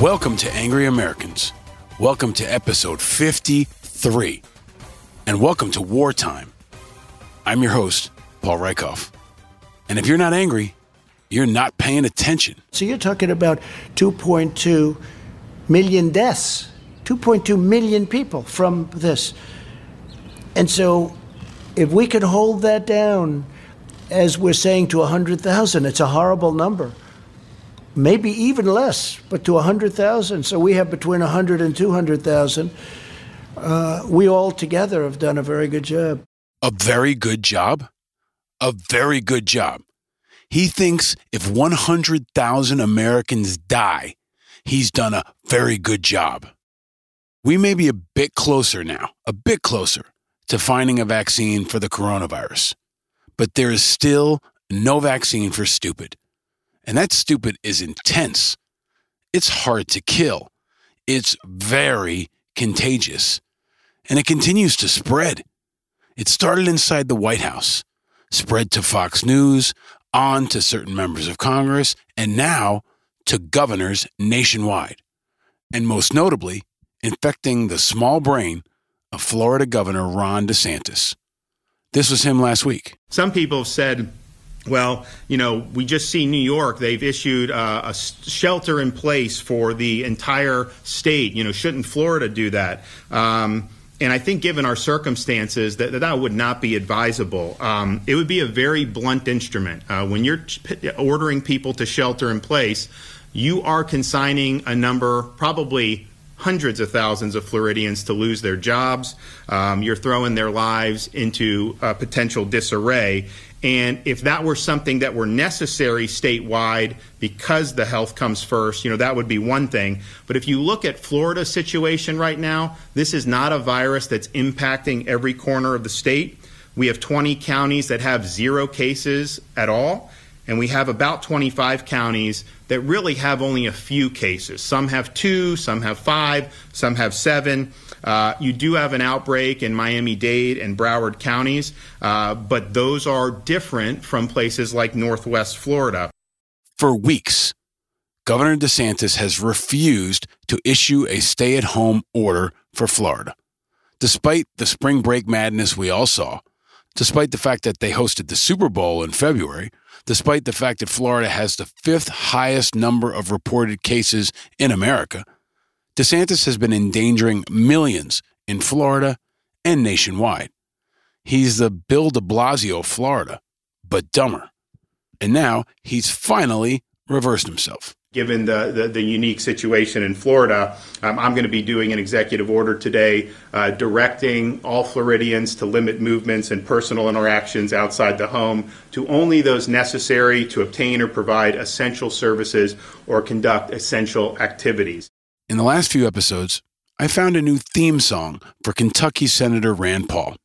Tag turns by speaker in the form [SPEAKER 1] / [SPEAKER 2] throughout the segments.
[SPEAKER 1] Welcome to Angry Americans. Welcome to episode 53. And welcome to Wartime. I'm your host, Paul Rieckhoff. And if you're not angry, you're not paying attention.
[SPEAKER 2] So you're talking about 2.2 million deaths, 2.2 million people from this. And so if we could hold that down, as we're saying, to 100,000, it's a horrible number. Maybe even less, but to 100,000. So we have between 100 and 200,000. Uh, we all together have done a very good job.
[SPEAKER 1] A very good job? A very good job. He thinks if 100,000 Americans die, he's done a very good job. We may be a bit closer now, a bit closer to finding a vaccine for the coronavirus, but there is still no vaccine for stupid. And that stupid is intense. It's hard to kill. It's very contagious. And it continues to spread. It started inside the White House, spread to Fox News, on to certain members of Congress, and now to governors nationwide. And most notably, infecting the small brain of Florida Governor Ron DeSantis. This was him last week.
[SPEAKER 3] Some people said, well, you know, we just see New York. They've issued uh, a shelter in place for the entire state. You know, shouldn't Florida do that? Um, and I think, given our circumstances, that that would not be advisable. Um, it would be a very blunt instrument. Uh, when you're ordering people to shelter in place, you are consigning a number, probably hundreds of thousands of Floridians to lose their jobs. Um, you're throwing their lives into potential disarray. And if that were something that were necessary statewide because the health comes first, you know, that would be one thing. But if you look at Florida's situation right now, this is not a virus that's impacting every corner of the state. We have 20 counties that have zero cases at all, and we have about 25 counties that really have only a few cases. Some have two, some have five, some have seven. Uh, you do have an outbreak in Miami Dade and Broward counties, uh, but those are different from places like Northwest Florida.
[SPEAKER 1] For weeks, Governor DeSantis has refused to issue a stay at home order for Florida. Despite the spring break madness we all saw, despite the fact that they hosted the Super Bowl in February, despite the fact that Florida has the fifth highest number of reported cases in America, DeSantis has been endangering millions in Florida and nationwide. He's the Bill de Blasio of Florida, but dumber. And now he's finally reversed himself.
[SPEAKER 3] Given the, the, the, unique situation in Florida, um, I'm going to be doing an executive order today uh, directing all Floridians to limit movements and personal interactions outside the home to only those necessary to obtain or provide essential services or conduct essential activities.
[SPEAKER 1] In the last few episodes, I found a new theme song for Kentucky Senator Rand Paul,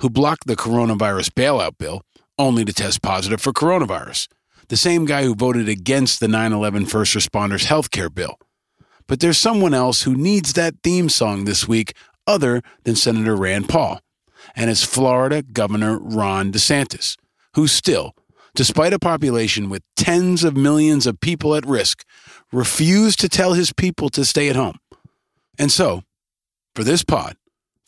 [SPEAKER 1] who blocked the coronavirus bailout bill only to test positive for coronavirus, the same guy who voted against the 9 11 first responders health care bill. But there's someone else who needs that theme song this week other than Senator Rand Paul, and it's Florida Governor Ron DeSantis, who still, despite a population with tens of millions of people at risk, refused to tell his people to stay at home. And so, for this pod,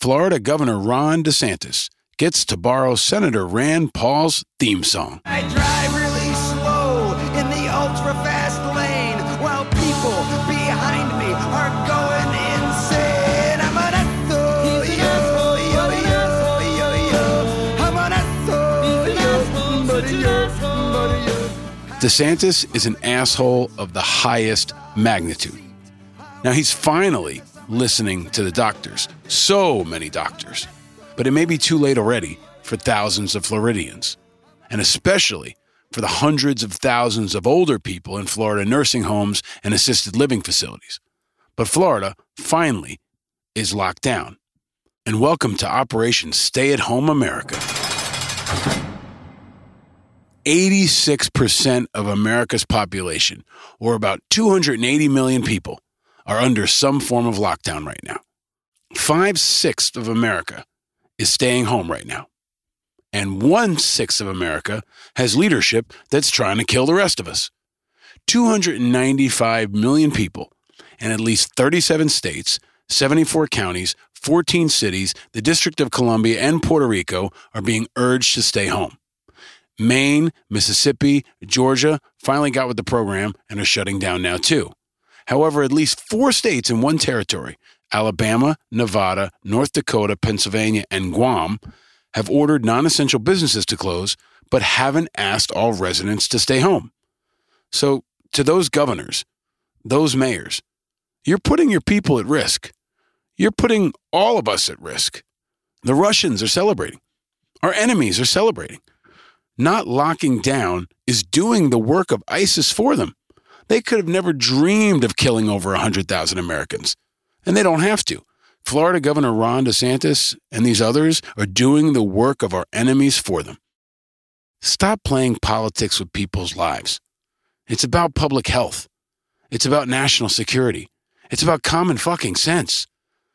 [SPEAKER 1] Florida Governor Ron DeSantis gets to borrow Senator Rand Paul's theme song. DeSantis is an asshole of the highest magnitude. Now he's finally listening to the doctors, so many doctors. But it may be too late already for thousands of Floridians, and especially for the hundreds of thousands of older people in Florida nursing homes and assisted living facilities. But Florida finally is locked down. And welcome to Operation Stay at Home America. 86% of America's population, or about 280 million people, are under some form of lockdown right now. Five sixths of America is staying home right now. And one sixth of America has leadership that's trying to kill the rest of us. 295 million people, and at least 37 states, 74 counties, 14 cities, the District of Columbia, and Puerto Rico are being urged to stay home. Maine, Mississippi, Georgia finally got with the program and are shutting down now too. However, at least four states in one territory, Alabama, Nevada, North Dakota, Pennsylvania, and Guam, have ordered non essential businesses to close, but haven't asked all residents to stay home. So, to those governors, those mayors, you're putting your people at risk. You're putting all of us at risk. The Russians are celebrating. Our enemies are celebrating. Not locking down is doing the work of ISIS for them. They could have never dreamed of killing over 100,000 Americans, and they don't have to. Florida Governor Ron DeSantis and these others are doing the work of our enemies for them. Stop playing politics with people's lives. It's about public health. It's about national security. It's about common fucking sense.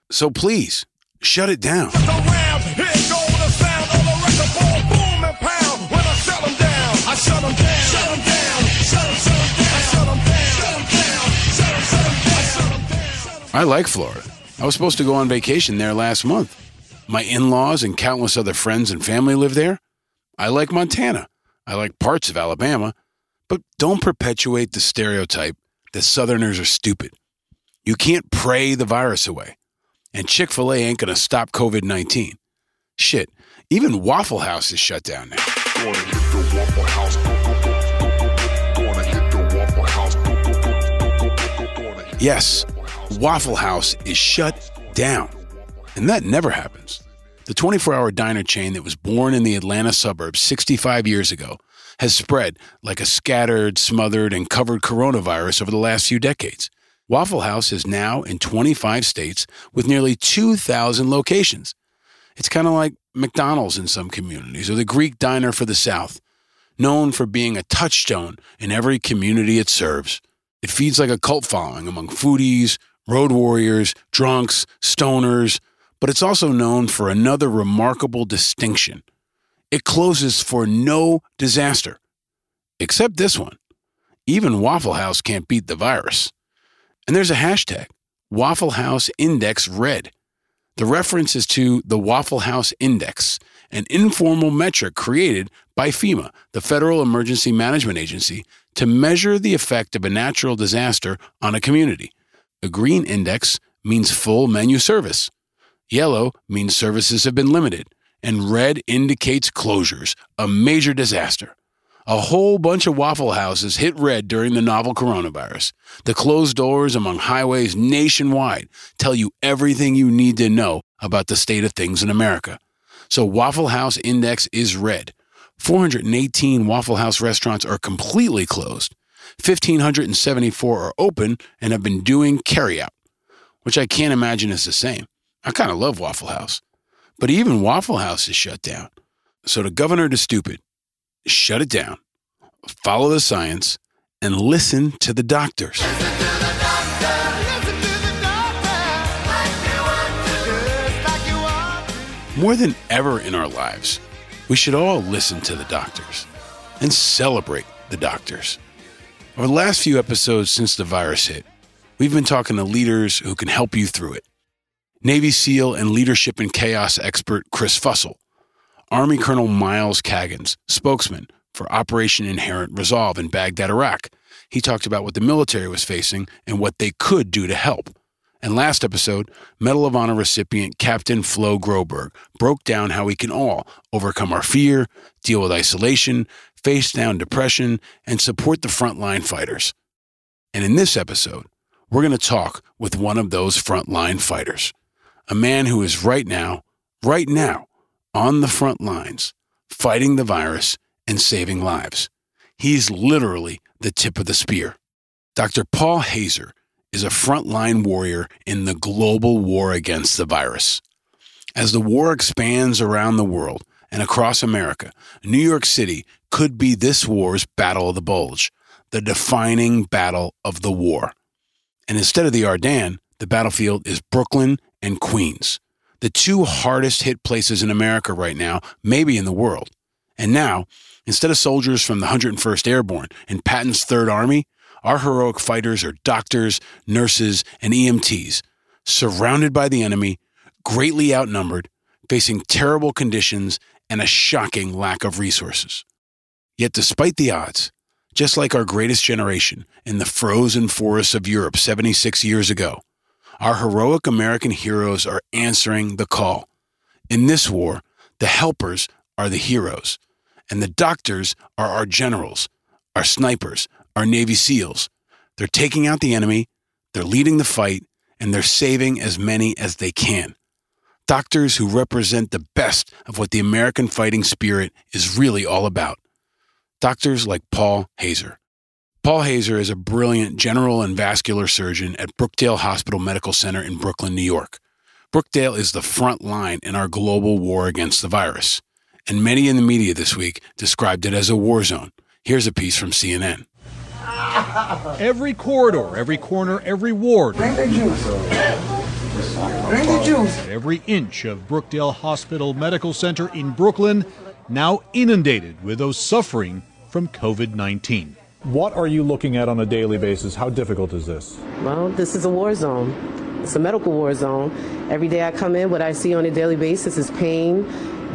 [SPEAKER 1] So please, shut it down.
[SPEAKER 4] I
[SPEAKER 1] like Florida. I was supposed to go on vacation there last month. My in laws and countless other friends and family live there. I like Montana. I like parts of Alabama. But don't perpetuate the stereotype that Southerners are stupid. You can't pray the virus away. And Chick fil A ain't going to stop COVID 19. Shit, even Waffle House is shut down now.
[SPEAKER 5] Waffle House.
[SPEAKER 1] Yes, Waffle House is shut down. And that never happens. The 24 hour diner chain that was born in the Atlanta suburbs 65 years ago has spread like a scattered, smothered, and covered coronavirus over the last few decades. Waffle House is now in 25 states with nearly 2,000 locations. It's kind of like McDonald's in some communities or the Greek diner for the South, known for being a touchstone in every community it serves. It feeds like a cult following among foodies, road warriors, drunks, stoners, but it's also known for another remarkable distinction. It closes for no disaster, except this one. Even Waffle House can't beat the virus. And there's a hashtag, Waffle House Index Red. The reference is to the Waffle House Index, an informal metric created by FEMA, the Federal Emergency Management Agency, to measure the effect of a natural disaster on a community. A green index means full menu service. Yellow means services have been limited. And red indicates closures, a major disaster. A whole bunch of Waffle Houses hit red during the novel coronavirus. The closed doors among highways nationwide tell you everything you need to know about the state of things in America. So Waffle House Index is red. 418 Waffle House restaurants are completely closed. 1,574 are open and have been doing carryout, which I can't imagine is the same. I kind of love Waffle House. But even Waffle House is shut down. So to Governor to Stupid, shut it down, follow the science, and listen to the doctors. More than ever in our lives, we should all listen to the doctors and celebrate the doctors. Over the last few episodes since the virus hit, we've been talking to leaders who can help you through it. Navy SEAL and leadership and chaos expert Chris Fussell, Army Colonel Myles Caggins, spokesman for Operation Inherent Resolve in Baghdad, Iraq. He talked about what the military was facing and what they could do to help. And last episode, Medal of Honor recipient Captain Flo Groberg broke down how we can all overcome our fear, deal with isolation, face down depression, and support the frontline fighters. And in this episode, we're going to talk with one of those frontline fighters, a man who is right now, right now, on the front lines, fighting the virus and saving lives. He's literally the tip of the spear. Dr. Paul Hazer is a frontline warrior in the global war against the virus. As the war expands around the world and across America, New York City could be this war's battle of the bulge, the defining battle of the war. And instead of the Ardennes, the battlefield is Brooklyn and Queens, the two hardest hit places in America right now, maybe in the world. And now, instead of soldiers from the 101st Airborne and Patton's Third Army, Our heroic fighters are doctors, nurses, and EMTs, surrounded by the enemy, greatly outnumbered, facing terrible conditions and a shocking lack of resources. Yet, despite the odds, just like our greatest generation in the frozen forests of Europe 76 years ago, our heroic American heroes are answering the call. In this war, the helpers are the heroes, and the doctors are our generals, our snipers, our Navy SEALs. They're taking out the enemy, they're leading the fight, and they're saving as many as they can. Doctors who represent the best of what the American fighting spirit is really all about. Doctors like Paul Hazer. Paul Hazer is a brilliant general and vascular surgeon at Brookdale Hospital Medical Center in Brooklyn, New York. Brookdale is the front line in our global war against the virus, and many in the media this week described it as a war zone. Here's a piece from CNN.
[SPEAKER 6] Every corridor, every corner, every ward,
[SPEAKER 7] Bring the juice. Bring the juice.
[SPEAKER 6] every inch of Brookdale Hospital Medical Center in Brooklyn now inundated with those suffering from COVID 19.
[SPEAKER 8] What are you looking at on a daily basis? How difficult is this?
[SPEAKER 9] Well, this is a war zone. It's a medical war zone. Every day I come in, what I see on a daily basis is pain,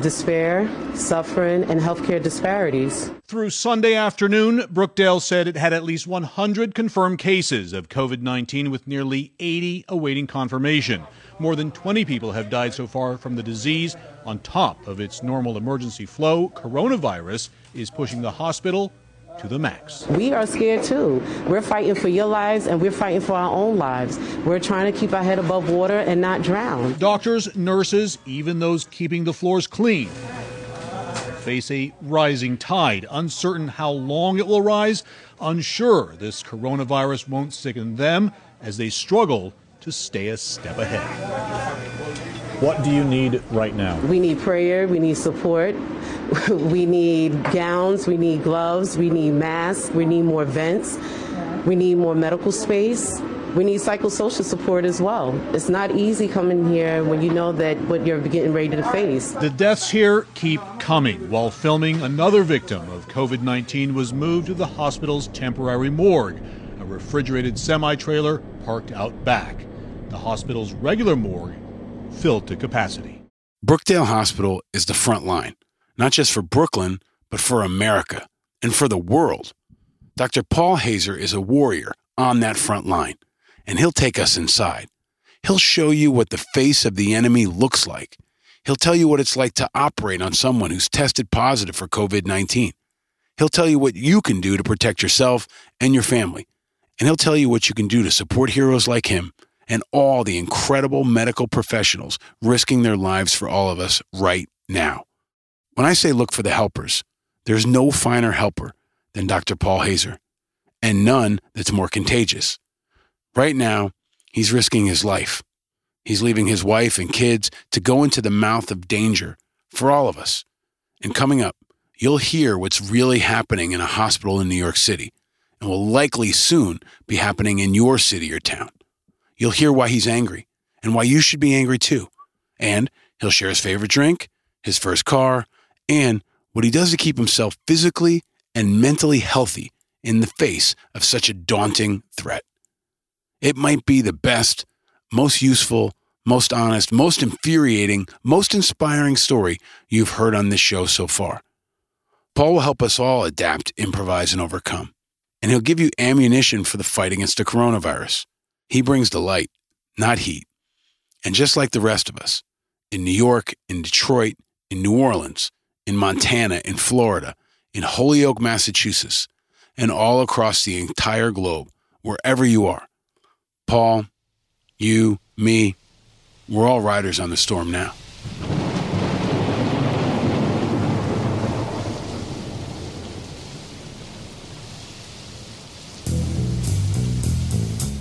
[SPEAKER 9] despair, suffering, and healthcare disparities.
[SPEAKER 6] Through Sunday afternoon, Brookdale said it had at least 100 confirmed cases of COVID 19, with nearly 80 awaiting confirmation. More than 20 people have died so far from the disease. On top of its normal emergency flow, coronavirus is pushing the hospital to the max.
[SPEAKER 9] We are scared too. We're fighting for your lives and we're fighting for our own lives. We're trying to keep our head above water and not drown.
[SPEAKER 6] Doctors, nurses, even those keeping the floors clean face a rising tide, uncertain how long it will rise, unsure this coronavirus won't sicken them as they struggle to stay a step ahead.
[SPEAKER 8] What do you need right now?
[SPEAKER 9] We need prayer, we need support, we need gowns, we need gloves, we need masks, we need more vents, we need more medical space. We need psychosocial support as well. It's not easy coming here when you know that what you're getting ready to face.
[SPEAKER 6] The deaths here keep coming. While filming, another victim of COVID 19 was moved to the hospital's temporary morgue, a refrigerated semi trailer parked out back. The hospital's regular morgue filled to capacity.
[SPEAKER 1] Brookdale Hospital is the front line, not just for Brooklyn, but for America and for the world. Dr. Paul Hazer is a warrior on that front line, and he'll take us inside. He'll show you what the face of the enemy looks like. He'll tell you what it's like to operate on someone who's tested positive for COVID 19. He'll tell you what you can do to protect yourself and your family. And he'll tell you what you can do to support heroes like him and all the incredible medical professionals risking their lives for all of us right now. When I say look for the helpers, there's no finer helper than Dr. Paul Hazer, and none that's more contagious. Right now, he's risking his life. He's leaving his wife and kids to go into the mouth of danger for all of us. And coming up, you'll hear what's really happening in a hospital in New York City and will likely soon be happening in your city or town. You'll hear why he's angry and why you should be angry too. And he'll share his favorite drink, his first car, and what he does to keep himself physically and mentally healthy in the face of such a daunting threat. It might be the best, most useful, most honest, most infuriating, most inspiring story you've heard on this show so far. Paul will help us all adapt, improvise, and overcome. And he'll give you ammunition for the fight against the coronavirus. He brings the light, not heat. And just like the rest of us, in New York, in Detroit, in New Orleans, in Montana, in Florida, in Holyoke, Massachusetts, and all across the entire globe, wherever you are, Paul, you, me, we're all riders on the storm now.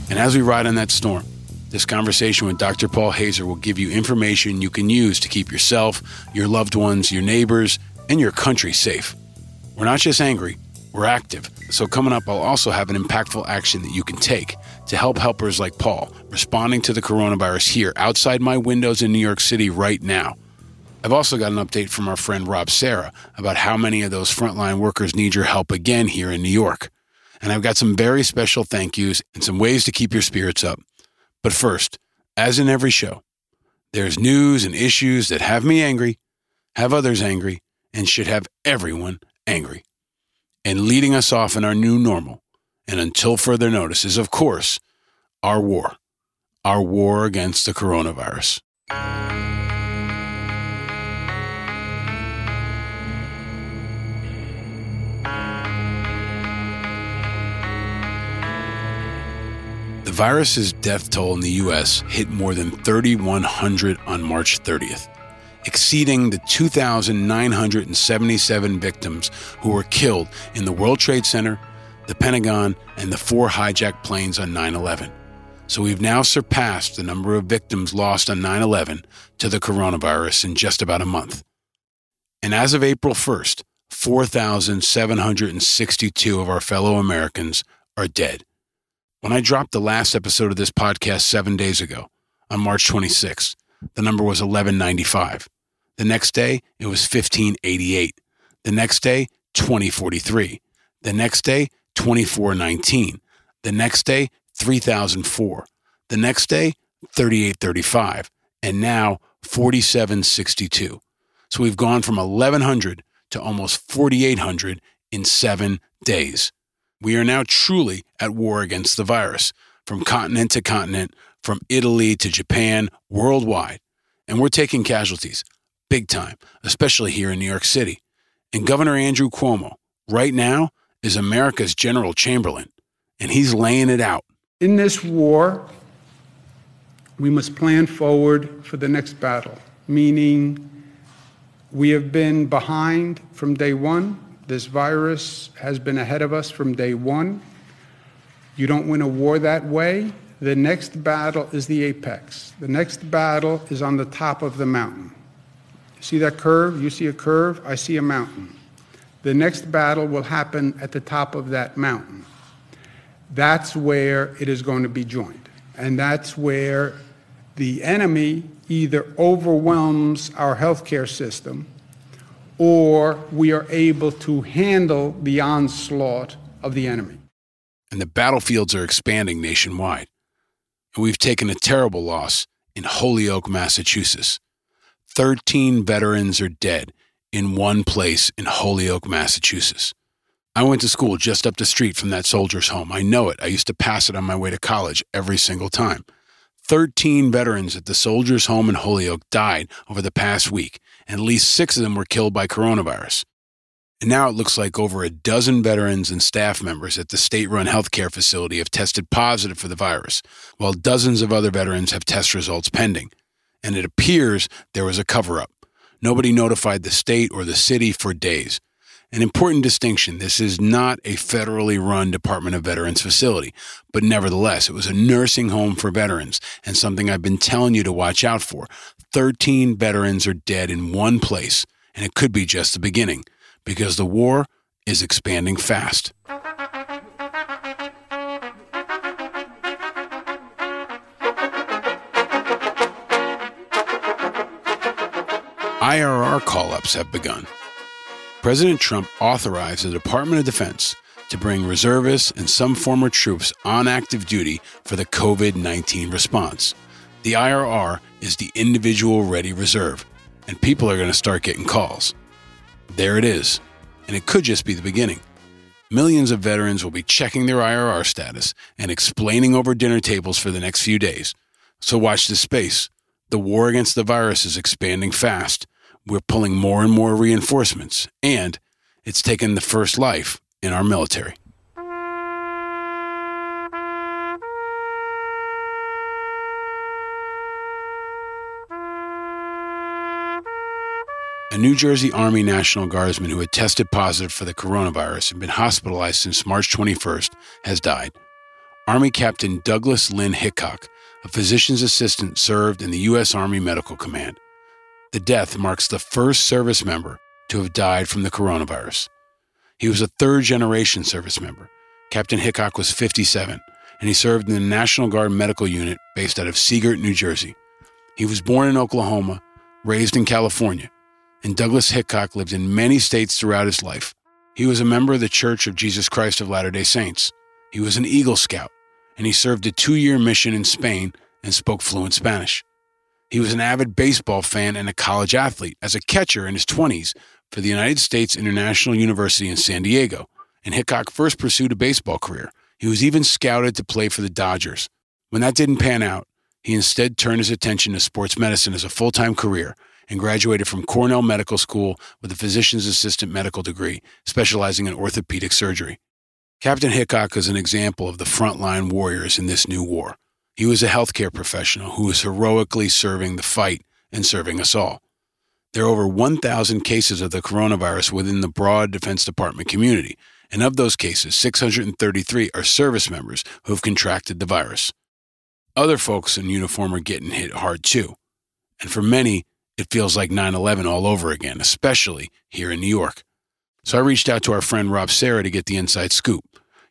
[SPEAKER 1] And as we ride on that storm, this conversation with Dr. Paul Hazer will give you information you can use to keep yourself, your loved ones, your neighbors, and your country safe. We're not just angry, we're active. So, coming up, I'll also have an impactful action that you can take to help helpers like Paul responding to the coronavirus here outside my windows in New York City right now. I've also got an update from our friend Rob Serra about how many of those frontline workers need your help again here in New York. and I've got some very special thank yous and some ways to keep your spirits up. But first, as in every show, there's news and issues that have me angry, have others angry, and should have everyone angry. And leading us off in our new normal, and until further notice, is of course our war, our war against the coronavirus. Virus's death toll in the U.S. hit more than 3,100 on March 30th, exceeding the 2,977 victims who were killed in the World Trade Center, the Pentagon, and the four hijacked planes on 9 11. So we've now surpassed the number of victims lost on 9 11 to the coronavirus in just about a month. And as of April 1st, 4,762 of our fellow Americans are dead. When I dropped the last episode of this podcast seven days ago, on March 26th, the number was 1195. The next day, it was 1588. The next day, 2043. The next day, 2419. The next day, 3004. The next day, 3835. And now, 4762. So we've gone from 1100 to almost 4800 in seven days. We are now truly at war against the virus, from continent to continent, from Italy to Japan, worldwide. And we're taking casualties, big time, especially here in New York City. And Governor Andrew Cuomo, right now, is America's General Chamberlain, and he's laying it out.
[SPEAKER 10] In this war, we must plan forward for the next battle, meaning we have been behind from day one. This virus has been ahead of us from day one. You don't win a war that way. The next battle is the apex. The next battle is on the top of the mountain. You See that curve? You see a curve? I see a mountain. The next battle will happen at the top of that mountain. That's where it is going to be joined. And that's where the enemy either overwhelms our healthcare system or we are able to handle the onslaught of the enemy.
[SPEAKER 1] And the battlefields are expanding nationwide. And we've taken a terrible loss in Holyoke, Massachusetts. 13 veterans are dead in one place in Holyoke, Massachusetts. I went to school just up the street from that soldier's home. I know it. I used to pass it on my way to college every single time. 13 veterans at the soldier's home in Holyoke died over the past week, and at least six of them were killed by coronavirus. And now it looks like over a dozen veterans and staff members at the state run healthcare facility have tested positive for the virus, while dozens of other veterans have test results pending. And it appears there was a cover up. Nobody notified the state or the city for days. An important distinction this is not a federally run Department of Veterans facility, but nevertheless, it was a nursing home for veterans and something I've been telling you to watch out for. 13 veterans are dead in one place, and it could be just the beginning because the war is expanding fast. IRR call ups have begun. President Trump authorized the Department of Defense to bring reservists and some former troops on active duty for the COVID 19 response. The IRR is the Individual Ready Reserve, and people are going to start getting calls. There it is, and it could just be the beginning. Millions of veterans will be checking their IRR status and explaining over dinner tables for the next few days. So watch this space. The war against the virus is expanding fast. We're pulling more and more reinforcements, and it's taken the first life in our military. A New Jersey Army National Guardsman who had tested positive for the coronavirus and been hospitalized since March 21st has died. Army Captain Douglas Linn Hickok, a physician's assistant, served in the U.S. Army Medical Command. The death marks the first service member to have died from the coronavirus. He was a third generation service member. Captain Hickok was 57, and he served in the National Guard Medical Unit based out of Sea Girt, New Jersey. He was born in Oklahoma, raised in California, and Douglas Hickok lived in many states throughout his life. He was a member of the Church of Jesus Christ of Latter day Saints. He was an Eagle Scout, and he served a two year mission in Spain and spoke fluent Spanish. He was an avid baseball fan and a college athlete as a catcher in his 20s for the United States International University in San Diego, and Hickok first pursued a baseball career. He was even scouted to play for the Dodgers. When that didn't pan out, he instead turned his attention to sports medicine as a full time career and graduated from Cornell Medical School with a physician's assistant medical degree, specializing in orthopedic surgery. Captain Hickok is an example of the frontline warriors in this new war. He was a healthcare professional who was heroically serving the fight and serving us all. There are over 1,000 cases of the coronavirus within the broad Defense Department community, and of those cases, 633 are service members who have contracted the virus. Other folks in uniform are getting hit hard too. And for many, it feels like 9 11 all over again, especially here in New York. So I reached out to our friend Rob Serra to get the inside scoop.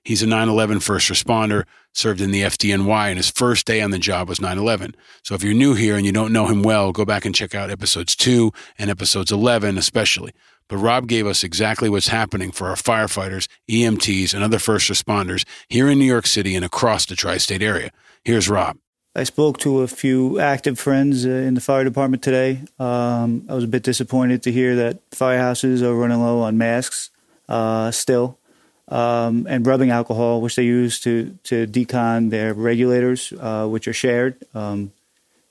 [SPEAKER 1] He's a 9 11 first responder, served in the FDNY, and his first day on the job was 9 11. So if you're new here and you don't know him well, go back and check out episodes 2 and episodes 11, especially. But Rob gave us exactly what's happening for our firefighters, EMTs, and other first responders here in New York City and across the tri state area. Here's Rob.
[SPEAKER 11] I spoke to a few active friends uh, in the fire department today. Um, I was a bit disappointed to hear that firehouses are running low on masks uh, still, um, and rubbing alcohol, which they use to to decon their regulators, uh, which are shared. Um,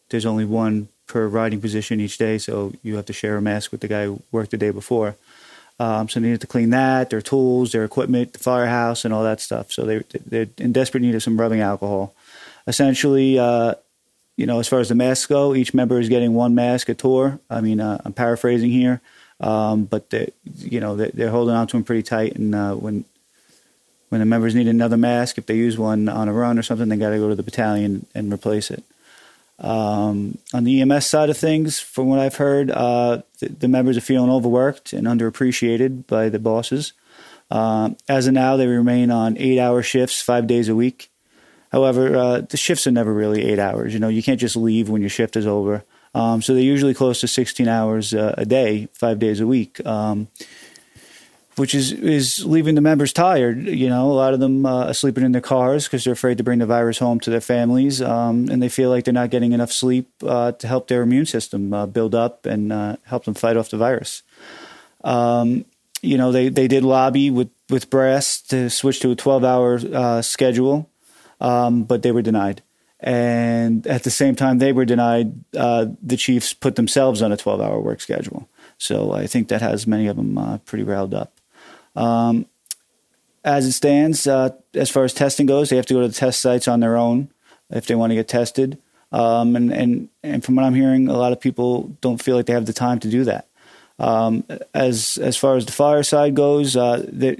[SPEAKER 11] there's only one per riding position each day, so you have to share a mask with the guy who worked the day before. Um, so they needed to clean that, their tools, their equipment, the firehouse, and all that stuff. So they they're in desperate need of some rubbing alcohol essentially, uh, you know, as far as the masks go, each member is getting one mask a tour. I mean, uh, I'm paraphrasing here, um, but they, you know, they're, they're holding on to them pretty tight. And uh, when when the members need another mask, if they use one on a run or something, they got to go to the battalion and replace it. Um, on the EMS side of things, from what I've heard, uh, the, the, members are feeling overworked and underappreciated by the bosses. Uh, as of now, they remain on eight-hour shifts, five days a week. However, uh, the shifts are never really eight hours. You know, you can't just leave when your shift is over. Um, so they're usually close to 16 hours uh, a day, five days a week, um, which is is leaving the members tired. You know, a lot of them uh, are sleeping in their cars because they're afraid to bring the virus home to their families, um, and they feel like they're not getting enough sleep uh, to help their immune system uh, build up and uh, help them fight off the virus. Um, you know, they, they did lobby with, with brass to switch to a 12 hour schedule um, but they were denied. And at the same time, they were denied. Uh, the Chiefs put themselves on a 12 hour work schedule. So I think that has many of them uh, pretty riled up. Um, as it stands, uh, as far as testing goes, they have to go to the test sites on their own if they want to get tested. Um, and, and, and from what I'm hearing, a lot of people don't feel like they have the time to do that. Um, as as far as the fire side goes, uh, they're,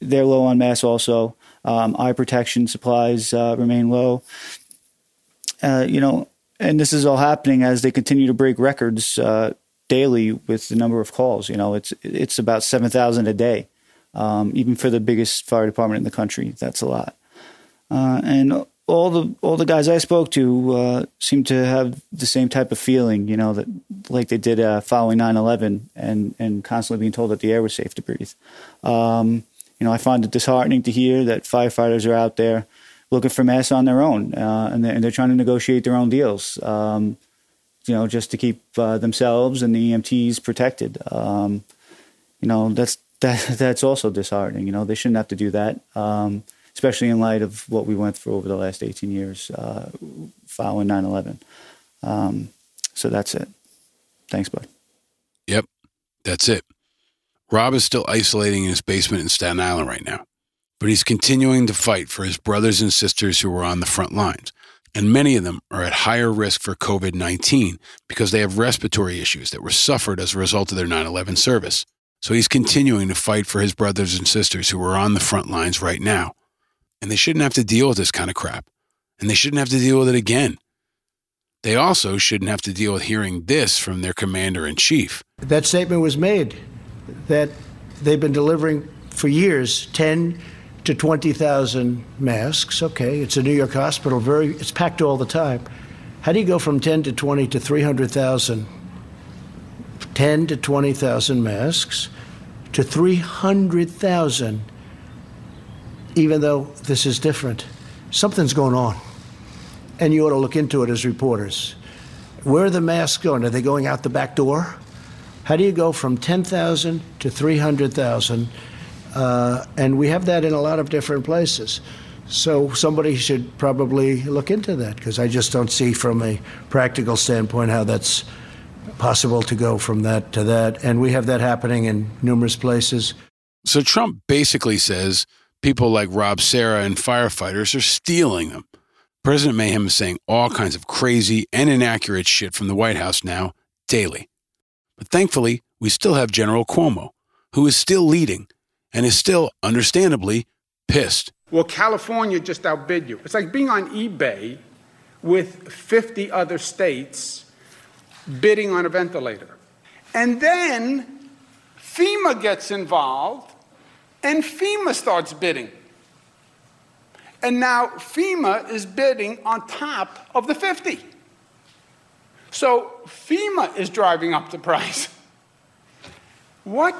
[SPEAKER 11] they're low on mass also. Um, eye protection supplies uh, remain low. Uh, you know, and this is all happening as they continue to break records uh, daily with the number of calls. You know, it's it's about seven thousand a day, um, even for the biggest fire department in the country. That's a lot. Uh, and all the all the guys I spoke to uh, seem to have the same type of feeling. You know, that like they did uh, following 9-11 and and constantly being told that the air was safe to breathe. Um, you know, I find it disheartening to hear that firefighters are out there looking for masks on their own, uh, and, they're, and, they're, trying to negotiate their own deals. Um, you know, just to keep uh, themselves and the EMTs protected. Um, you know, that's that that's also disheartening. You know, they shouldn't have to do that, um, especially in light of what we went through over the last 18 years uh, following 9/11. Um, so that's it. Thanks, bud.
[SPEAKER 1] Yep, that's it. Rob is still isolating in his basement in Staten Island right now, but he's continuing to fight for his brothers and sisters who are on the front lines. And many of them are at higher risk for COVID 19 because they have respiratory issues that were suffered as a result of their 9 11 service. So he's continuing to fight for his brothers and sisters who are on the front lines right now. And they shouldn't have to deal with this kind of crap. And they shouldn't have to deal with it again. They also shouldn't have to deal with hearing this from their commander in chief.
[SPEAKER 2] That statement was made that they've been delivering for years 10 to 20,000 masks. Okay, it's a New York hospital, very it's packed all the time. How do you go from 10 to 20 to 300,000? 10 to 20,000 masks to 300,000, even though this is different. Something's going on. And you ought to look into it as reporters. Where are the masks going? Are they going out the back door? How do you go from 10,000 to 300,000? Uh, and we have that in a lot of different places. So somebody should probably look into that because I just don't see from a practical standpoint how that's possible to go from that to that. And we have that happening in numerous places.
[SPEAKER 1] So Trump basically says people like Rob Serra and firefighters are stealing them. President Mayhem is saying all kinds of crazy and inaccurate shit from the White House now, daily. But thankfully, we still have General Cuomo, who is still leading and is still, understandably, pissed.
[SPEAKER 10] Well, California just outbid you. It's like being on eBay with 50 other states bidding on a ventilator. And then FEMA gets involved and FEMA starts bidding. And now FEMA is bidding on top of the 50. So FEMA is driving up the price. What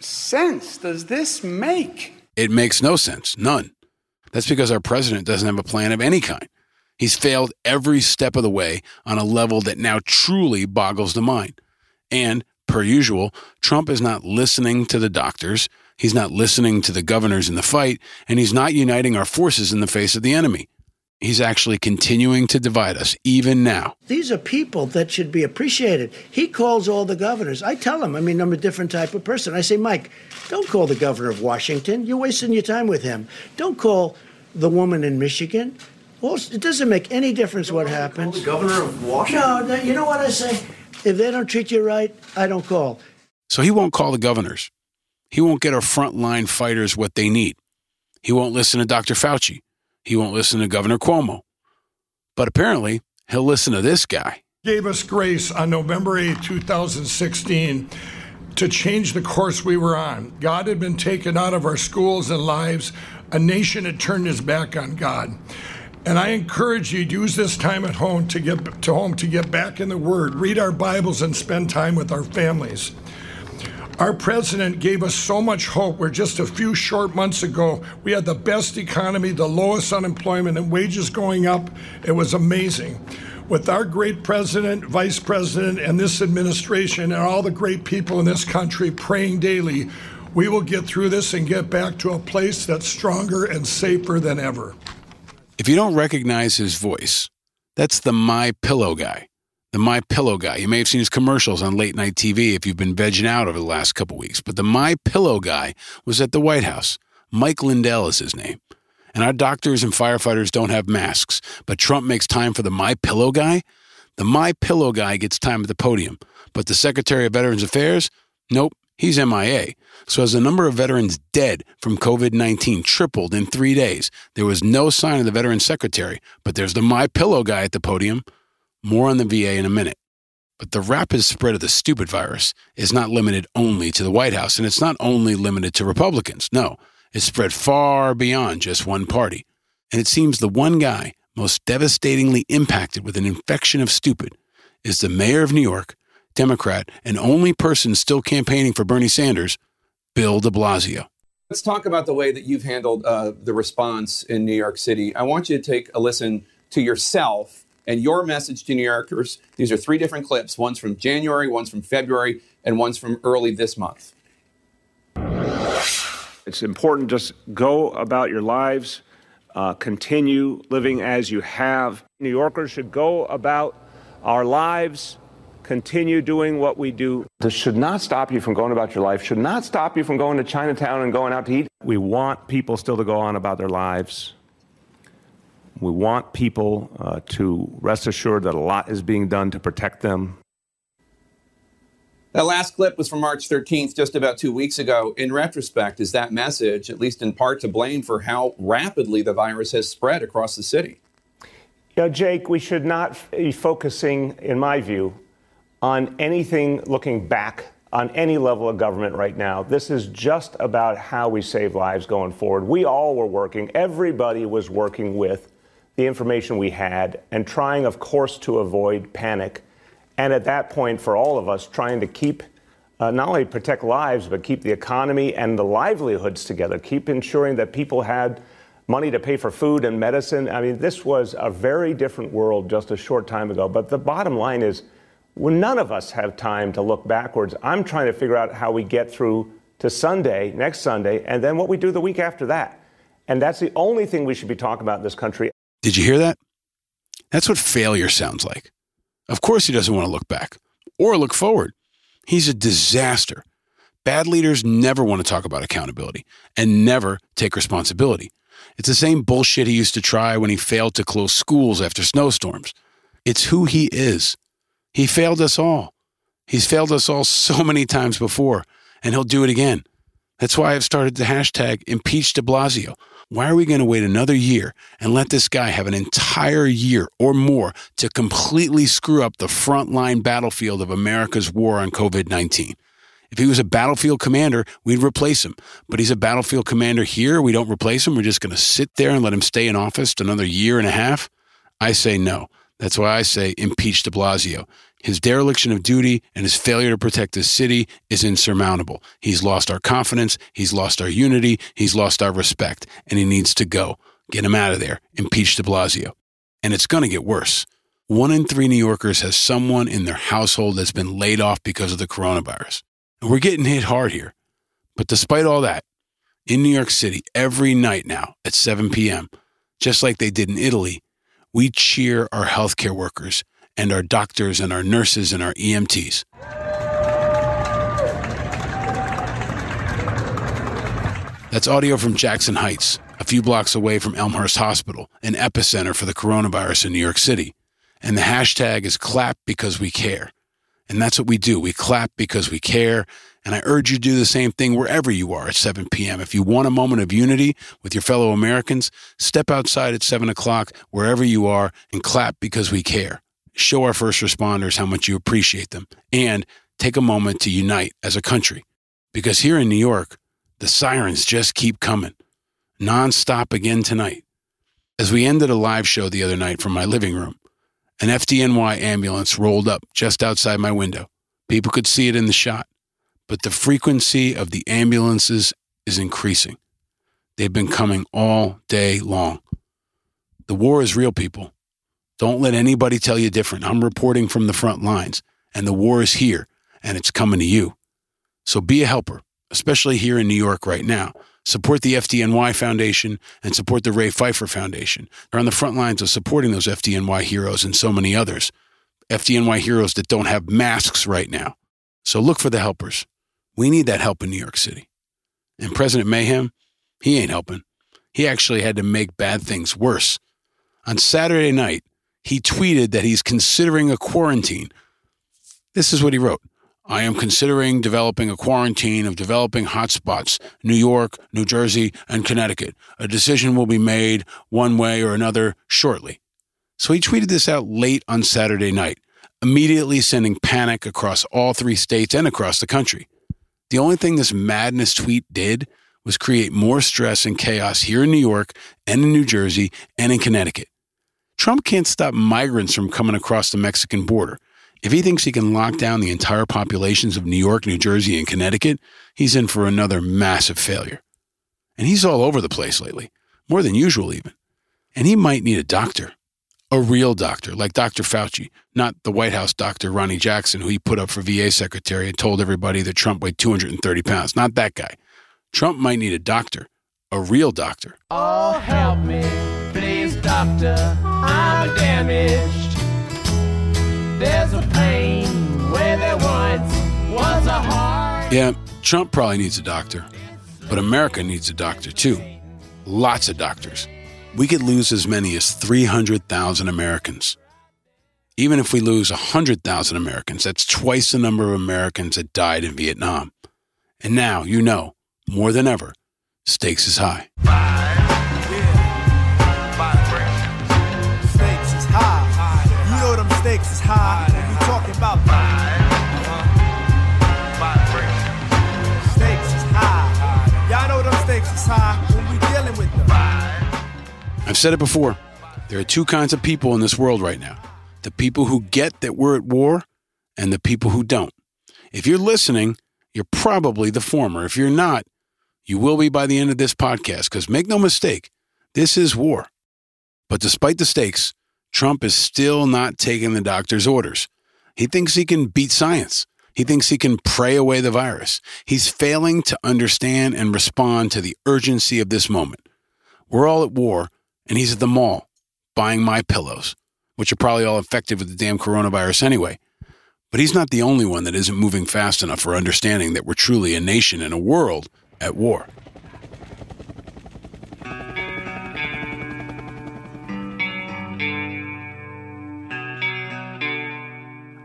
[SPEAKER 10] sense does this make?
[SPEAKER 1] It makes no sense, none. That's because our president doesn't have a plan of any kind. He's failed every step of the way on a level that now truly boggles the mind. And, per usual, Trump is not listening to the doctors, he's not listening to the governors in the fight, and he's not uniting our forces in the face of the enemy. He's actually continuing to divide us, even now.
[SPEAKER 2] These are people that should be appreciated. He calls all the governors. I tell him, I mean, I'm a different type of person. I say, Mike, don't call the governor of Washington. You're wasting your time with him. Don't call the woman in Michigan. Well, it doesn't make any difference what happens.
[SPEAKER 12] the governor of Washington?
[SPEAKER 2] No, no, you know what I say? If they don't treat you right, I don't call.
[SPEAKER 1] So he won't call the governors. He won't get our frontline fighters what they need. He won't listen to Dr. Fauci. He won't listen to Governor Cuomo. But apparently, he'll listen to this guy.
[SPEAKER 13] gave us grace on November 8, 2016, to change the course we were on. God had been taken out of our schools and lives. A nation had turned its back on God. And I encourage you to use this time at home to get to home to get back in the Word, read our Bibles, and spend time with our families. Our president gave us so much hope where just a few short months ago we had the best economy, the lowest unemployment, and wages going up. It was amazing. With our great president, vice president, and this administration, and all the great people in this country praying daily, we will get through this and get back to a place that's stronger and safer than ever.
[SPEAKER 1] If you don't recognize his voice, that's the My Pillow guy. The My Pillow guy. You may have seen his commercials on late night TV if you've been vegging out over the last couple weeks. But the My Pillow guy was at the White House. Mike Lindell is his name. And our doctors and firefighters don't have masks, but Trump makes time for the My Pillow guy. The My Pillow guy gets time at the podium, but the Secretary of Veterans Affairs, nope, he's MIA. So as the number of veterans dead from COVID-19 tripled in 3 days, there was no sign of the veteran secretary, but there's the My Pillow guy at the podium. More on the VA in a minute. But the rapid spread of the stupid virus is not limited only to the White House, and it's not only limited to Republicans. No, it's spread far beyond just one party. And it seems the one guy most devastatingly impacted with an infection of stupid is the mayor of New York, Democrat, and only person still campaigning for Bernie Sanders, Bill de Blasio.
[SPEAKER 14] Let's talk about the way that you've handled uh, the response in New York City. I want you to take a listen to yourself and your message to New Yorkers. These are three different clips one's from January, one's from February, and one's from early this month.
[SPEAKER 15] It's important just go about your lives, uh, continue living as you have. New Yorkers should go about our lives, continue doing what we do.
[SPEAKER 16] This should not stop you from going about your life, should not stop you from going to Chinatown and going out to eat.
[SPEAKER 15] We want people still to go on about their lives. We want people uh, to rest assured that a lot is being done to protect them.
[SPEAKER 14] That last clip was from March 13th, just about two weeks ago. In retrospect, is that message, at least in part, to blame for how rapidly the virus has spread across the city?
[SPEAKER 16] You know, Jake, we should not be focusing, in my view, on anything looking back on any level of government right now. This is just about how we save lives going forward. We all were working, everybody was working with the information we had and trying, of course, to avoid panic. And at that point, for all of us, trying to keep uh, not only protect lives, but keep the economy and the livelihoods together, keep ensuring that people had money to pay for food and medicine. I mean, this was a very different world just a short time ago. But the bottom line is, well, none of us have time to look backwards. I'm trying to figure out how we get through to Sunday, next Sunday, and then what we do the week after that. And that's the only thing we should be talking about in this country.
[SPEAKER 1] Did you hear that? That's what failure sounds like. Of course, he doesn't want to look back or look forward. He's a disaster. Bad leaders never want to talk about accountability and never take responsibility. It's the same bullshit he used to try when he failed to close schools after snowstorms. It's who he is. He failed us all. He's failed us all so many times before, and he'll do it again. That's why I've started the hashtag impeach de Blasio. Why are we going to wait another year and let this guy have an entire year or more to completely screw up the frontline battlefield of America's war on COVID 19? If he was a battlefield commander, we'd replace him. But he's a battlefield commander here. We don't replace him. We're just going to sit there and let him stay in office another year and a half. I say no. That's why I say impeach de Blasio. His dereliction of duty and his failure to protect his city is insurmountable. He's lost our confidence. He's lost our unity. He's lost our respect. And he needs to go. Get him out of there. Impeach de Blasio. And it's going to get worse. One in three New Yorkers has someone in their household that's been laid off because of the coronavirus. And we're getting hit hard here. But despite all that, in New York City, every night now at 7 p.m., just like they did in Italy, we cheer our healthcare workers and our doctors and our nurses and our EMTs. That's audio from Jackson Heights, a few blocks away from Elmhurst Hospital, an epicenter for the coronavirus in New York City. And the hashtag is clap because we care. And that's what we do. We clap because we care. And I urge you to do the same thing wherever you are at 7 p.m. If you want a moment of unity with your fellow Americans, step outside at 7 o'clock wherever you are and clap because we care. Show our first responders how much you appreciate them and take a moment to unite as a country. Because here in New York, the sirens just keep coming, nonstop again tonight. As we ended a live show the other night from my living room, an FDNY ambulance rolled up just outside my window. People could see it in the shot, but the frequency of the ambulances is increasing. They've been coming all day long. The war is real, people. Don't let anybody tell you different. I'm reporting from the front lines, and the war is here, and it's coming to you. So be a helper, especially here in New York right now. Support the FDNY Foundation and support the Ray Pfeifer Foundation. They're on the front lines of supporting those FDNY heroes and so many others. FDNY heroes that don't have masks right now. So look for the helpers. We need that help in New York City. And President Mayhem, he ain't helping. He actually had to make bad things worse. On Saturday night, he tweeted that he's considering a quarantine. This is what he wrote. I am considering developing a quarantine of developing hotspots, New York, New Jersey, and Connecticut. A decision will be made one way or another shortly. So he tweeted this out late on Saturday night, immediately sending panic across all three states and across the country. The only thing this madness tweet did was create more stress and chaos here in New York and in New Jersey and in Connecticut. Trump can't stop migrants from coming across the Mexican border. If he thinks he can lock down the entire populations of New York, New Jersey, and Connecticut, he's in for another massive failure. And he's all over the place lately, more than usual, even. And he might need a doctor, a real doctor, like Dr. Fauci, not the White House doctor, Ronny Jackson, who he put up for VA secretary and told everybody that Trump weighed 230 pounds. Not that guy. Trump might need a doctor, a real doctor.
[SPEAKER 7] Oh, help me, please, doctor. I'm damaged. There's a pain where there once was a heart.
[SPEAKER 1] Yeah, Trump probably needs a doctor, but America needs a doctor too. Lots of doctors. We could lose as many as 300,000 Americans. Even if we lose 100,000 Americans, that's twice the number of Americans that died in Vietnam. And now, you know, more than ever, stakes is high.
[SPEAKER 12] High. High. When we.
[SPEAKER 1] I've said it before. There are two kinds of people in this world right now the people who get that we're at war and the people who don't. If you're listening, you're probably the former. If you're not, you will be by the end of this podcast, because make no mistake, this is war. But despite the stakes, Trump is still not taking the doctor's orders. He thinks he can beat science. He thinks he can pray away the virus. He's failing to understand and respond to the urgency of this moment. We're all at war, and he's at the mall buying my pillows, which are probably all infected with the damn coronavirus anyway. But he's not the only one that isn't moving fast enough for understanding that we're truly a nation and a world at war.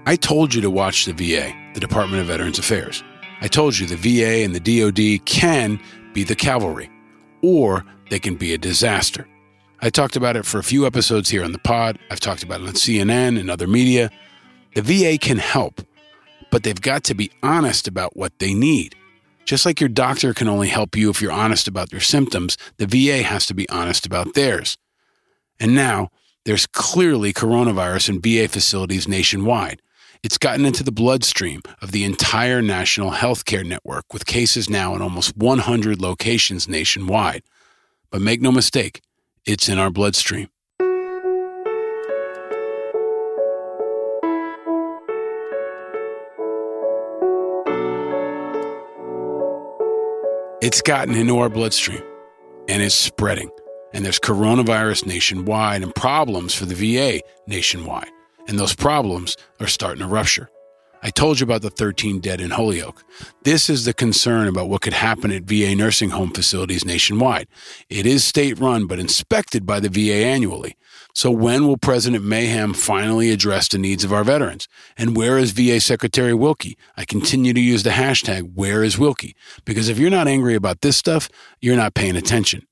[SPEAKER 1] I told you to watch the VA, the Department of Veterans Affairs. I told you the VA and the DoD can be the cavalry, or they can be a disaster. I talked about it for a few episodes here on the pod. I've talked about it on CNN and other media. The VA can help, but they've got to be honest about what they need. Just like your doctor can only help you if you're honest about your symptoms, the VA has to be honest about theirs. And now, there's clearly coronavirus in VA facilities nationwide. It's gotten into the bloodstream of the entire national healthcare network, with cases now in almost 100 locations nationwide. But make no mistake, it's in our bloodstream. It's gotten into our bloodstream and it's spreading. And there's coronavirus nationwide and problems for the VA nationwide. And those problems are starting to rupture. I told you about the 13 dead in Holyoke. This is the concern about what could happen at VA nursing home facilities nationwide. It is state run, but inspected by the VA annually. So when will President Mayhem finally address the needs of our veterans? And where is VA Secretary Wilkie? I continue to use the hashtag where is Wilkie? Because if you're not angry about this stuff, you're not paying attention.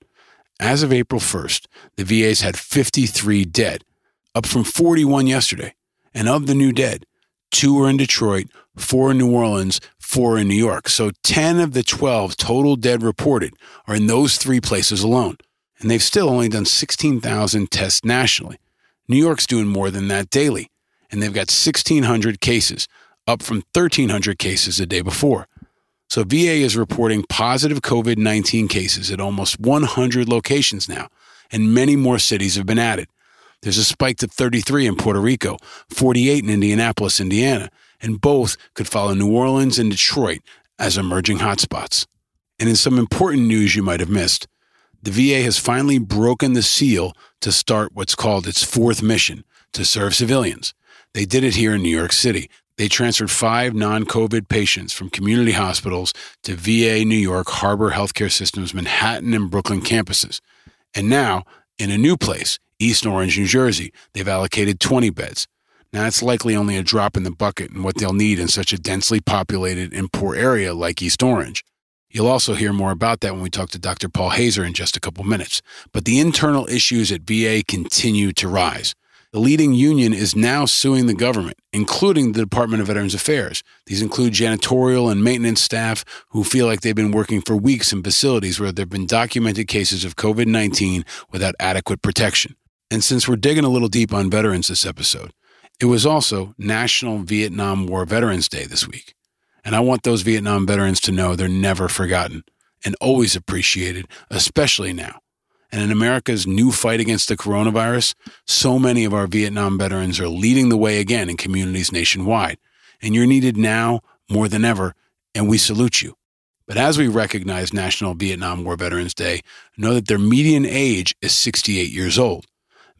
[SPEAKER 1] As of April 1st, the VA's had 53 dead, up from 41 yesterday. And of the new dead, two are in Detroit, four in New Orleans, four in New York. So 10 of the 12 total dead reported are in those three places alone. And they've still only done 16,000 tests nationally. New York's doing more than that daily. And they've got 1,600 cases, up from 1,300 cases the day before. So VA is reporting positive COVID 19 cases at almost 100 locations now, and many more cities have been added. There's a spike to 33 in Puerto Rico, 48 in Indianapolis, Indiana, and both could follow New Orleans and Detroit as emerging hotspots. And in some important news you might have missed, the VA has finally broken the seal to start what's called its fourth mission to serve civilians. They did it here in New York City. They transferred five non COVID patients from community hospitals to VA New York Harbor Healthcare System's Manhattan and Brooklyn campuses. And now, in a new place, East Orange, New Jersey, they've allocated 20 beds. Now, that's likely only a drop in the bucket in what they'll need in such a densely populated and poor area like East Orange. You'll also hear more about that when we talk to Dr. Paul Hazer in just a couple minutes. But the internal issues at VA continue to rise. The leading union is now suing the government, including the Department of Veterans Affairs. These include janitorial and maintenance staff who feel like they've been working for weeks in facilities where there have been documented cases of COVID 19 without adequate protection. And since we're digging a little deep on veterans this episode, it was also National Vietnam War Veterans Day this week. And I want those Vietnam veterans to know they're never forgotten and always appreciated, especially now. And in America's new fight against the coronavirus, so many of our Vietnam veterans are leading the way again in communities nationwide. And you're needed now more than ever, and we salute you. But as we recognize National Vietnam War Veterans Day, know that their median age is 68 years old.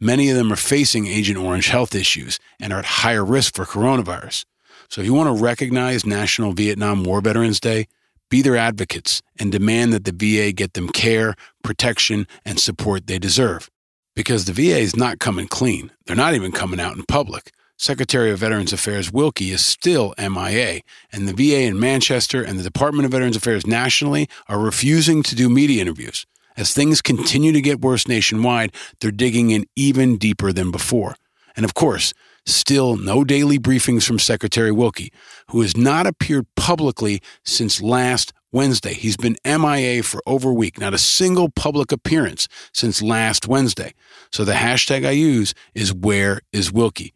[SPEAKER 1] Many of them are facing Agent Orange health issues and are at higher risk for coronavirus. So if you want to recognize National Vietnam War Veterans Day, be their advocates and demand that the VA get them care, protection, and support they deserve. Because the VA is not coming clean. They're not even coming out in public. Secretary of Veterans Affairs Wilkie is still MIA, and the VA in Manchester and the Department of Veterans Affairs nationally are refusing to do media interviews. As things continue to get worse nationwide, they're digging in even deeper than before. And of course, still no daily briefings from Secretary Wilkie, who has not appeared publicly since last Wednesday. He's been MIA for over a week, not a single public appearance since last Wednesday. So the hashtag I use is where is Wilkie?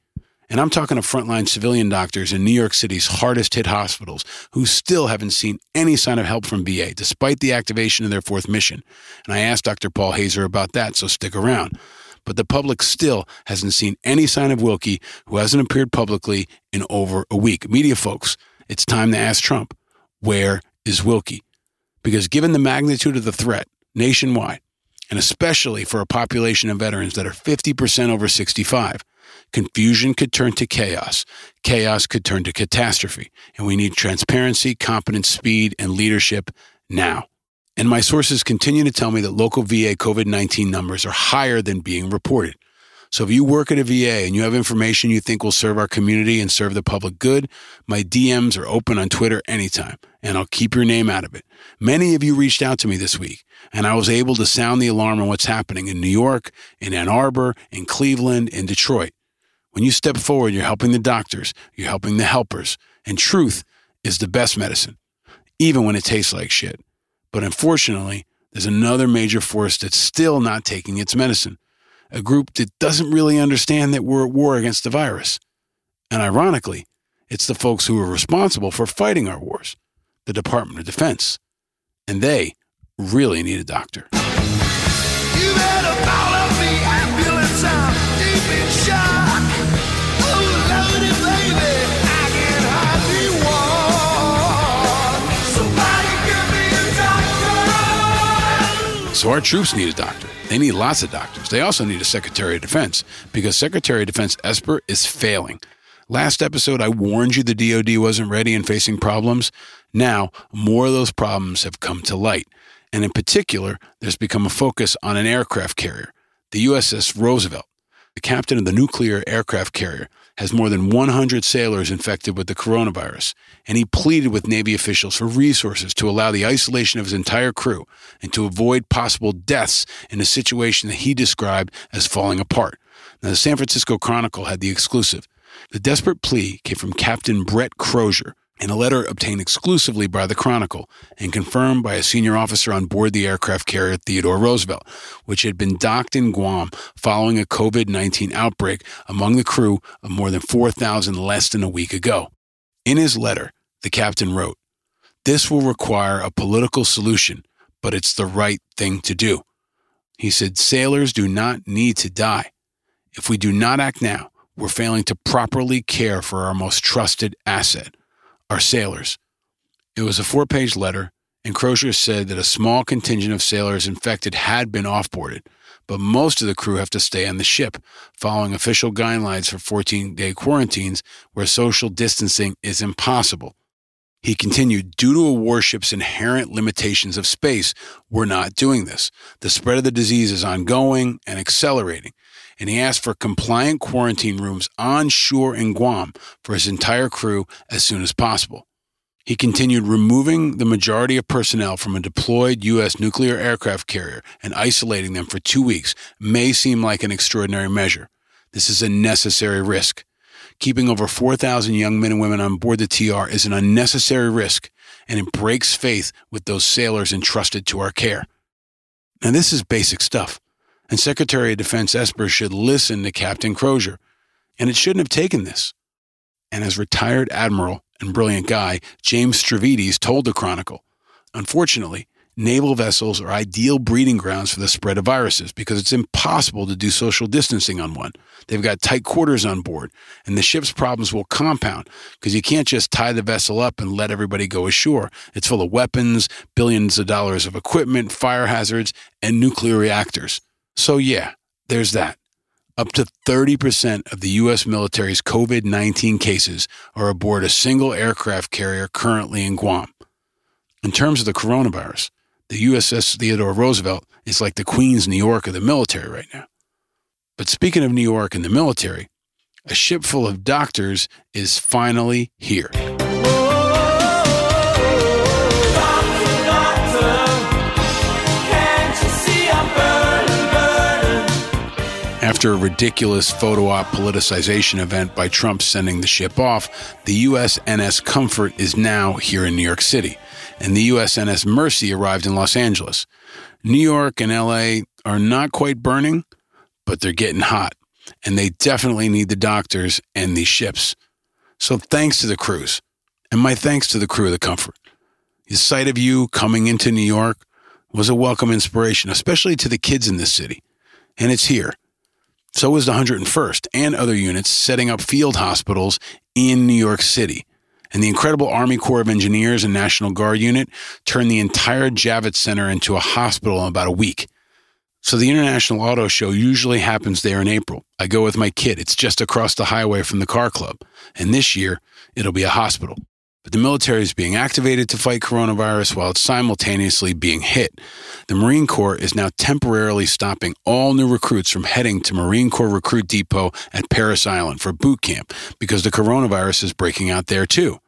[SPEAKER 1] And I'm talking to frontline civilian doctors in New York City's hardest hit hospitals who still haven't seen any sign of help from VA despite the activation of their fourth mission. And I asked Dr. Paul Hazer about that, so stick around. But the public still hasn't seen any sign of Wilkie, who hasn't appeared publicly in over a week. Media folks, it's time to ask Trump, where is Wilkie? Because given the magnitude of the threat nationwide, and especially for a population of veterans that are 50% over 65, confusion could turn to chaos. Chaos could turn to catastrophe. And we need transparency, competence, speed, and leadership now. And my sources continue to tell me that local VA COVID 19 numbers are higher than being reported. So if you work at a VA and you have information you think will serve our community and serve the public good, my DMs are open on Twitter anytime, and I'll keep your name out of it. Many of you reached out to me this week, and I was able to sound the alarm on what's happening in New York, in Ann Arbor, in Cleveland, in Detroit. When you step forward, you're helping the doctors, you're helping the helpers, and truth is the best medicine, even when it tastes like shit. But unfortunately, there's another major force that's still not taking its medicine a group that doesn't really understand that we're at war against the virus. And ironically, it's the folks who are responsible for fighting our wars, the Department of Defense. And they really need a doctor. So our troops need a doctor. They need lots of doctors. They also need a Secretary of Defense because Secretary of Defense Esper is failing. Last episode, I warned you the DoD wasn't ready and facing problems. Now, more of those problems have come to light. And in particular, there's become a focus on an aircraft carrier, the USS Roosevelt. The captain of the nuclear aircraft carrier has more than 100 sailors infected with the coronavirus, and he pleaded with Navy officials for resources to allow the isolation of his entire crew and to avoid possible deaths in a situation that he described as falling apart. Now, the San Francisco Chronicle had the exclusive. The desperate plea came from Captain Brett Crozier in a letter obtained exclusively by the Chronicle and confirmed by a senior officer on board the aircraft carrier Theodore Roosevelt, which had been docked in Guam following a COVID 19 outbreak among the crew of more than 4,000 less than a week ago. In his letter, the captain wrote, This will require a political solution, but it's the right thing to do. He said, Sailors do not need to die. If we do not act now, we're failing to properly care for our most trusted asset our sailors. It was a four page letter, and Crozier said that a small contingent of sailors infected had been offboarded, but most of the crew have to stay on the ship, following official guidelines for 14 day quarantines where social distancing is impossible. He continued, due to a warship's inherent limitations of space, we're not doing this. The spread of the disease is ongoing and accelerating and he asked for compliant quarantine rooms on shore in Guam for his entire crew as soon as possible. He continued removing the majority of personnel from a deployed U.S. nuclear aircraft carrier and isolating them for two weeks may seem like an extraordinary measure. This is a necessary risk. Keeping over 4,000 young men and women on board the TR is an unnecessary risk, and it breaks faith with those sailors entrusted to our care. Now, this is basic stuff and Secretary of Defense Esper should listen to Captain Crozier. And it shouldn't have taken this. And as retired admiral and brilliant guy, James Stavridis told the Chronicle, unfortunately, naval vessels are ideal breeding grounds for the spread of viruses because it's impossible to do social distancing on one. They've got tight quarters on board, and the ship's problems will compound because you can't just tie the vessel up and let everybody go ashore. It's full of weapons, billions of dollars of equipment, fire hazards, and nuclear reactors. So, yeah, there's that. Up to 30% of the U.S. military's COVID 19 cases are aboard a single aircraft carrier currently in Guam. In terms of the coronavirus, the USS Theodore Roosevelt is like the Queens New York of the military right now. But speaking of New York and the military, a ship full of doctors is finally here. After a ridiculous photo op politicization event by Trump sending the ship off, the USNS Comfort is now here in New York City, and the USNS Mercy arrived in Los Angeles. New York and LA are not quite burning, but they're getting hot. and they definitely need the doctors and these ships. So thanks to the crews, and my thanks to the crew of the Comfort. The sight of you coming into New York was a welcome inspiration, especially to the kids in this city. And it's here. So is the 101st and other units setting up field hospitals in New York City. And the incredible Army Corps of Engineers and National Guard unit turned the entire Javits Center into a hospital in about a week. So the International Auto Show usually happens there in April. I go with my kid. It's just across the highway from the car club. And this year, it'll be a hospital. But the military is being activated to fight coronavirus while it's simultaneously being hit. The Marine Corps is now temporarily stopping all new recruits from heading to Marine Corps Recruit Depot at Parris Island for boot camp because the coronavirus is breaking out there too.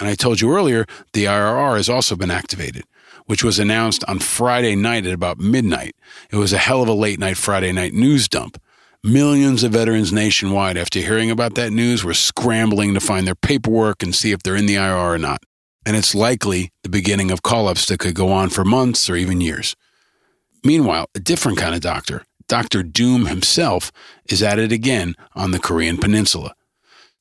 [SPEAKER 1] And I told you earlier, the IRR has also been activated, which was announced on Friday night at about midnight. It was a hell of a late night Friday night news dump. Millions of veterans nationwide, after hearing about that news, were scrambling to find their paperwork and see if they're in the IR or not. And it's likely the beginning of call ups that could go on for months or even years. Meanwhile, a different kind of doctor, Dr. Doom himself, is at it again on the Korean Peninsula.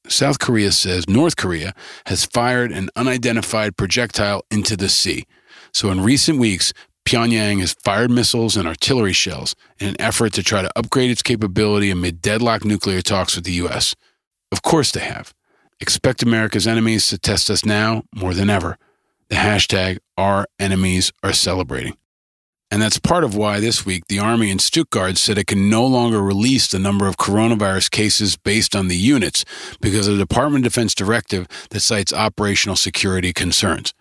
[SPEAKER 1] South Korea says North Korea has fired an unidentified projectile into the sea. So, in recent weeks, Pyongyang has fired missiles and artillery shells in an effort to try to upgrade its capability amid deadlocked nuclear talks with the U.S. Of course, they have. Expect America's enemies to test us now more than ever. The hashtag our enemies are celebrating. And that's part of why this week the Army in Stuttgart said it can no longer release the number of coronavirus cases based on the units because of the Department of Defense directive that cites operational security concerns.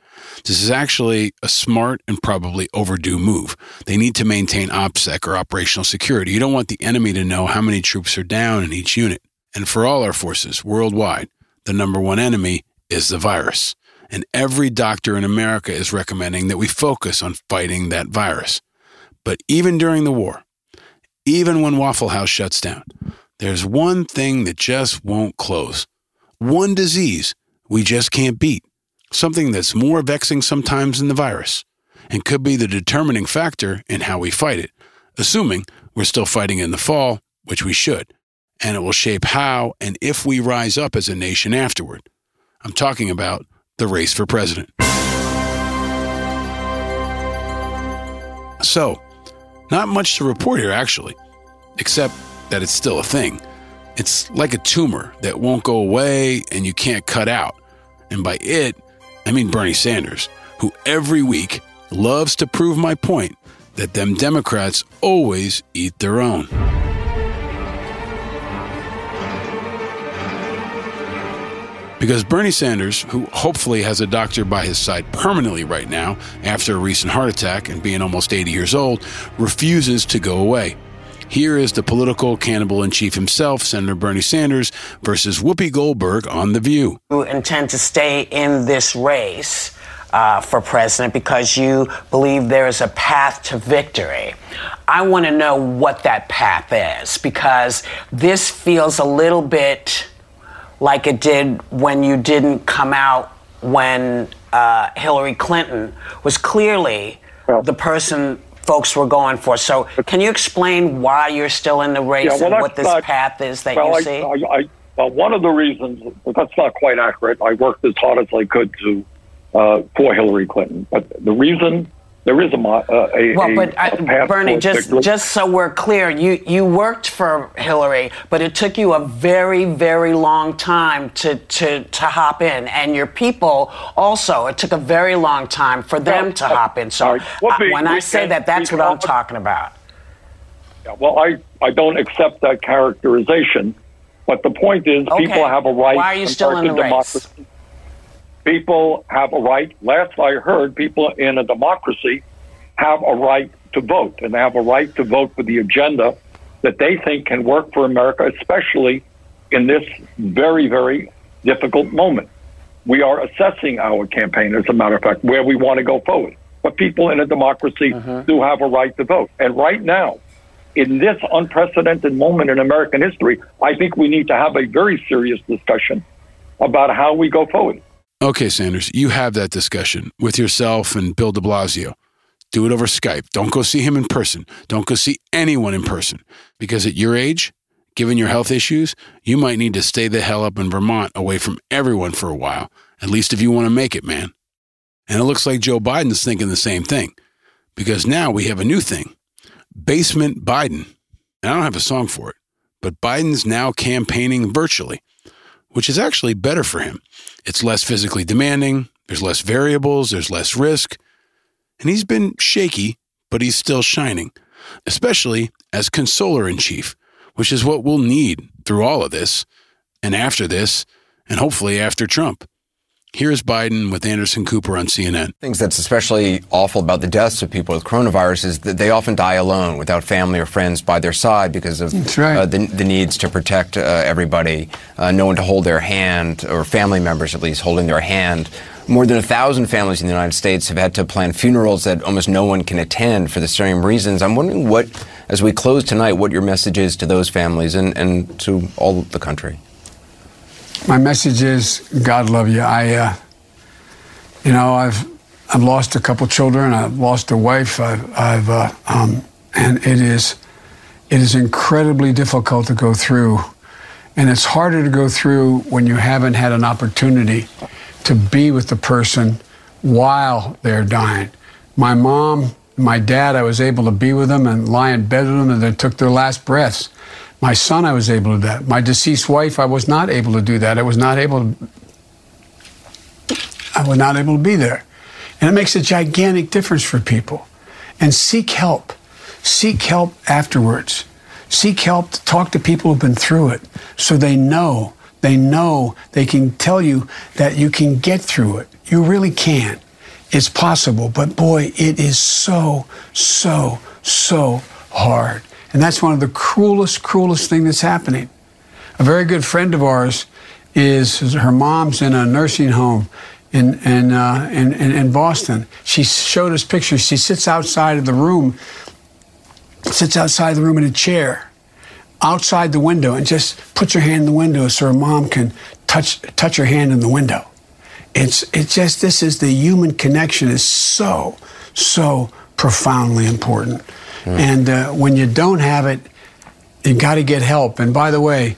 [SPEAKER 1] This is actually a smart and probably overdue move. They need to maintain OPSEC or operational security. You don't want the enemy to know how many troops are down in each unit. And for all our forces worldwide, the number one enemy is the virus. And every doctor in America is recommending that we focus on fighting that virus. But even during the war, even when Waffle House shuts down, there's one thing that just won't close. One disease we just can't beat. Something that's more vexing sometimes than the virus and could be the determining factor in how we fight it, assuming we're still fighting in the fall, which we should. And it will shape how and if we rise up as a nation afterward. I'm talking about the race for president. So, not much to report here, actually, except that it's still a thing. It's like a tumor that won't go away and you can't cut out. And by it, I mean Bernie Sanders, who every week loves to prove my point that them Democrats always eat their own. Because Bernie Sanders, who hopefully has a doctor by his side permanently right now after a recent heart attack and being almost 80 years old, refuses to go away. Here is the political cannibal in chief himself, Senator Bernie Sanders, versus Whoopi Goldberg on The View.
[SPEAKER 17] You intend to stay in this race uh, for president because you believe there is a path to victory. I want to know what that path is because this feels a little bit like it did when you didn't come out when uh, Hillary Clinton was clearly the person folks were going for. So, can you explain why you're still in the race
[SPEAKER 18] Yeah, well,
[SPEAKER 17] and what this
[SPEAKER 18] not-
[SPEAKER 17] path is that
[SPEAKER 18] well,
[SPEAKER 17] you
[SPEAKER 18] I,
[SPEAKER 17] see?
[SPEAKER 18] I, I, well, one of the reasons, but that's not quite accurate. I worked as hard as I could to uh, for Hillary Clinton, but the reason there is a mo- uh, a,
[SPEAKER 17] well, but I,
[SPEAKER 18] a path
[SPEAKER 17] Bernie, just just so we're clear, you you worked for Hillary, but it took you a very very long time to to to hop in, and your people also. It took a very long time for them to hop in. So
[SPEAKER 18] Whoopi,
[SPEAKER 17] uh, when I say that, that's what I'm talking about.
[SPEAKER 18] Yeah, well, I, I don't accept that characterization, but the point is,
[SPEAKER 17] Okay.
[SPEAKER 18] people have a right.
[SPEAKER 17] Why are you still in the race?
[SPEAKER 18] democracy- People have a right. Last I heard, people in a democracy have a right to vote, and they have a right to vote for the agenda that they think can work for America, especially in this very, very difficult moment. We are assessing our campaign, as a matter of fact, where we want to go forward. But people in a democracy uh-huh. do have a right to vote. And right now, in this unprecedented moment in American history, I think we need to have a very serious discussion about how we go forward.
[SPEAKER 1] Okay, Sanders, you have that discussion with yourself and Bill de Blasio. Do it over Skype. Don't go see him in person. Don't go see anyone in person. Because at your age, given your health issues, you might need to stay the hell up in Vermont away from everyone for a while, at least if you want to make it, man. And it looks like Joe Biden's thinking the same thing because now we have a new thing Basement Biden. And I don't have a song for it, but Biden's now campaigning virtually, which is actually better for him. It's less physically demanding, there's less variables, there's less risk. And he's been shaky, but he's still shining, especially as consoler in chief, which is what we'll need through all of this and after this, and hopefully after Trump. Here's Biden with Anderson Cooper on CNN.
[SPEAKER 19] Things that's especially awful about the deaths of people with coronavirus is that they often die alone without family or friends by their side because of uh, the, the needs to protect uh, everybody, uh, no one to hold their hand, or family members at least holding their hand. More than a thousand families in the United States have had to plan funerals that almost no one can attend for the same reasons. I'm wondering what, as we close tonight, what your message is to those families and, and to all the country.
[SPEAKER 20] My message is God love you. I, uh, you know, I've I've lost a couple children. I've lost a wife. I've, I've uh, um, and it is it is incredibly difficult to go through, and it's harder to go through when you haven't had an opportunity to be with the person while they're dying. My mom, my dad, I was able to be with them and lie in bed with them, and they took their last breaths. My son, I was able to do that. My deceased wife, I was not able to do that. I was not able to. I was not able to be there, and it makes a gigantic difference for people. And seek help. Seek help afterwards. Seek help to talk to people who've been through it, so they know. They know they can tell you that you can get through it. You really can. It's possible, but boy, it is so, so, so hard. And that's one of the cruelest, cruelest thing that's happening. A very good friend of ours is her mom's in a nursing home in in, uh, in, in in Boston. She showed us pictures. She sits outside of the room, sits outside the room in a chair, outside the window, and just puts her hand in the window so her mom can touch touch her hand in the window. It's it's just this is the human connection is so so profoundly important. And uh, when you don't have it, you got to get help. And by the way,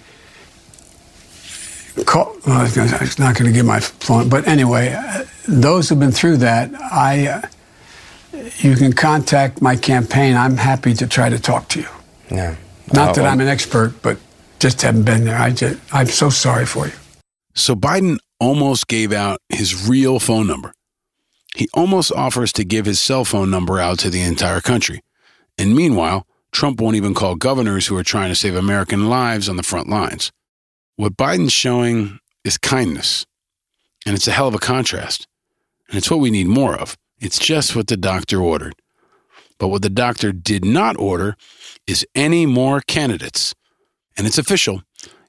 [SPEAKER 20] call, well, I was gonna- I was not going to give my phone, but anyway, uh, those who've been through that, I, uh, you can contact my campaign. I'm happy to try to talk to you.
[SPEAKER 19] Yeah.
[SPEAKER 20] Not
[SPEAKER 19] Uh,
[SPEAKER 20] that
[SPEAKER 19] well-
[SPEAKER 20] I'm an expert, but just haven't been there. I just, I'm so sorry for you.
[SPEAKER 1] So Biden almost gave out his real phone number. He almost offers to give his cell phone number out to the entire country. And meanwhile, Trump won't even call governors who are trying to save American lives on the front lines. What Biden's showing is kindness. And it's a hell of a contrast. And it's what we need more of. It's just what the doctor ordered. But what the doctor did not order is any more candidates. And it's official.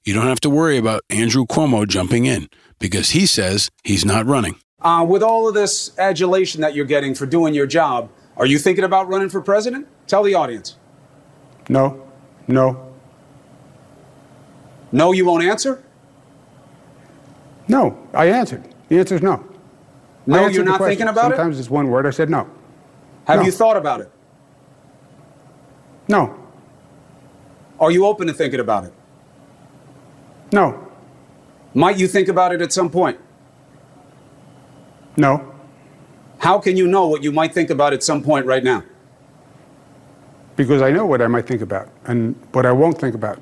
[SPEAKER 1] You don't have to worry about Andrew Cuomo jumping in because he says he's not running.
[SPEAKER 21] Uh, with all of this adulation that you're getting for doing your job, are you thinking about running for president? Tell the audience.
[SPEAKER 20] No, no,
[SPEAKER 21] No, you won't answer?
[SPEAKER 20] no. I answered. The answer is no.
[SPEAKER 21] No, you're not thinking about it?
[SPEAKER 20] Sometimes it's one word. I said no.
[SPEAKER 21] Have
[SPEAKER 20] No.
[SPEAKER 21] you thought about it?
[SPEAKER 20] No,
[SPEAKER 21] Are you open to thinking about it?
[SPEAKER 20] no,
[SPEAKER 21] Might you think about it at some point?
[SPEAKER 20] no.
[SPEAKER 21] How can you know what you might think about at some point right now?
[SPEAKER 20] Because I know what I might think about and what I won't think about.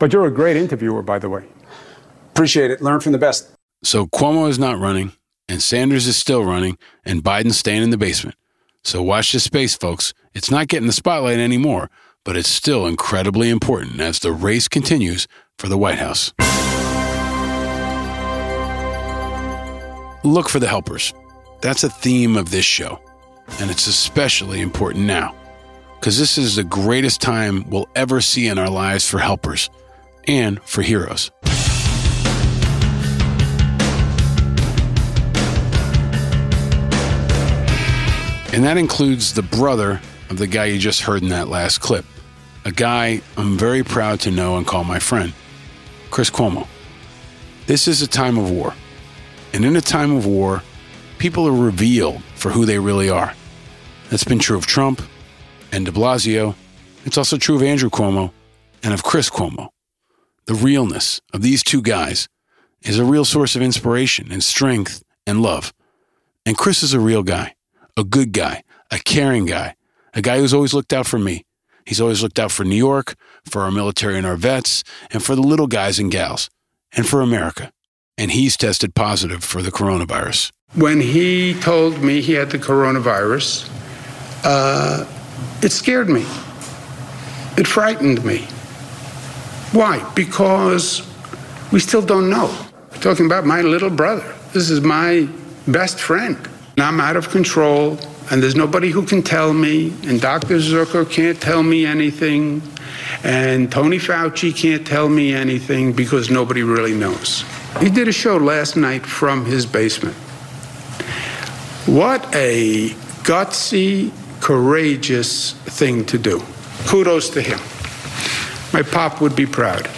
[SPEAKER 20] But you're a great interviewer, by the way.
[SPEAKER 21] Appreciate it. Learn from the best.
[SPEAKER 1] So Cuomo is not running, and Sanders is still running, and Biden's staying in the basement. So watch this space, folks. It's not getting the spotlight anymore, but it's still incredibly important as the race continues for the White House. Look for the helpers. That's a theme of this show, and it's especially important now because this is the greatest time we'll ever see in our lives for helpers and for heroes. And that includes the brother of the guy you just heard in that last clip, a guy I'm very proud to know and call my friend, Chris Cuomo. This is a time of war. And in a time of war, people are revealed for who they really are. That's been true of Trump and de Blasio. It's also true of Andrew Cuomo and of Chris Cuomo. the realness of these two guys is a real source of inspiration and strength and love. And Chris is a real guy, a good guy, a caring guy, a guy who's always looked out for me. He's always looked out for New York, for our military and our vets, and for the little guys and gals, and for America. And he's tested positive for the coronavirus.
[SPEAKER 10] When he told me he had the coronavirus, uh, it scared me. It frightened me. Why? Because we still don't know. We're talking about my little brother. This is my best friend. And I'm out of control, and there's nobody who can tell me, and Dr. Zucker can't tell me anything, and Tony Fauci can't tell me anything because nobody really knows. He did a show last night from his basement. What a gutsy, courageous thing to do. Kudos to him. My pop would be proud.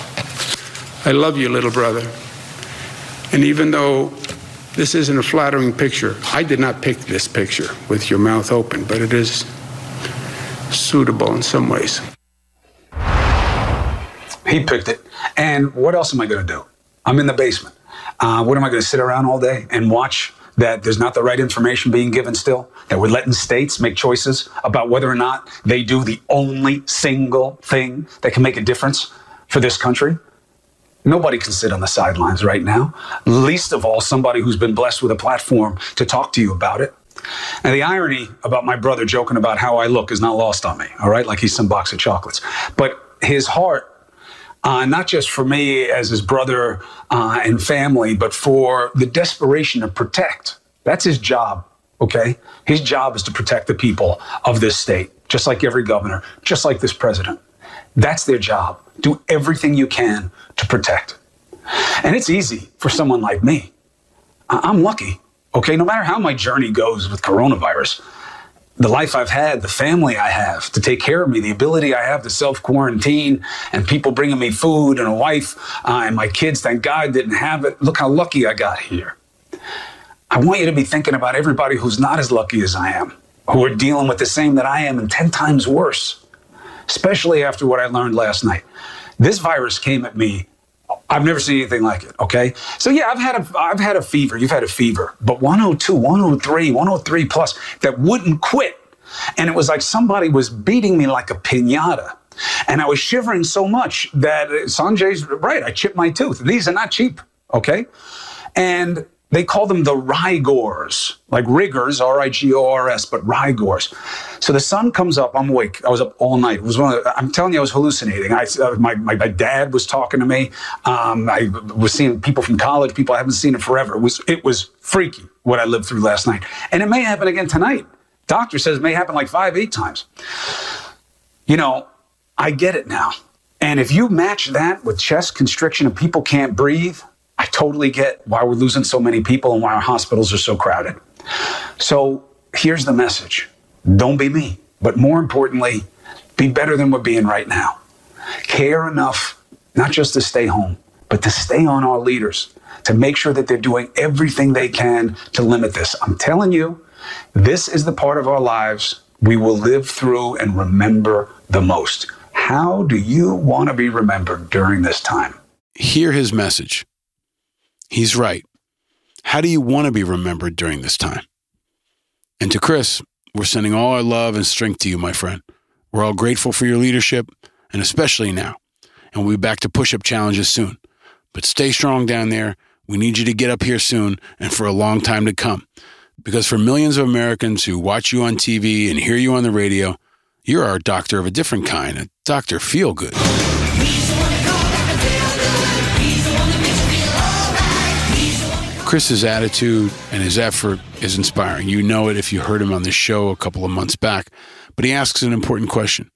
[SPEAKER 10] I love you, little brother. And even though this isn't a flattering picture, I did not pick this picture with your mouth open, but it is suitable in some ways.
[SPEAKER 21] He picked it. And what else am I going to do? I'm in the basement. Uh, what am I going to sit around all day and watch that there's not the right information being given still? That we're letting states make choices about whether or not they do the only single thing that can make a difference for this country? Nobody can sit on the sidelines right now, least of all somebody who's been blessed with a platform to talk to you about it. And the irony about my brother joking about how I look is not lost on me, all right? Like he's some box of chocolates. But his heart uh, not just for me as his brother uh, and family, but for the desperation to protect. That's his job, okay? His job is to protect the people of this state, just like every governor, just like this president. That's their job. Do everything you can to protect. And it's easy for someone like me. I- I'm lucky, okay? No matter how my journey goes with coronavirus, the life I've had, the family I have to take care of me, the ability I have to self quarantine, and people bringing me food and a wife uh, and my kids, thank God, didn't have it. Look how lucky I got here. I want you to be thinking about everybody who's not as lucky as I am, who are dealing with the same that I am and 10 times worse, especially after what I learned last night. This virus came at me I've never seen anything like it. Okay. So yeah, I've had a I've had a fever. You've had a fever, but 102, 103, 103 plus that wouldn't quit. And it was like somebody was beating me like a pinata. And I was shivering so much that Sanjay's right. I chipped my tooth. These are not cheap. Okay. And they call them the rigors, like rigors, R I G O R S, but rigors. So the sun comes up. I'm awake. I was up all night. It was one of the, I'm telling you, I was hallucinating. I, uh, my, my, my dad was talking to me. Um, I was seeing people from college, people I haven't seen in forever. It was, it was freaky what I lived through last night. And it may happen again tonight. Doctor says it may happen like five, eight times. You know, I get it now. And if you match that with chest constriction and people can't breathe, I totally get why we're losing so many people and why our hospitals are so crowded. So here's the message don't be me, but more importantly, be better than we're being right now. Care enough, not just to stay home, but to stay on our leaders, to make sure that they're doing everything they can to limit this. I'm telling you, this is the part of our lives we will live through and remember the most. How do you want to be remembered during this time?
[SPEAKER 1] Hear his message. He's right. How do you want to be remembered during this time? And to Chris, we're sending all our love and strength to you, my friend. We're all grateful for your leadership, and especially now. And we'll be back to push up challenges soon. But stay strong down there. We need you to get up here soon and for a long time to come. Because for millions of Americans who watch you on TV and hear you on the radio, you're our doctor of a different kind, a Dr. Feelgood. Chris's attitude and his effort is inspiring. You know it if you heard him on the show a couple of months back. But he asks an important question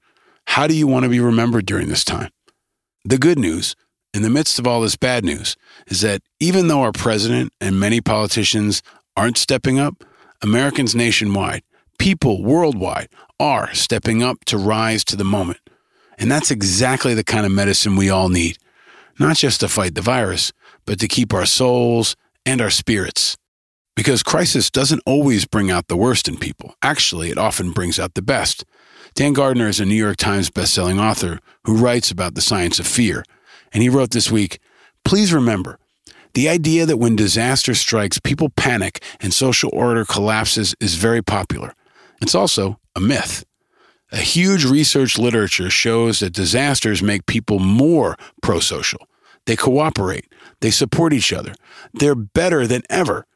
[SPEAKER 1] How do you want to be remembered during this time? The good news, in the midst of all this bad news, is that even though our president and many politicians aren't stepping up, Americans nationwide, people worldwide, are stepping up to rise to the moment. And that's exactly the kind of medicine we all need, not just to fight the virus, but to keep our souls and our spirits. Because crisis doesn't always bring out the worst in people. Actually, it often brings out the best. Dan Gardner is a New York Times bestselling author who writes about the science of fear. And he wrote this week Please remember, the idea that when disaster strikes, people panic and social order collapses is very popular. It's also a myth. A huge research literature shows that disasters make people more pro social. They cooperate, they support each other, they're better than ever.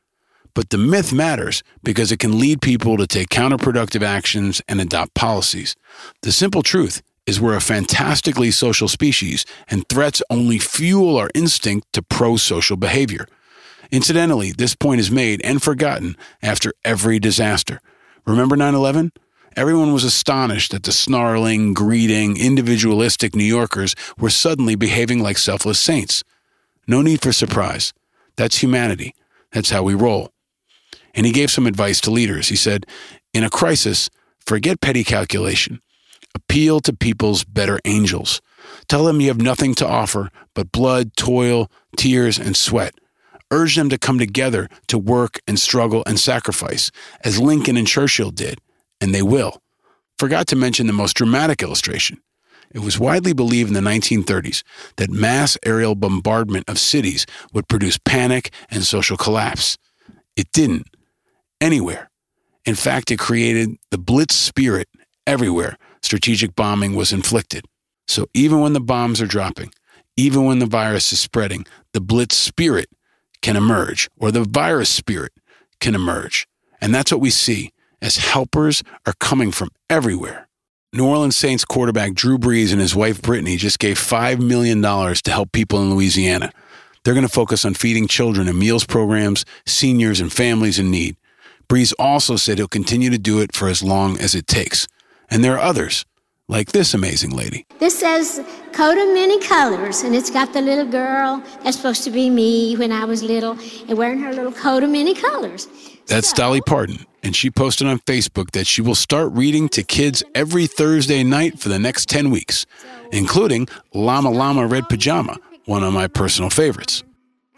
[SPEAKER 1] But the myth matters because it can lead people to take counterproductive actions and adopt policies. The simple truth is we're a fantastically social species, and threats only fuel our instinct to pro social behavior. Incidentally, this point is made and forgotten after every disaster. Remember 9 11? Everyone was astonished that the snarling, greeting, individualistic New Yorkers were suddenly behaving like selfless saints. No need for surprise. That's humanity. That's how we roll. And he gave some advice to leaders. He said, In a crisis, forget petty calculation. Appeal to people's better angels. Tell them you have nothing to offer but blood, toil, tears, and sweat. Urge them to come together to work and struggle and sacrifice, as Lincoln and Churchill did, and they will. Forgot to mention the most dramatic illustration. It was widely believed in the 1930s that mass aerial bombardment of cities would produce panic and social collapse. It didn't. Anywhere. In fact, it created the blitz spirit everywhere strategic bombing was inflicted. So even when the bombs are dropping, even when the virus is spreading, the blitz spirit can emerge, or the virus spirit can emerge. And that's what we see as helpers are coming from everywhere. New Orleans Saints quarterback Drew Brees and his wife Brittany just gave $5 million to help people in Louisiana. They're going to focus on feeding children in meals programs, seniors, and families in need. Brees also said he'll continue to do it for as long as it takes. And there are others, like this amazing lady.
[SPEAKER 22] This says coat of many colors, and it's got the little girl that's supposed to be me when I was little, and wearing her little coat of many colors.
[SPEAKER 1] That's Dolly Parton, and she posted on Facebook that she will start reading to kids every Thursday night for the next 10 weeks, including Llama Llama Red Pajama, one of my personal favorites.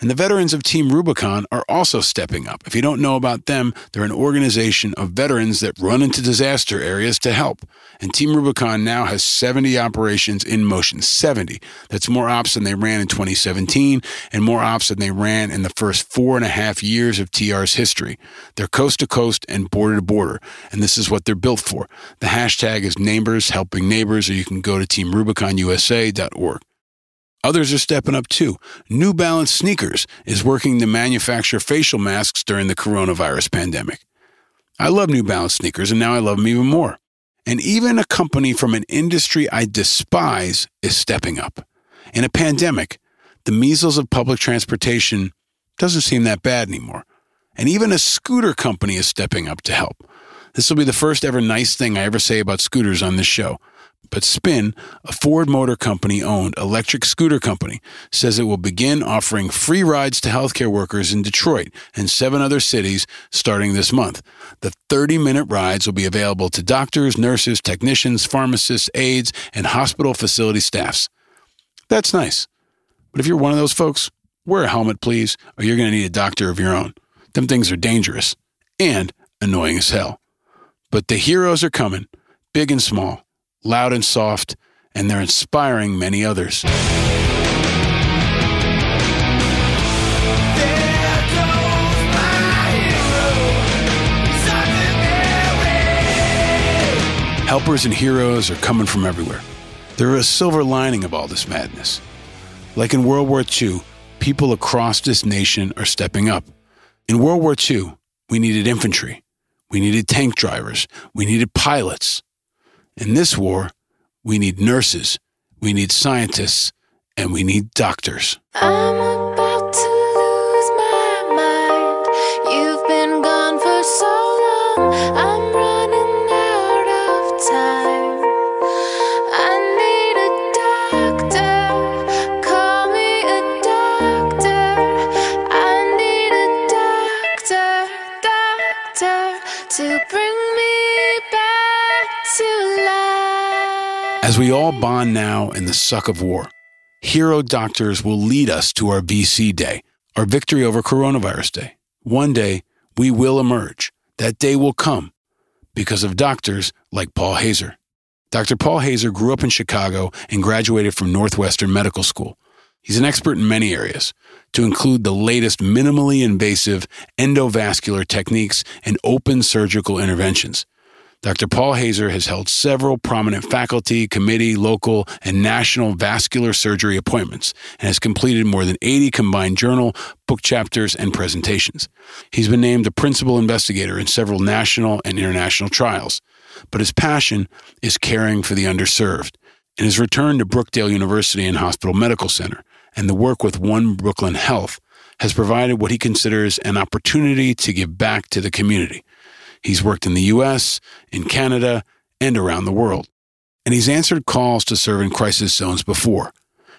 [SPEAKER 1] And the veterans of Team Rubicon are also stepping up. If you don't know about them, they're an organization of veterans that run into disaster areas to help. And Team Rubicon now has 70 operations in motion. 70. That's more ops than they ran in 2017 and more ops than they ran in the first four and a half years of TR's history. They're coast to coast and border to border. And this is what they're built for. The hashtag is Neighbors Helping Neighbors, or you can go to teamrubiconusa.org. Others are stepping up too. New Balance Sneakers is working to manufacture facial masks during the coronavirus pandemic. I love New Balance sneakers, and now I love them even more. And even a company from an industry I despise is stepping up. In a pandemic, the measles of public transportation doesn't seem that bad anymore. And even a scooter company is stepping up to help. This will be the first ever nice thing I ever say about scooters on this show. But Spin, a Ford Motor Company owned electric scooter company, says it will begin offering free rides to healthcare workers in Detroit and seven other cities starting this month. The 30 minute rides will be available to doctors, nurses, technicians, pharmacists, aides, and hospital facility staffs. That's nice. But if you're one of those folks, wear a helmet, please, or you're going to need a doctor of your own. Them things are dangerous and annoying as hell. But the heroes are coming, big and small loud and soft, and they're inspiring many others. Helpers and heroes are coming from everywhere. They're a silver lining of all this madness. Like in World War II, people across this nation are stepping up. In World War II, we needed infantry, we needed tank drivers, we needed pilots. In this war, we need nurses, we need scientists, and we need doctors. As we all bond now in the suck of war, hero doctors will lead us to our VC day, our victory over coronavirus day. One day, we will emerge. That day will come because of doctors like Paul Haser. Dr. Paul Haser grew up in Chicago and graduated from Northwestern Medical School. He's an expert in many areas, to include the latest minimally invasive endovascular techniques and open surgical interventions. Dr. Paul Haser has held several prominent faculty, committee, local, and national vascular surgery appointments and has completed more than 80 combined journal, book chapters, and presentations. He's been named a principal investigator in several national and international trials, but his passion is caring for the underserved. and his return to Brookdale University and Hospital Medical Center and the work with One Brooklyn Health has provided what he considers an opportunity to give back to the community. He's worked in the U.S., in Canada, and around the world. And he's answered calls to serve in crisis zones before.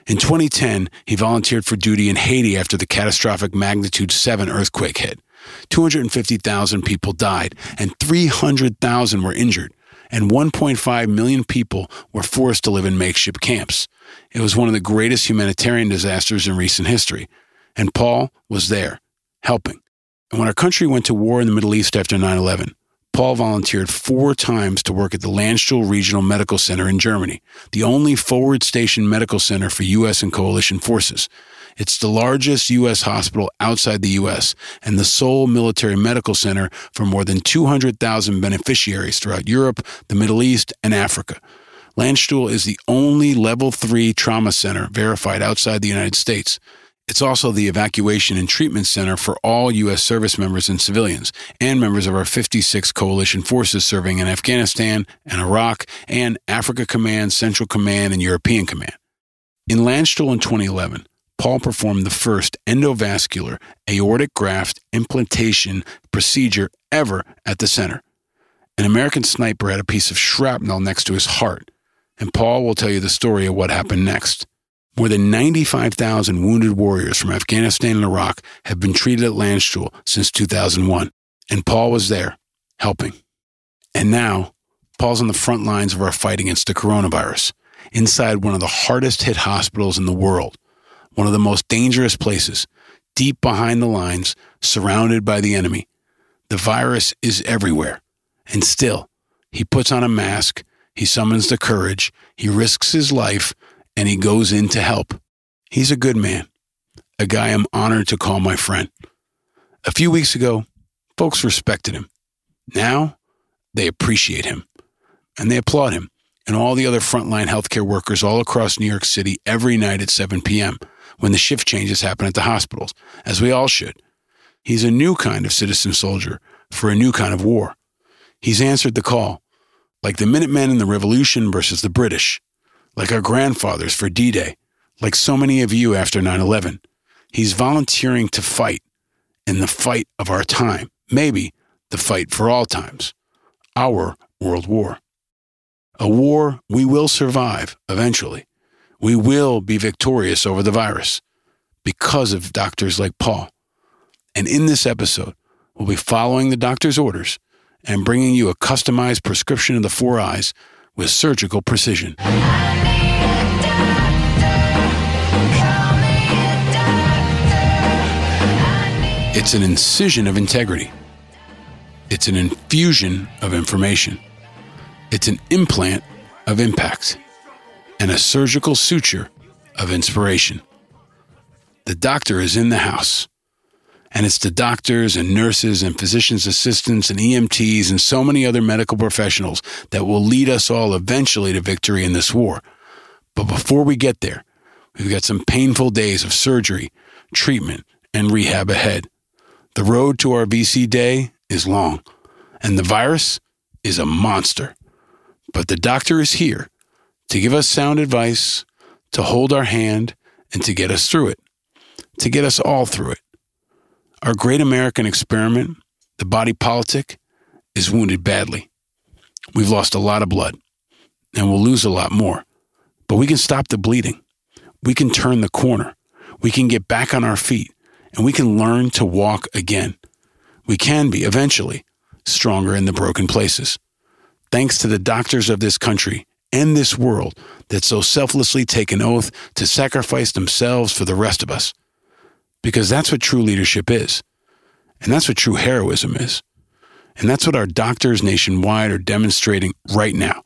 [SPEAKER 1] In 2010, he volunteered for duty in Haiti after the catastrophic magnitude 7 earthquake hit. 250,000 people died, and 300,000 were injured, and 1.5 million people were forced to live in makeshift camps. It was one of the greatest humanitarian disasters in recent history. And Paul was there, helping. And when our country went to war in the Middle East after 9 11, Paul volunteered four times to work at the Landstuhl Regional Medical Center in Germany, the only forward station medical center for U.S. and coalition forces. It's the largest U.S. hospital outside the U.S. and the sole military medical center for more than 200,000 beneficiaries throughout Europe, the Middle East, and Africa. Landstuhl is the only level three trauma center verified outside the United States. It's also the evacuation and treatment center for all U.S. service members and civilians, and members of our 56 coalition forces serving in Afghanistan and Iraq, and Africa Command, Central Command, and European Command. In Landstuhl in 2011, Paul performed the first endovascular aortic graft implantation procedure ever at the center. An American sniper had a piece of shrapnel next to his heart, and Paul will tell you the story of what happened next. More than 95,000 wounded warriors from Afghanistan and Iraq have been treated at Landstuhl since 2001, and Paul was there, helping. And now, Paul's on the front lines of our fight against the coronavirus, inside one of the hardest hit hospitals in the world, one of the most dangerous places, deep behind the lines, surrounded by the enemy. The virus is everywhere, and still, he puts on a mask, he summons the courage, he risks his life and he goes in to help. He's a good man, a guy I'm honored to call my friend. A few weeks ago, folks respected him. Now, they appreciate him and they applaud him and all the other frontline healthcare workers all across New York City every night at 7 p.m. when the shift changes happen at the hospitals, as we all should. He's a new kind of citizen soldier for a new kind of war. He's answered the call, like the Minutemen in the Revolution versus the British like our grandfathers for D Day, like so many of you after 9 11. He's volunteering to fight in the fight of our time, maybe the fight for all times, our world war. A war we will survive eventually. We will be victorious over the virus because of doctors like Paul. And in this episode, we'll be following the doctor's orders and bringing you a customized prescription of the four eyes with surgical precision. It's an incision of integrity. It's an infusion of information. It's an implant of impact and a surgical suture of inspiration. The doctor is in the house. And it's the doctors and nurses and physician's assistants and EMTs and so many other medical professionals that will lead us all eventually to victory in this war. But before we get there, we've got some painful days of surgery, treatment, and rehab ahead. The road to our VC day is long, and the virus is a monster. But the doctor is here to give us sound advice, to hold our hand, and to get us through it, to get us all through it. Our great American experiment, the body politic, is wounded badly. We've lost a lot of blood, and we'll lose a lot more. But we can stop the bleeding. We can turn the corner. We can get back on our feet, and we can learn to walk again. We can be, eventually, stronger in the broken places. Thanks to the doctors of this country and this world that so selflessly take an oath to sacrifice themselves for the rest of us because that's what true leadership is. And that's what true heroism is. And that's what our doctors nationwide are demonstrating right now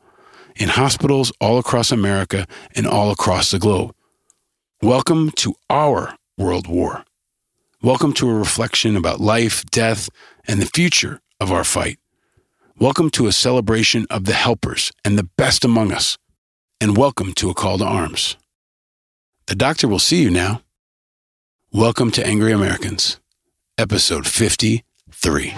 [SPEAKER 1] in hospitals all across America and all across the globe. Welcome to our world war. Welcome to a reflection about life, death, and the future of our fight. Welcome to a celebration of the helpers and the best among us. And welcome to a call to arms. The doctor will see you now. Welcome to Angry Americans, episode 53.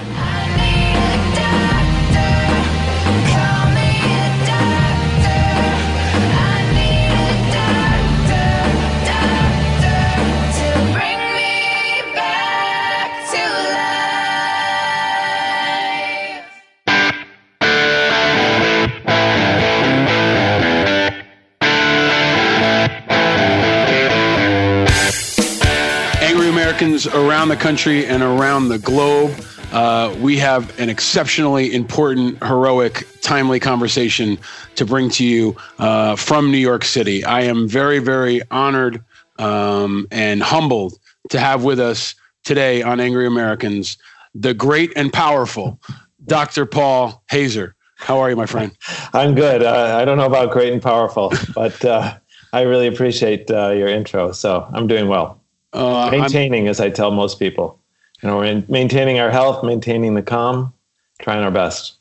[SPEAKER 1] Americans around the country and around the globe. Uh, we have an exceptionally important, heroic, timely conversation to bring to you uh, from New York City. I am very, very honored um, and humbled to have with us today on Angry Americans the great and powerful Dr. Paul Haser. How are you, my friend?
[SPEAKER 23] I'm good. Uh, I don't know about great and powerful, but uh, I really appreciate uh, your intro. So I'm doing well.
[SPEAKER 1] Uh,
[SPEAKER 23] maintaining, as I tell most people, you know, we're in, maintaining our health, maintaining the calm, trying our best.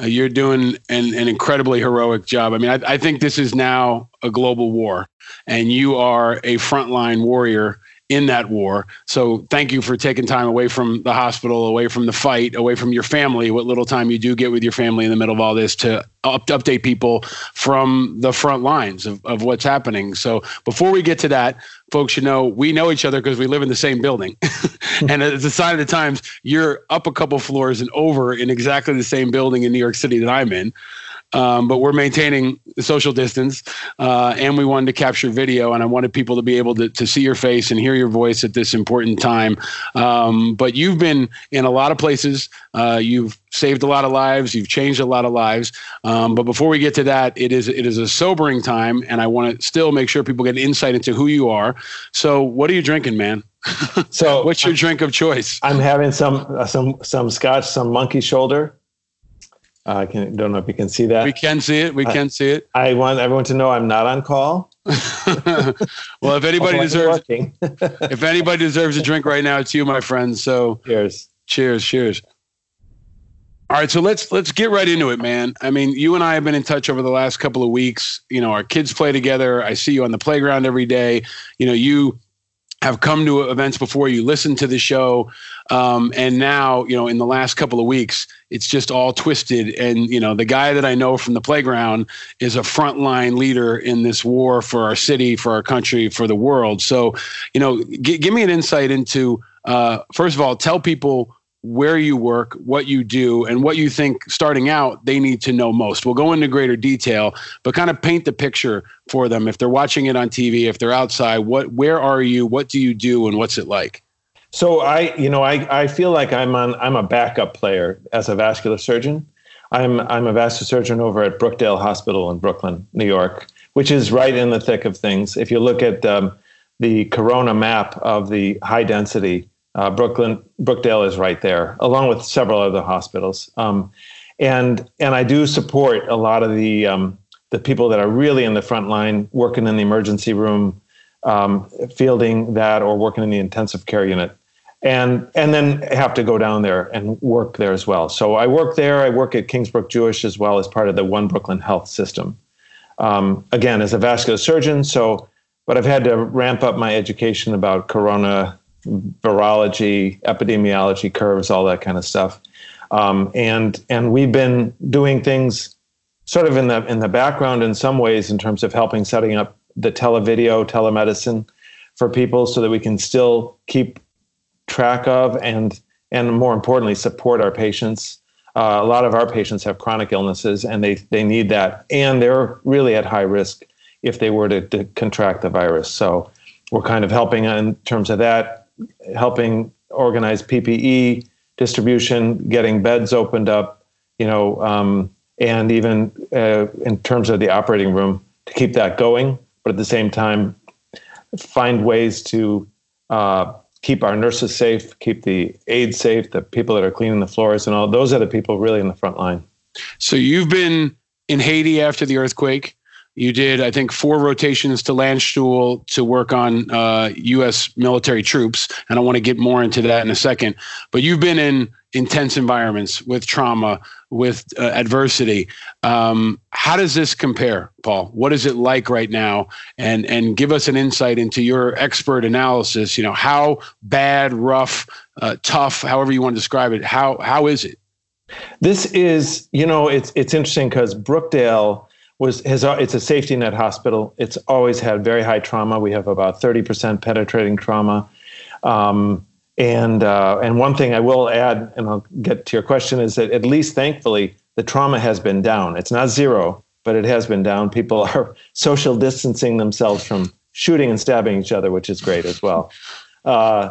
[SPEAKER 1] Uh, you're doing an, an incredibly heroic job. I mean, I, I think this is now a global war, and you are a frontline warrior in that war. So thank you for taking time away from the hospital, away from the fight, away from your family, what little time you do get with your family in the middle of all this to up, update people from the front lines of, of what's happening. So before we get to that, folks should know we know each other because we live in the same building. and it's a sign of the times you're up a couple floors and over in exactly the same building in New York City that I'm in. Um, but we're maintaining social distance, uh, and we wanted to capture video, and I wanted people to be able to, to see your face and hear your voice at this important time. Um, but you've been in a lot of places. Uh, you've saved a lot of lives. You've changed a lot of lives. Um, but before we get to that, it is it is a sobering time, and I want to still make sure people get insight into who you are. So, what are you drinking, man?
[SPEAKER 23] So,
[SPEAKER 1] what's your drink of choice?
[SPEAKER 23] I'm having some uh, some some scotch, some monkey shoulder. Uh, I can, don't know if you can see that.
[SPEAKER 1] We can see it. We
[SPEAKER 23] Uh,
[SPEAKER 1] can see it.
[SPEAKER 23] I want everyone to know I'm not on call.
[SPEAKER 1] Well, if anybody deserves, if anybody deserves a drink right now, it's you, my friend. So
[SPEAKER 23] cheers,
[SPEAKER 1] cheers, cheers. All right, so let's let's get right into it, man. I mean, you and I have been in touch over the last couple of weeks. You know, our kids play together. I see you on the playground every day. You know, you have come to events before. You listen to the show, um, and now you know in the last couple of weeks, it's just all twisted. And you know, the guy that I know from the playground is a frontline leader in this war for our city, for our country, for the world. So, you know, g- give me an insight into uh, first of all, tell people where you work, what you do, and what you think starting out they need to know most. We'll go into greater detail, but kind of paint the picture for them. If they're watching it on TV, if they're outside, what where are you? What do you do and what's it like?
[SPEAKER 23] So I, you know, I, I feel like I'm on I'm a backup player as a vascular surgeon. I'm I'm a vascular surgeon over at Brookdale Hospital in Brooklyn, New York, which is right in the thick of things. If you look at um, the Corona map of the high density, uh, Brooklyn Brookdale is right there, along with several other hospitals. Um, and and I do support a lot of the um, the people that are really in the front line, working in the emergency room, um, fielding that, or working in the intensive care unit and and then have to go down there and work there as well. So I work there. I work at Kingsbrook Jewish as well as part of the One Brooklyn Health System. Um, again, as a vascular surgeon, so but I've had to ramp up my education about corona virology, epidemiology curves, all that kind of stuff. Um, and and we've been doing things sort of in the in the background in some ways in terms of helping setting up the televideo telemedicine for people so that we can still keep track of and and more importantly support our patients. Uh, a lot of our patients have chronic illnesses and they they need that. And they're really at high risk if they were to, to contract the virus. So we're kind of helping in terms of that helping organize ppe distribution getting beds opened up you know um, and even uh, in terms of the operating room to keep that going but at the same time find ways to uh, keep our nurses safe, keep the aides safe, the people that are cleaning the floors, and all those are the people really in the front line.
[SPEAKER 1] So you've been in Haiti after the earthquake. You did, I think, four rotations to Landstuhl to work on uh, U.S. military troops, and I want to get more into that in a second. But you've been in intense environments with trauma, with uh, adversity. Um, how does this compare, Paul? What is it like right now? And and give us an insight into your expert analysis. You know, how bad, rough, uh, tough, however you want to describe it. How how is it?
[SPEAKER 23] This is, you know, it's it's interesting because Brookdale was has it's a safety net hospital. It's always had very high trauma. We have about thirty percent penetrating trauma. Um, and uh, and one thing I will add, and I'll get to your question, is that at least thankfully the trauma has been down. It's not zero, but it has been down. People are social distancing themselves from shooting and stabbing each other, which is great as well. Uh,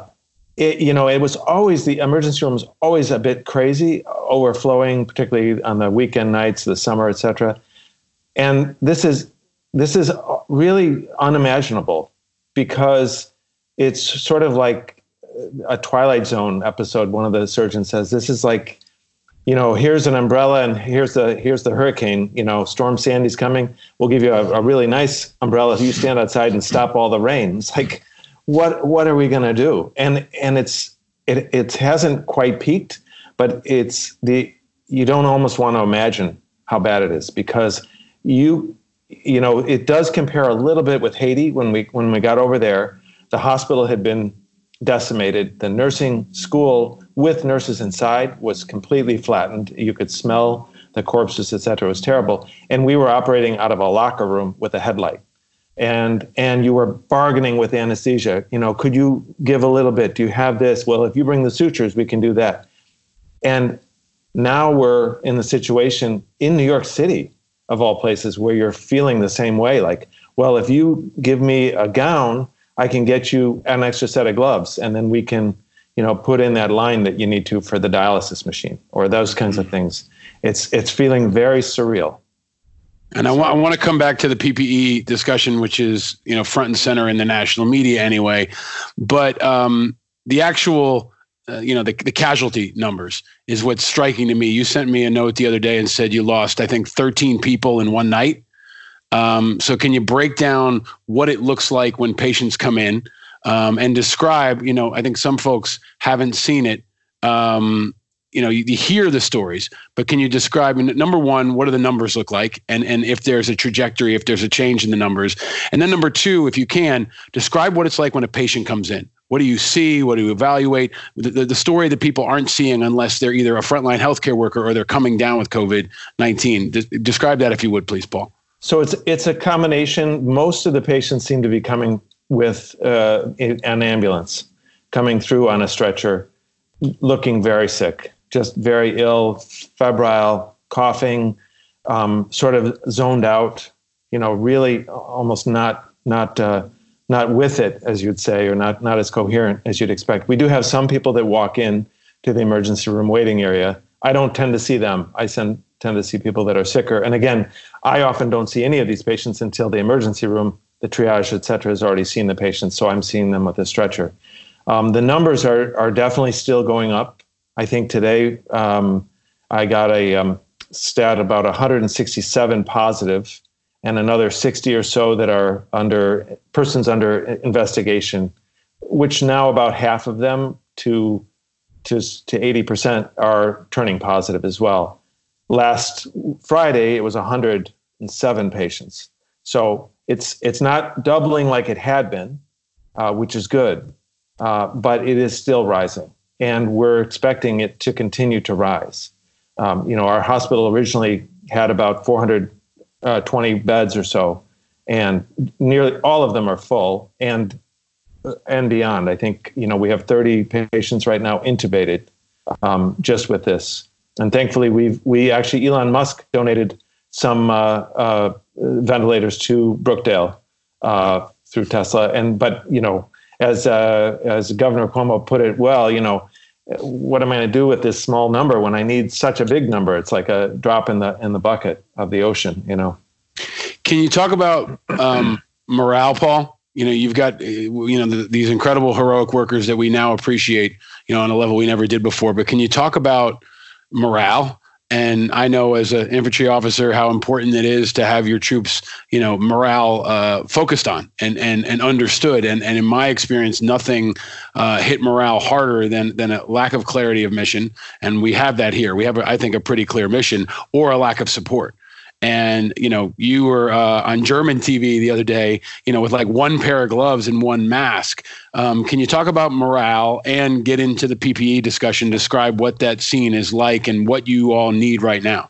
[SPEAKER 23] it, you know, it was always the emergency room was always a bit crazy, overflowing, particularly on the weekend nights, the summer, etc. And this is this is really unimaginable because it's sort of like a Twilight Zone episode. One of the surgeons says, "This is like." You know, here's an umbrella, and here's the here's the hurricane. You know, Storm Sandy's coming. We'll give you a, a really nice umbrella. You stand outside and stop all the rain. It's like, what what are we going to do? And and it's it it hasn't quite peaked, but it's the you don't almost want to imagine how bad it is because you you know it does compare a little bit with Haiti when we when we got over there. The hospital had been decimated. The nursing school with nurses inside was completely flattened. You could smell the corpses, etc. It was terrible. And we were operating out of a locker room with a headlight and and you were bargaining with anesthesia you know could you give a little bit do you have this well if you bring the sutures we can do that and now we're in the situation in new york city of all places where you're feeling the same way. Like well if you give me a gown i can get you an extra set of gloves and then we can you know put in that line that you need to for the dialysis machine or those kinds of things. It's it's feeling very surreal.
[SPEAKER 1] And I want to come back to the PPE discussion, which is you know front and center in the national media anyway. But um, the actual, uh, you know, the, the casualty numbers is what's striking to me. You sent me a note the other day and said you lost, I think, 13 people in one night. Um, so can you break down what it looks like when patients come in um, and describe? You know, I think some folks haven't seen it. Um, you know you, you, hear the stories but can you describe number one what do the numbers look like and and if there's a trajectory if there's a change in the numbers and then number two if you can describe what it's like when a patient comes in what do you see? What do you evaluate? The, the, the story that people aren't seeing unless they're either a frontline healthcare worker or they're coming down with covid-19 De- describe that if you would please paul.
[SPEAKER 23] So it's it's a combination. Most of the patients seem to be coming with uh, an ambulance coming through on a stretcher looking very sick just very ill, febrile, coughing, um, sort of zoned out. You know, really almost not not uh, not with it, as you'd say, or not not as coherent as you'd expect. We do have some people that walk in to the emergency room waiting area. I don't tend to see them. I send, tend to see people that are sicker. And again, I often don't see any of these patients until the emergency room, the triage, et cetera, has already seen the patients. So I'm seeing them with a stretcher. Um, the numbers are, are definitely still going up. I think today um, I got a um, stat about 167 positive and another 60 or so that are under persons under investigation, which now about half of them to to to 80% are turning positive as well. Last Friday it was 107 patients. So it's it's not doubling like it had been, uh, which is good, uh, but it is still rising and we're expecting it to continue to rise. Um, you know, our hospital originally had about 420 uh, beds or so, and nearly all of them are full and and beyond. I think you know we have 30 patients right now intubated um, just with this, and thankfully we've we actually Elon Musk donated some uh, uh, ventilators to Brookdale uh, through Tesla, and but you know as uh, as Governor Cuomo put it well, you know, what am I going to do with this small number when I need such a big number? It's like a drop in the in the bucket of the ocean, you know.
[SPEAKER 1] Can you talk about um, morale, Paul? You know, you've got you know the, these incredible heroic workers that we now appreciate, you know, on a level we never did before. But can you talk about morale And I know as an infantry officer how important it is to have your troops, you know, morale uh, focused on and and and understood. And and in my experience, nothing uh, hit morale harder than than a lack of clarity of mission. And we have that here. We have, I think, a pretty clear mission or a lack of support and you know you were uh, on German TV the other day, you know, with like one pair of gloves and one mask. Um, can you talk about morale and get into the PPE discussion? Describe what that scene is like and what you all need right now.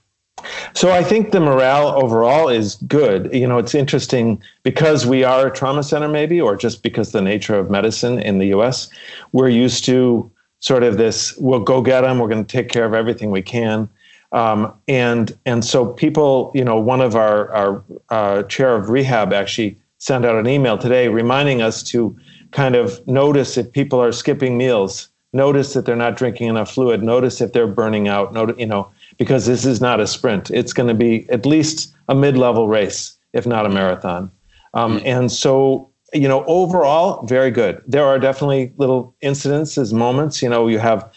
[SPEAKER 23] So I think the morale overall is good. You know, it's interesting because we are a trauma center, maybe, or just because the nature of medicine in the U.S. We're used to sort of this: we'll go get them. We're going to take care of everything we can. Um, and and so people, you know, one of our our uh, chair of rehab actually sent out an email today reminding us to kind of notice if people are skipping meals, notice that they're not drinking enough fluid, notice if they're burning out, notice, you know, because this is not a sprint. It's going to be at least a mid-level race, if not a marathon. Um, and so you know, overall, very good. There are definitely little incidences, moments. You know, you have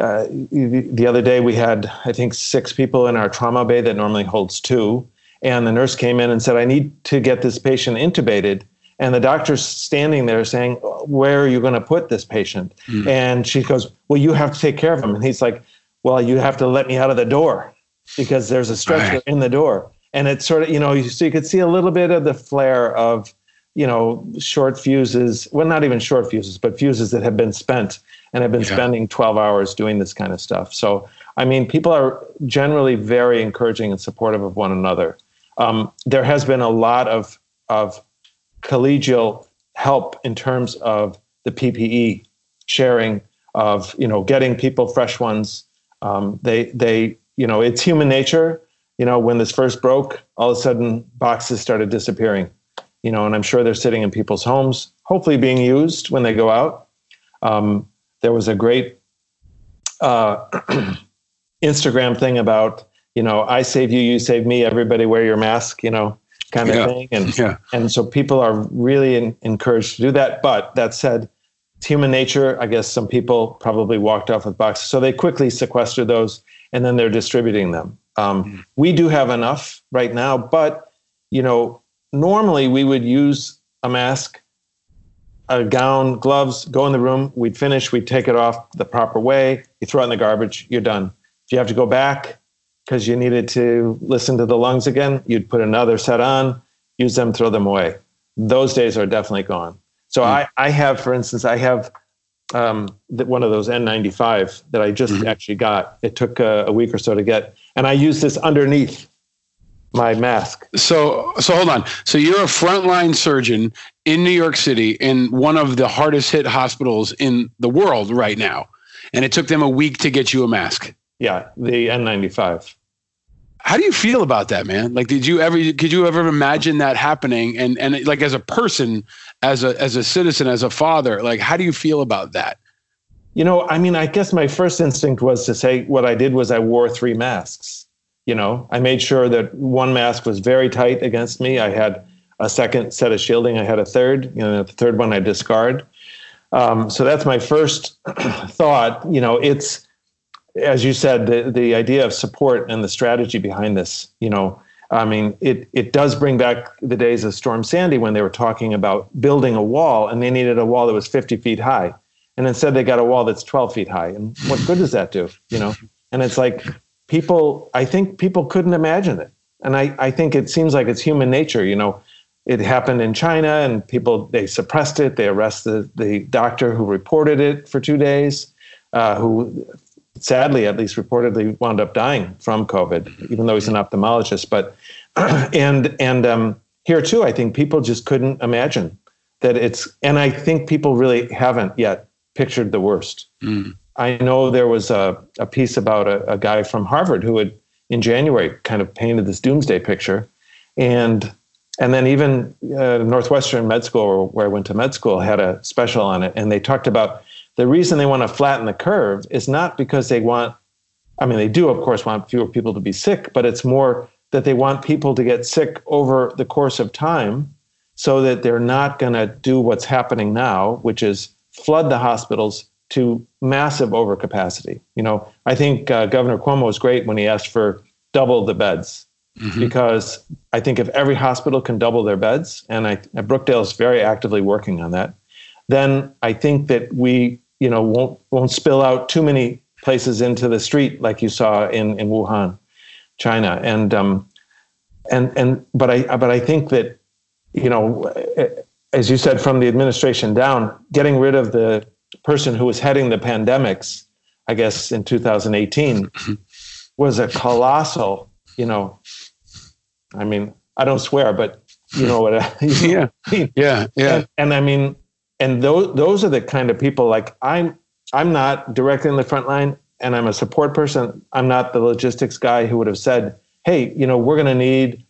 [SPEAKER 23] uh, the other day we had i think six people in our trauma bay that normally holds two. And the nurse came in and said i need to get this patient intubated. And the doctor's standing there saying where are you going to put this patient? Mm. and she goes well you have to take care of him. And he's like well you have to let me out of the door because there's a stretcher right. in the door. And it's sort of you know so you could see a little bit of the flare of you know short fuses well not even short fuses but fuses that have been spent and have been yeah. spending 12 hours doing this kind of stuff. So, I mean, people are generally very encouraging and supportive of one another. Um, there has been a lot of, of collegial help in terms of the PPE sharing of, you know, getting people fresh ones. Um, they, they, you know, it's human nature. You know, when this first broke, all of a sudden boxes started disappearing. You know, and I'm sure they're sitting in people's homes, hopefully being used when they go out. Um, there was a great uh, Instagram thing about you know I save you, you save me. Everybody wear your mask, you know, kind of
[SPEAKER 1] yeah.
[SPEAKER 23] thing. And
[SPEAKER 1] yeah.
[SPEAKER 23] and so people are really in, encouraged to do that. But that said, it's human nature. I guess some people probably walked off with boxes, so they quickly sequester those and then they're distributing them. Um, mm We do have enough right now, but you know, normally we would use a mask a gown, gloves, go in the room. We'd finish, we'd take it off the proper way. You throw it in the garbage, you're done. If you have to go back because you needed to listen to the lungs again, you'd put another set on, use them, throw them away. Those days are definitely gone. So mm. I, I have, for instance, I have um, one of those N95 that I just mm-hmm. actually got. It took a, a week or so to get, and I use this underneath my mask.
[SPEAKER 1] So, so hold on. So you're a frontline surgeon in New York City in one of the hardest hit hospitals in the world right now, and it took them a week to get you a mask.
[SPEAKER 23] Yeah, the N95.
[SPEAKER 1] How do you feel about that, man? Like, did you ever, could you ever imagine that happening? And and like as a person, as a as a citizen, as a father, like, how do you feel about that?
[SPEAKER 23] You know, I mean, I guess my first instinct was to say what I did was I wore three masks you know, I made sure that one mask was very tight against me. I had a second set of shielding. I had a third. You know, the third one I discard. Um, so that's my first thought. You know, it's as you said, the the idea of support and the strategy behind this. You know, I mean, it it does bring back the days of Storm Sandy when they were talking about building a wall and they needed a wall that was 50 feet high, and instead they got a wall that's 12 feet high. And what good does that do? You know, and it's like people, I think people couldn't imagine it. And I, I think it seems like it's human nature. You know, it happened in China and people, they suppressed it. They arrested the doctor who reported it for two days, uh, who sadly, at least reportedly, wound up dying from COVID, even though he's an ophthalmologist. But, and, and um, here too, I think people just couldn't imagine that it's, and I think people really haven't yet pictured the worst. Mm. I know there was a, a piece about a, a guy from Harvard who had, in January, kind of painted this doomsday picture. And and then even uh, Northwestern Med School, where I went to med school, had a special on it, and they talked about the reason they want to flatten the curve is not because they want, I mean, they do of course want fewer people to be sick, but it's more that they want people to get sick over the course of time, so that they're not going to do what's happening now, which is flood the hospitals to massive overcapacity. You know, I think uh, Governor Cuomo was great when he asked for double the beds
[SPEAKER 1] Mm-hmm.
[SPEAKER 23] because I think if every hospital can double their beds, and I, Brookdale is very actively working on that, then I think that we, you know, won't won't spill out too many places into the street like you saw in in Wuhan, China, and um, and and but I but I think that, you know, as you said, from the administration down, getting rid of the person who was heading the pandemics, I guess in 2018, was a colossal, you know, I mean, I don't swear, but you know what I
[SPEAKER 1] yeah. Yeah, yeah.
[SPEAKER 23] And, and I mean, and those those are the kind of people like I'm I'm not directly in the front line and I'm a support person. I'm not the logistics guy who would have said, "Hey, you know, we're going to need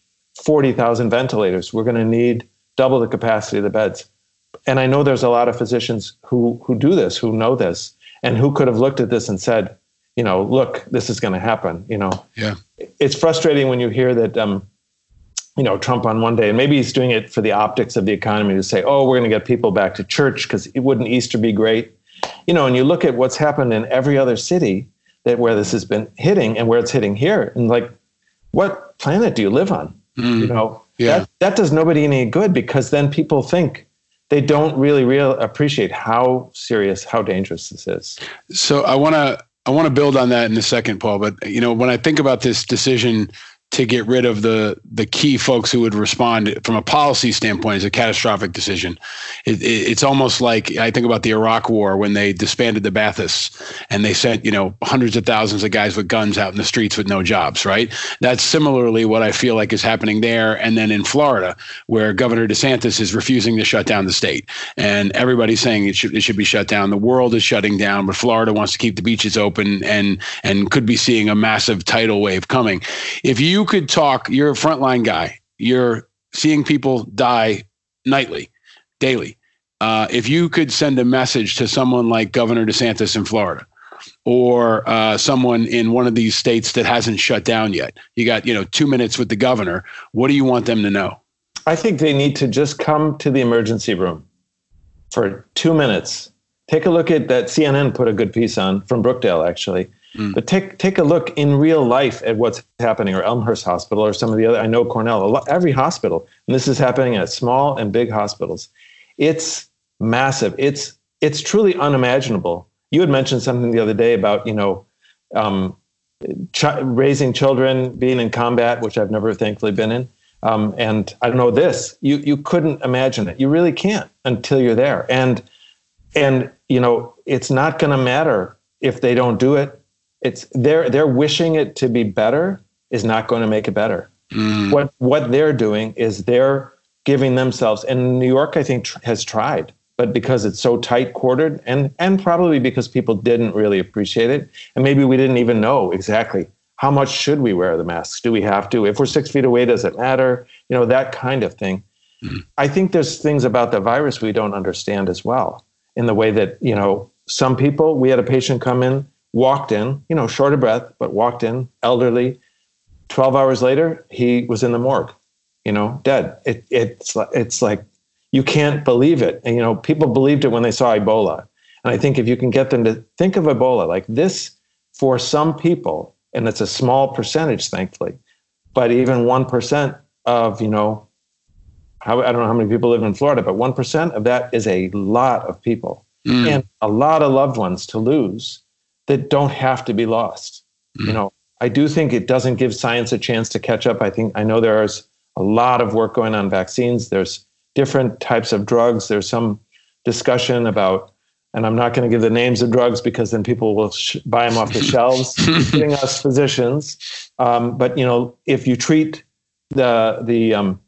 [SPEAKER 23] 40,000 ventilators. We're going to need double the capacity of the beds." And I know there's a lot of physicians who who do this, who know this, and who could have looked at this and said, you know, look, this is going to happen, you know.
[SPEAKER 1] Yeah.
[SPEAKER 23] It's frustrating when you hear that um, you know, Trump on one day, and maybe he's doing it for the optics of the economy to say, oh, we're going to get people back to church because it wouldn't Easter be great? You know, and you look at what's happened in every other city that where this has been hitting and where it's hitting here, and like, what planet do you live on? You know,
[SPEAKER 1] Yeah.
[SPEAKER 23] that, that does nobody any good because then people think they don't really real appreciate how serious, how dangerous this is.
[SPEAKER 1] So I want to I want to build on that in a second, Paul. But you know, when I think about this decision to get rid of the the key folks who would respond from a policy standpoint is a catastrophic decision. It, it, it's almost like I think about the Iraq War when they disbanded the Baathists and they sent you know hundreds of thousands of guys with guns out in the streets with no jobs. Right. That's similarly what I feel like is happening there, and then in Florida where Governor DeSantis is refusing to shut down the state, and everybody's saying it should it should be shut down. The world is shutting down, but Florida wants to keep the beaches open and and could be seeing a massive tidal wave coming. If you could talk, you're a frontline guy. You're seeing people die nightly, daily. Uh, if you could send a message to someone like Governor DeSantis in Florida, or uh, someone in one of these states that hasn't shut down yet, you got you know two minutes with the governor. What do you want them to know?
[SPEAKER 23] I think they need to just come to the emergency room for two minutes. Take a look at that. CNN put a good piece on from Brookdale, actually. But take take a look in real life at what's happening, or Elmhurst Hospital, or some of the other. I know Cornell, lot, every hospital, and this is happening at small and big hospitals. It's massive. It's it's truly unimaginable. You had mentioned something the other day about you know um, ch- raising children, being in combat, which I've never thankfully been in. Um, and I know this. You you couldn't imagine it. You really can't until you're there. And and you know it's not going to matter if they don't do it. It's they're they're wishing it to be better is not going to make it better. Mm. What what they're doing is they're giving themselves. And New York, I think, tr- has tried, but because it's so tight quartered, and and probably because people didn't really appreciate it, and maybe we didn't even know exactly how much should we wear the masks. Do we have to? If we're six feet away, does it matter? You know that kind of thing. Mm. I think there's things about the virus we don't understand as well. In the way that you know, some people. We had a patient come in, walked in, you know, short of breath, but walked in, elderly. Twelve hours later, he was in the morgue. You know, dead. It, it's it's like you can't believe it. And you know, people believed it when they saw Ebola. And I think if you can get them to think of Ebola like this, for some people, and it's a small percentage, thankfully, but even one percent of you know how, I don't know how many people live in Florida, but 1% of that is a lot of people
[SPEAKER 1] Mm.
[SPEAKER 23] and a lot of loved ones to lose that don't have to be lost. You know, I do think it doesn't give science a chance to catch up. I think I know there's a lot of work going on vaccines. There's different types of drugs. There's some discussion about, and I'm not going to give the names of drugs because then people will sh- buy them off the shelves, including us physicians. Um, but you know, if you treat the the um,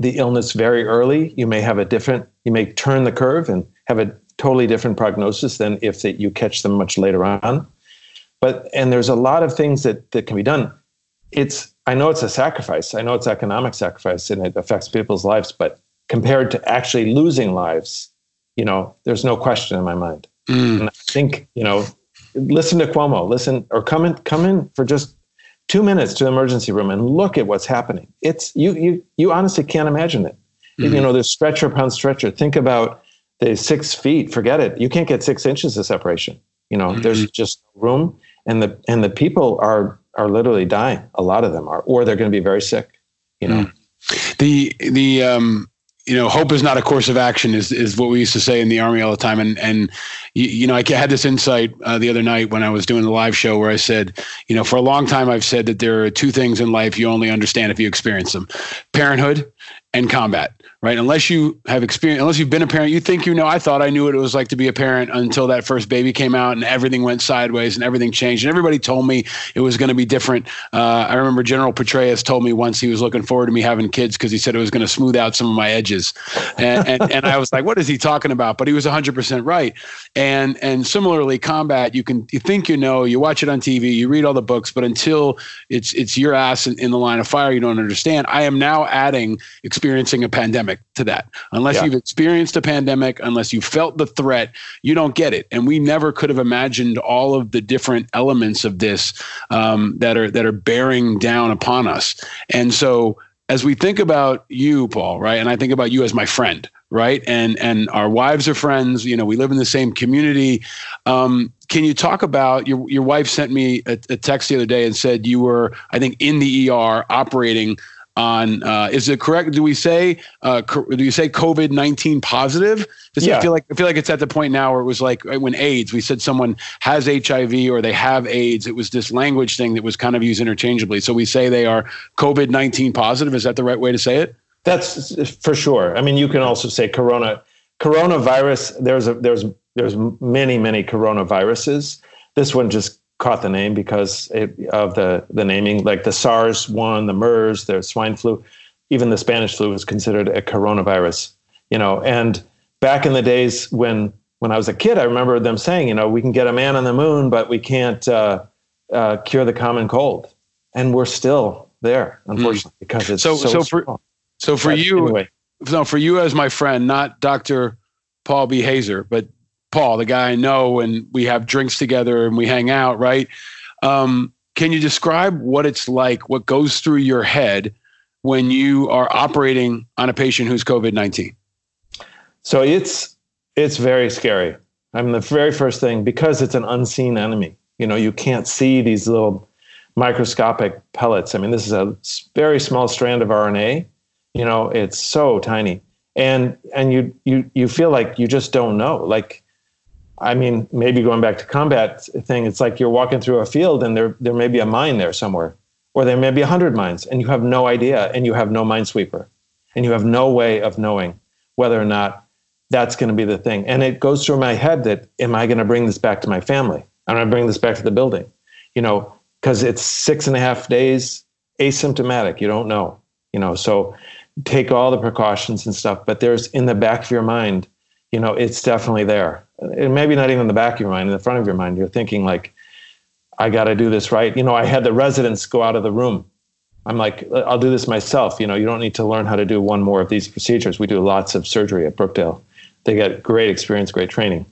[SPEAKER 23] the illness very early, you may have a different, you may turn the curve and have a totally different prognosis than if that you catch them much later on. But and there's a lot of things that that can be done. It's I know it's a sacrifice. I know it's economic sacrifice and it affects people's lives, but compared to actually losing lives, you know, there's no question in my mind. Mm. And I think, you know, listen to Cuomo, listen or come in come in for just two minutes to the emergency room and look at what's happening. It's you you you honestly can't imagine it. Mm-hmm. You know, there's stretcher upon stretcher. Think about the six feet, forget it. You can't get six inches of separation. You know, there's just room, and the and the people are are literally dying. A lot of them are, or they're going to be very sick. You know,
[SPEAKER 1] the the um you know hope is not a course of action is is what we used to say in the army all the time and and you, you know i had this insight uh, the other night when i was doing the live show where i said you know for a long time i've said that there are two things in life you only understand if you experience them parenthood and combat right? Unless you have experience unless you've been a parent you think you know. I thought i knew what it was like to be a parent until that first baby came out and everything went sideways and everything changed and everybody told me it was going to be different. Uh, i remember general petraeus told me once he was looking forward to me having kids because he said it was going to smooth out some of my edges. And, and, and i was like what is he talking about? But he was 100% right. And and similarly combat you can you think you know you watch it on tv you read all the books but until it's it's your ass in, in the line of fire you don't understand. I am now adding experiencing a pandemic to that. Unless
[SPEAKER 23] Yeah.
[SPEAKER 1] you've experienced a pandemic, unless you felt the threat, you don't get it. And we never could have imagined all of the different elements of this um, that are that are bearing down upon us. And so, as we think about you, Paul, right, and I think about you as my friend, right, and and our wives are friends. You know, we live in the same community. Um, can you talk about your your wife sent me a, a text the other day and said you were, I think, in the ER operating on uh, is it correct do we say uh, co- do you say covid-19 positive Does
[SPEAKER 23] Yeah.
[SPEAKER 1] feel like i feel like it's at the point now where it was like when aids we said someone has hiv or they have aids it was this language thing that was kind of used interchangeably so we say they are covid-19 positive is that the right way to say it
[SPEAKER 23] That's for sure. I mean, you can also say corona, coronavirus. There's a there's there's many many coronaviruses. This one just caught the name because it, of the the naming, like the SARS one, the MERS, the swine flu, even the Spanish flu was considered a coronavirus. You know, and back in the days when when I was a kid, I remember them saying, you know, we can get a man on the moon, but we can't uh, uh, cure the common cold, and we're still there, unfortunately, because it's
[SPEAKER 1] so
[SPEAKER 23] so,
[SPEAKER 1] so for so for
[SPEAKER 23] But
[SPEAKER 1] you
[SPEAKER 23] anyway.
[SPEAKER 1] no for you as my friend not dr paul b haser but paul the guy i know and we have drinks together and we hang out right um, can you describe what it's like what goes through your head when you are operating on a patient who's covid-19
[SPEAKER 23] So it's it's very scary. I mean, the very first thing because it's an unseen enemy. You know, you can't see these little microscopic pellets. I mean, this is a very small strand of RNA. You know, it's so tiny, and and you you you feel like you just don't know. Like, I mean, maybe going back to combat thing, it's like you're walking through a field and there there may be a mine there somewhere, or there may be a hundred mines, and you have no idea, and you have no minesweeper, and you have no way of knowing whether or not that's going to be the thing. And it goes through my head that am I going to bring this back to my family? Am I going to bring this back to the building? You know, because it's six and a half days asymptomatic. You don't know. You know, so take all the precautions and stuff. But there's in the back of your mind, you know, it's definitely there. And maybe not even in the back of your mind, in the front of your mind, you're thinking like, I got to do this right. You know, I had the residents go out of the room. I'm like, uh, I'll do this myself. You know, you don't need to learn how to do one more of these procedures. We do lots of surgery at Brookdale. They get great experience, great training.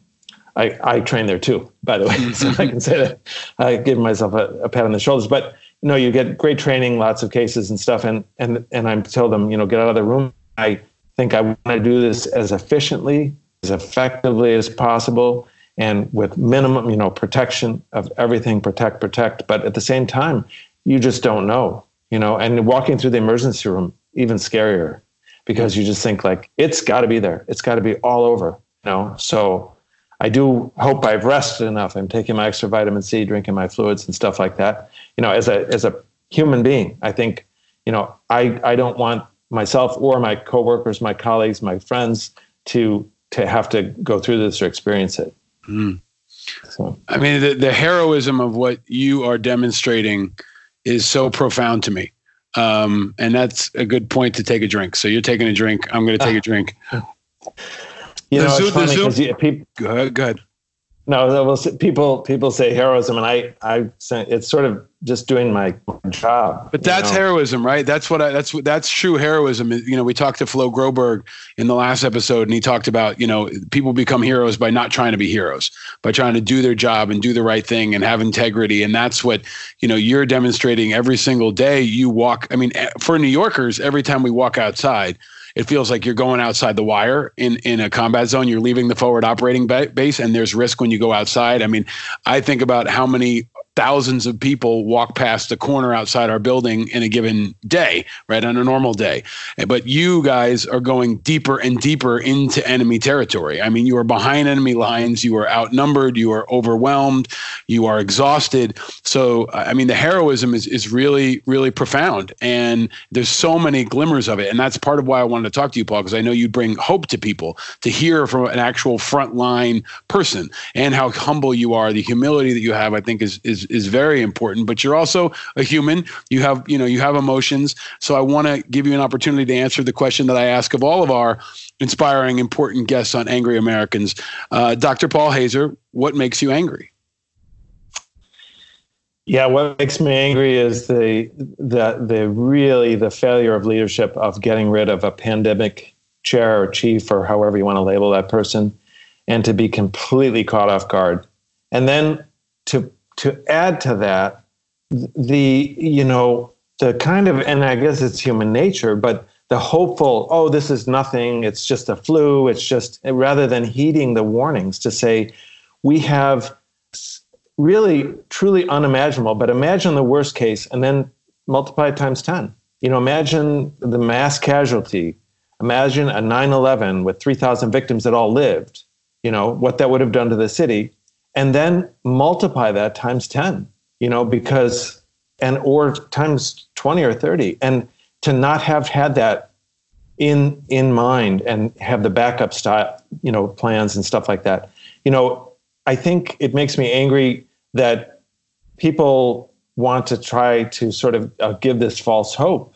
[SPEAKER 23] I, I train there too, by the way, so I can say that I give myself a, a pat on the shoulders. But you know, you get great training, lots of cases and stuff, and and and I tell them, you know, get out of the room. I think I want to do this as efficiently, as effectively as possible, and with minimum, you know, protection of everything. Protect, protect. But at the same time, you just don't know, you know. And walking through the emergency room, even scarier, because you just think like it's got to be there. It's got to be all over, you know. So I do hope I've rested enough. I'm taking my extra vitamin C, drinking my fluids and stuff like that. You know, as a as a human being, I think, you know, I I don't want myself or my coworkers, my colleagues, my friends to to have to go through this or experience it.
[SPEAKER 1] Mm.
[SPEAKER 23] So
[SPEAKER 1] I mean, the, the heroism of what you are demonstrating is so profound to me. Um, and that's a good point to take a drink. So you're taking a drink. I'm going to take a drink.
[SPEAKER 23] you
[SPEAKER 1] The
[SPEAKER 23] know,
[SPEAKER 1] Zoom-
[SPEAKER 23] it's funny
[SPEAKER 1] the Zoom-
[SPEAKER 23] because people.
[SPEAKER 1] Go ahead. Go ahead.
[SPEAKER 23] No, well, people people say heroism, and I I it's sort of just doing my job.
[SPEAKER 1] But that's
[SPEAKER 23] know?
[SPEAKER 1] heroism, right? That's what I, that's what that's true heroism. You know, we talked to Flo Groberg in the last episode, and he talked about you know people become heroes by not trying to be heroes, by trying to do their job and do the right thing and have integrity, and that's what you know you're demonstrating every single day. You walk. I mean, eh, for New Yorkers, every time we walk outside. It feels like you're going outside the wire in in a combat zone. You're leaving the forward operating ba- base, and there's risk when you go outside. I mean, I think about how many thousands of people walk past the corner outside our building in a given day, right? On a normal day. But you guys are going deeper and deeper into enemy territory. I mean, you are behind enemy lines, you are outnumbered, you are overwhelmed, you are exhausted. So, I mean, the heroism is, is really, really profound. And there's so many glimmers of it. And that's part of why I wanted to talk to you, Paul, because I know you bring hope to people to hear from an actual frontline person and how humble you are, the humility that you have, I think is, is is very important. But you're also a human. You have you know you have emotions. So I want to give you an opportunity to answer the question that I ask of all of our inspiring, important guests on Angry Americans. Uh, Dr. Paul Haser, what makes you angry?
[SPEAKER 23] Yeah, what makes me angry is the the the really the failure of leadership of getting rid of a pandemic chair or chief or however you want to label that person, and to be completely caught off guard, and then to to add to that, the you know the kind of and I guess it's human nature, but the hopeful, oh, this is nothing, it's just a flu, it's just rather than heeding the warnings to say we have really truly unimaginable, but imagine the worst case and then multiply it times 10. You know, imagine the mass casualty. Imagine a 9 11 with 3,000 victims that all lived, you know, what that would have done to the city and then multiply that times 10 you know because and or times 20 or 30 and to not have had that in in mind and have the backup style you know plans and stuff like that. You know i think it makes me angry that people want to try to sort of uh, give this false hope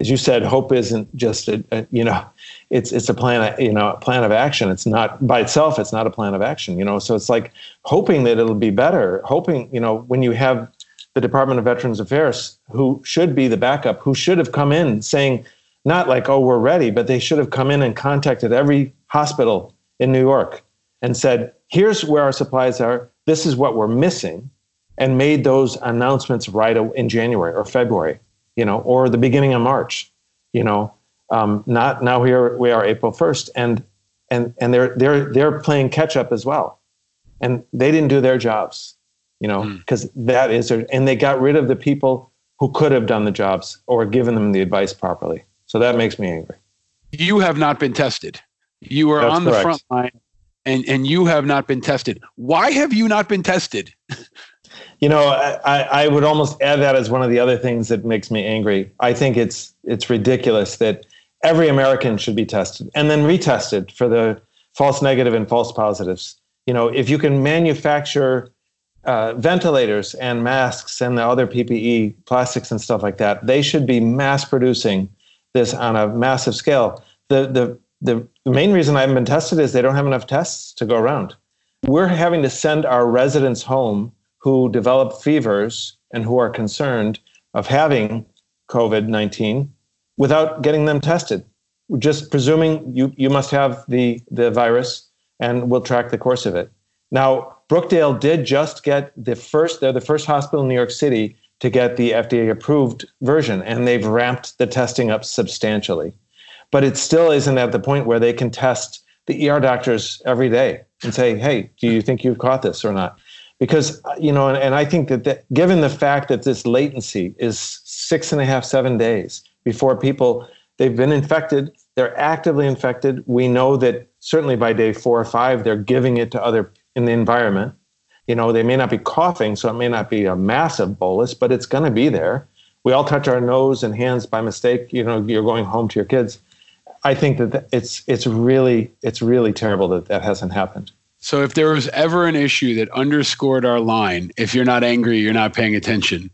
[SPEAKER 23] as you said, hope isn't just a, a, you know, it's it's a plan, you know, a plan of action. It's not by itself. It's not a plan of action. You know, so it's like hoping that it'll be better. Hoping, you know, when you have the Department of Veterans Affairs, who should be the backup, who should have come in saying, not like, oh, we're ready, but they should have come in and contacted every hospital in New York and said, here's where our supplies are. This is what we're missing, and made those announcements right in January or February you know, or the beginning of March, you know. Um, not now here we are April 1st, and and and they're they're they're playing catch up as well, and they didn't do their jobs, you know, because mm. that is their, and they got rid of the people who could have done the jobs or given them the advice properly. So that makes me angry.
[SPEAKER 1] You have not been tested. You are
[SPEAKER 23] That's
[SPEAKER 1] on the
[SPEAKER 23] correct.
[SPEAKER 1] front line, and and you have not been tested. Why have you not been tested?
[SPEAKER 23] You know, I, I would almost add that as one of the other things that makes me angry. I think it's it's ridiculous that every American should be tested and then retested for the false negative and false positives. You know, if you can manufacture uh, ventilators and masks and the other PPE, plastics and stuff like that, they should be mass producing this on a massive scale. The the the main reason I haven't been tested is they don't have enough tests to go around. We're having to send our residents home who develop fevers and who are concerned of having COVID 19 without getting them tested. Just presuming you, you must have the, the virus and we'll track the course of it. Now, Brookdale did just get the first, they're the first hospital in New York City to get the FDA approved version, and they've ramped the testing up substantially. But it still isn't at the point where they can test the ER doctors every day and say, hey, do you think you've caught this or not? Because you know and, and i think that, that given the fact that this latency is six and a half seven days before people they've been infected they're actively infected. We know that certainly by day four or five they're giving it to other in the environment. You know they may not be coughing so it may not be a massive bolus but it's going to be there. We all touch our nose and hands by mistake you know you're going home to your kids. I think that it's it's really it's really terrible that that hasn't happened
[SPEAKER 1] So if there was ever an issue that underscored our line, if you're not angry, you're not paying attention.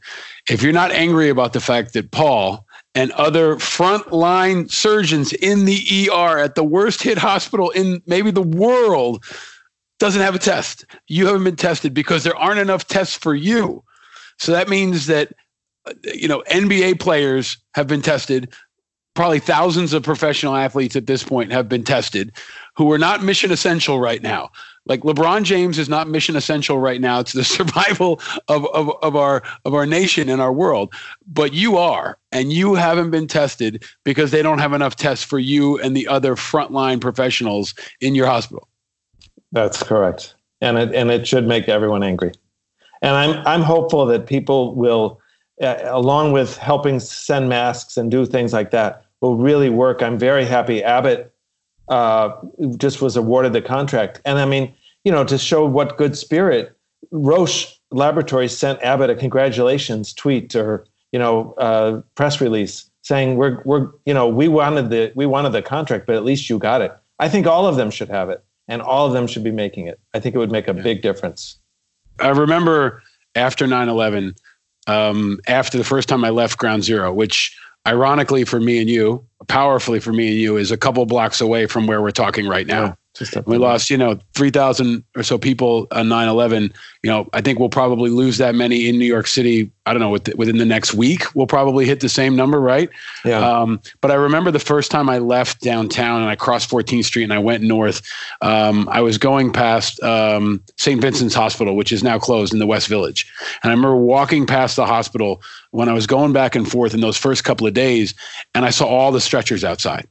[SPEAKER 1] If you're not angry about the fact that Paul and other frontline surgeons in the ER at the worst hit hospital in maybe the world doesn't have a test. You haven't been tested because there aren't enough tests for you. So that means that uh, you know NBA players have been tested, probably thousands of professional athletes at this point have been tested who are not mission essential right now. Like LeBron James is not mission essential right now to the survival of, of, of our of our nation and our world, but you are, and you haven't been tested because they don't have enough tests for you and the other frontline professionals in your hospital.
[SPEAKER 23] That's correct, and it and it should make everyone angry. And I'm I'm hopeful that people will, uh, along with helping send masks and do things like that, will really work. I'm very happy Abbott uh, just was awarded the contract. And I mean, you know, to show what good spirit, Roche Laboratories sent Abbott a congratulations tweet or you know uh, press release saying we're we're you know we wanted the we wanted the contract, but at least you got it. I think all of them should have it, and all of them should be making it. I think it would make a yeah. big difference.
[SPEAKER 1] I remember after 9/11, um, after the first time I left Ground Zero, which ironically for me and you, powerfully for me and you, is a couple blocks away from where we're talking right now. We lost, you know, 3,000 or so people on 9 11. You know, I think we'll probably lose that many in New York City. I don't know, within the next week, we'll probably hit the same number, right?
[SPEAKER 23] Yeah.
[SPEAKER 1] Um, but I remember the first time I left downtown and I crossed 14th Street and I went north. Um, I was going past um, St. Vincent's Hospital, which is now closed in the West Village. And I remember walking past the hospital when I was going back and forth in those first couple of days, and I saw all the stretchers outside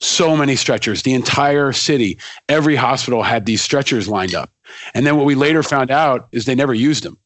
[SPEAKER 1] so many stretchers. The entire city, every hospital had these stretchers lined up. And then what we later found out is they never used them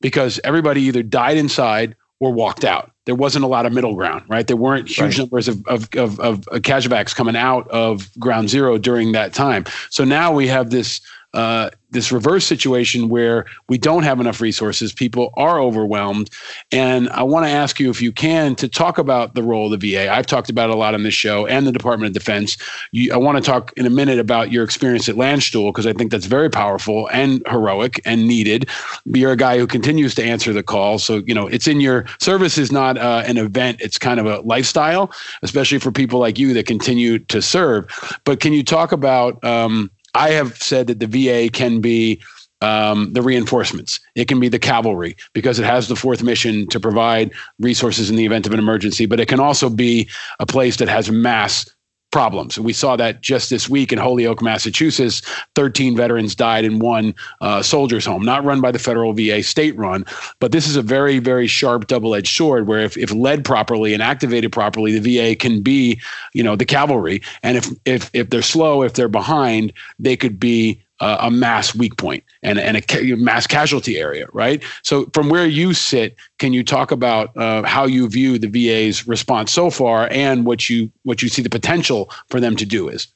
[SPEAKER 1] because everybody either died inside or walked out. There wasn't a lot of middle ground, right? There weren't huge right. numbers of, of, of, of casualties coming out of ground zero during that time. So now we have this uh, this reverse situation where we don't have enough resources, people are overwhelmed. And I want to ask you, if you can, to talk about the role of the VA. I've talked about it a lot on this show and the Department of Defense. You, I want to talk in a minute about your experience at Landstuhl because I think that's very powerful and heroic and needed. You're a guy who continues to answer the call. So, you know, it's in your service is not uh, an event, it's kind of a lifestyle, especially for people like you that continue to serve. But can you talk about, um, I have said that the VA can be um, the reinforcements. It can be the cavalry because it has the fourth mission to provide resources in the event of an emergency, but it can also be a place that has mass problems. We saw that just this week in Holyoke, Massachusetts. 13 veterans died in one uh, soldier's home, not run by the federal VA, state run. But this is a very, very sharp double edged sword where if, if led properly and activated properly, the VA can be, you know, the cavalry. And if, if, if they're slow, if they're behind, they could be uh, a mass weak point and, and a ca- mass casualty area, right? So, from where you sit, can you talk about uh, how you view the VA's response so far and what you what you see the potential for them to do is?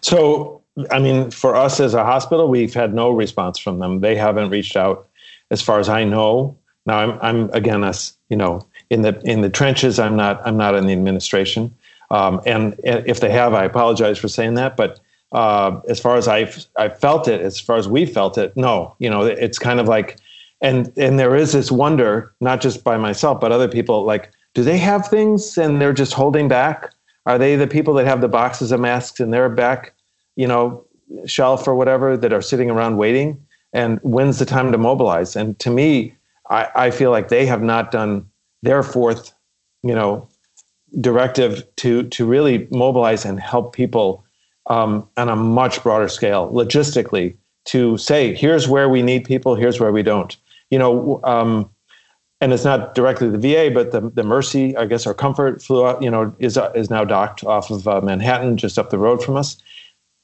[SPEAKER 23] So, I mean, for us as a hospital, we've had no response from them. They haven't reached out, as far as I know. Now, I'm I'm again as you know in the in the trenches. I'm not I'm not in the administration. Um, and if they have, I apologize for saying that, but uh, as far as I've I felt it, as far as we felt it, no, you know, it's kind of like, and and there is this wonder, not just by myself, but other people, like, do they have things and they're just holding back? Are they the people that have the boxes of masks in their back, you know, shelf or whatever that are sitting around waiting? And when's the time to mobilize? And to me, I, I feel like they have not done their fourth, you know, directive to to really mobilize and help people um, on a much broader scale, logistically, to say, here's where we need people, here's where we don't. You know, um, and it's not directly the VA, but the, the Mercy, I guess, our Comfort flew out, you know, is, uh, is now docked off of uh, Manhattan, just up the road from us.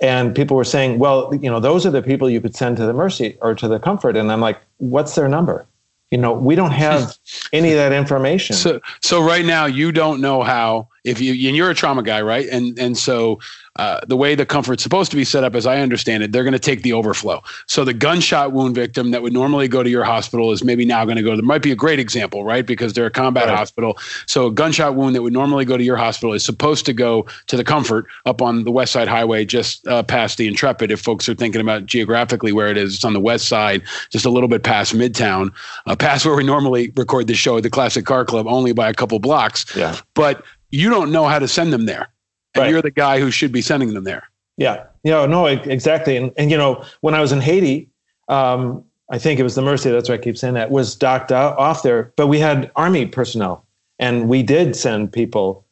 [SPEAKER 23] And people were saying, well, you know, those are the people you could send to the Mercy or to the Comfort. And I'm like, what's their number? You know, we don't have any of that information.
[SPEAKER 1] So, so right now, you don't know how. If you and you're a trauma guy, right? And and so uh, the way the comfort's supposed to be set up, as I understand it, they're going to take the overflow. So the gunshot wound victim that would normally go to your hospital is maybe now going to go. There might be a great example, right? Because they're a combat right. hospital. So a gunshot wound that would normally go to your hospital is supposed to go to the comfort up on the West Side Highway, just uh, past the Intrepid. If folks are thinking about geographically where it is, it's on the west side, just a little bit past Midtown, uh, past where we normally record the show at the Classic Car Club, only by a couple blocks.
[SPEAKER 23] Yeah.
[SPEAKER 1] But you don't know how to send them there and right. you're the guy who should be sending them there.
[SPEAKER 23] Yeah, know, no, exactly. And and you know, when I was in Haiti, um, I think it was the Mercy. That's why I keep saying that was docked out, off there. But we had Army personnel, and we did send people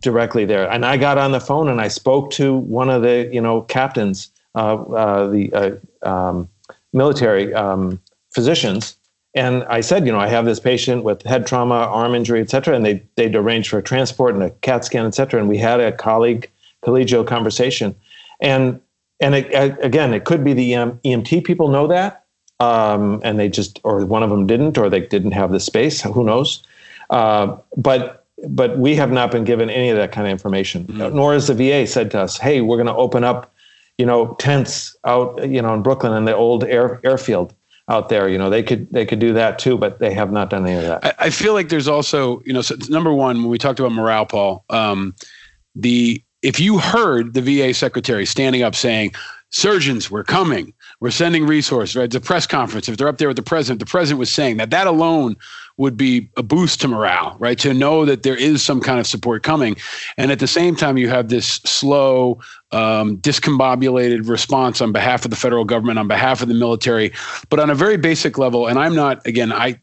[SPEAKER 23] directly there. And I got on the phone and I spoke to one of the you know captains uh, uh, the uh, um, military um, physicians. And I said, you know, I have this patient with head trauma, arm injury, et cetera, and they, they'd arrange for a transport and a CAT scan, et cetera. And we had a colleague, collegial conversation. And, and it, again, it could be the EM, EMT people know that, um, and they just, or one of them didn't, or they didn't have the space, who knows. Uh, but, but we have not been given any of that kind of information, mm-hmm. nor has the VA said to us, hey, we're going to open up, you know, tents out, you know, in Brooklyn in the old air, airfield out there. You know, they could they could do that too, but they have not done any of that.
[SPEAKER 1] I, I feel like there's also, you know, so number one, when we talked about morale, Paul, um, the if you heard the VA secretary standing up saying, "Surgeons, we're coming. We're sending resources." Right, it's a press conference. If they're up there with the president, the president was saying that. That alone would be a boost to morale, right? To know that there is some kind of support coming. And at the same time, you have this slow, um, discombobulated response on behalf of the federal government, on behalf of the military. But on a very basic level, and I'm not, again, I,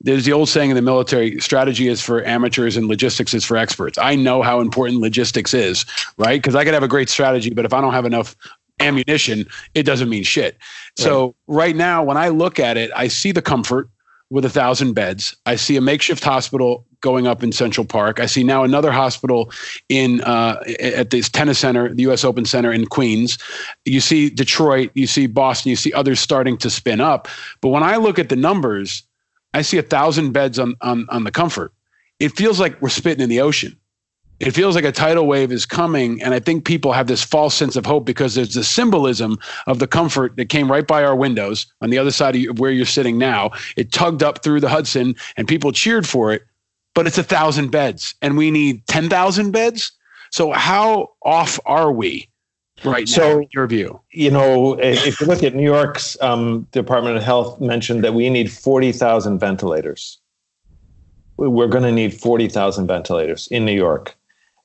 [SPEAKER 1] there's the old saying in the military strategy is for amateurs and logistics is for experts. I know how important logistics is, right? Because I could have a great strategy, but if I don't have enough ammunition, it doesn't mean shit. So right now, when I look at it, I see the comfort with a thousand beds. I see a makeshift hospital going up in Central Park. I see now another hospital in uh, at this tennis center, the U.S. Open Center in Queens. You see Detroit, you see Boston, you see others starting to spin up. But when I look at the numbers, I see a thousand beds on on, on the comfort. It feels like we're spitting in the ocean it feels like a tidal wave is coming and i think people have this false sense of hope because there's the symbolism of the comfort that came right by our windows on the other side of where you're sitting now. It tugged up through the hudson and people cheered for it but it's a thousand beds and we need 10000 beds? So how off are we right now, so your view?
[SPEAKER 23] you know if you look at new york's um, department of health mentioned that we need 40000 ventilators. We're going to need 40,000 ventilators in New York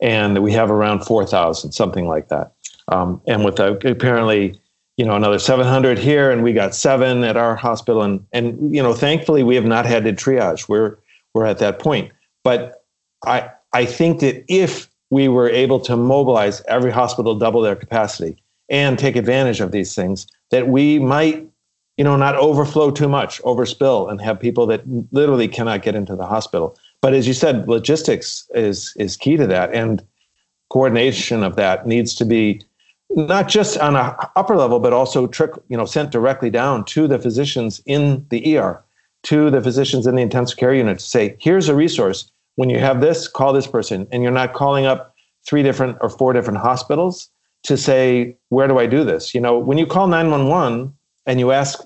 [SPEAKER 23] and we have around 4,000, something like that. Um, and with apparently, you know, another 700 here, and we got seven at our hospital, and and you know, thankfully, we have not had to triage. We're we're at that point. But I I think that if we were able to mobilize every hospital double their capacity and take advantage of these things, that we might, you know, not overflow too much, overspill, and have people that literally cannot get into the hospital. But as you said, logistics is is key to that, and coordination of that needs to be not just on a upper level, but also trick, you know, sent directly down to the physicians in the ER, to the physicians in the intensive care unit to say, here's a resource. When you have this, call this person, and you're not calling up three different or four different hospitals to say, where do I do this? You know, when you call 911 and you ask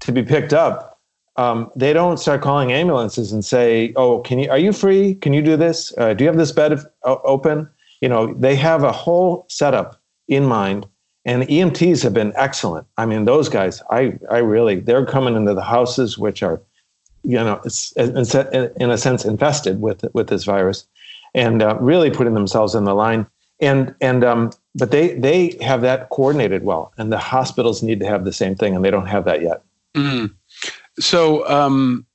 [SPEAKER 23] to be picked up, um, they don't start calling ambulances and say, "Oh, can you? Are you free? Can you do this? Uh, do you have this bed open?" You know, they have a whole setup in mind, and EMTs have been excellent. I mean, those guys, I, I really, they're coming into the houses which are, you know, in a sense infested with with this virus, and uh, really putting themselves in the line. And and um, but they they have that coordinated well, and the hospitals need to have the same thing, and they don't have that yet.
[SPEAKER 1] Mm. So, um,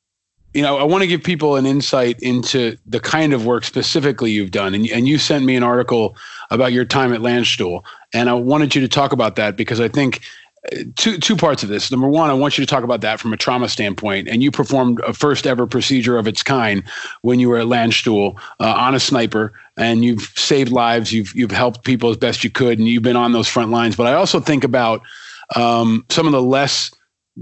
[SPEAKER 1] you know, I want to give people an insight into the kind of work specifically you've done. And, and you sent me an article about your time at Landstuhl. And I wanted you to talk about that because I think uh, two two parts of this. Number one, I want you to talk about that from a trauma standpoint. And you performed a first ever procedure of its kind when you were at Landstuhl uh, on a sniper, and you've saved lives. You've you've helped people as best you could, and you've been on those front lines. But I also think about um, some of the less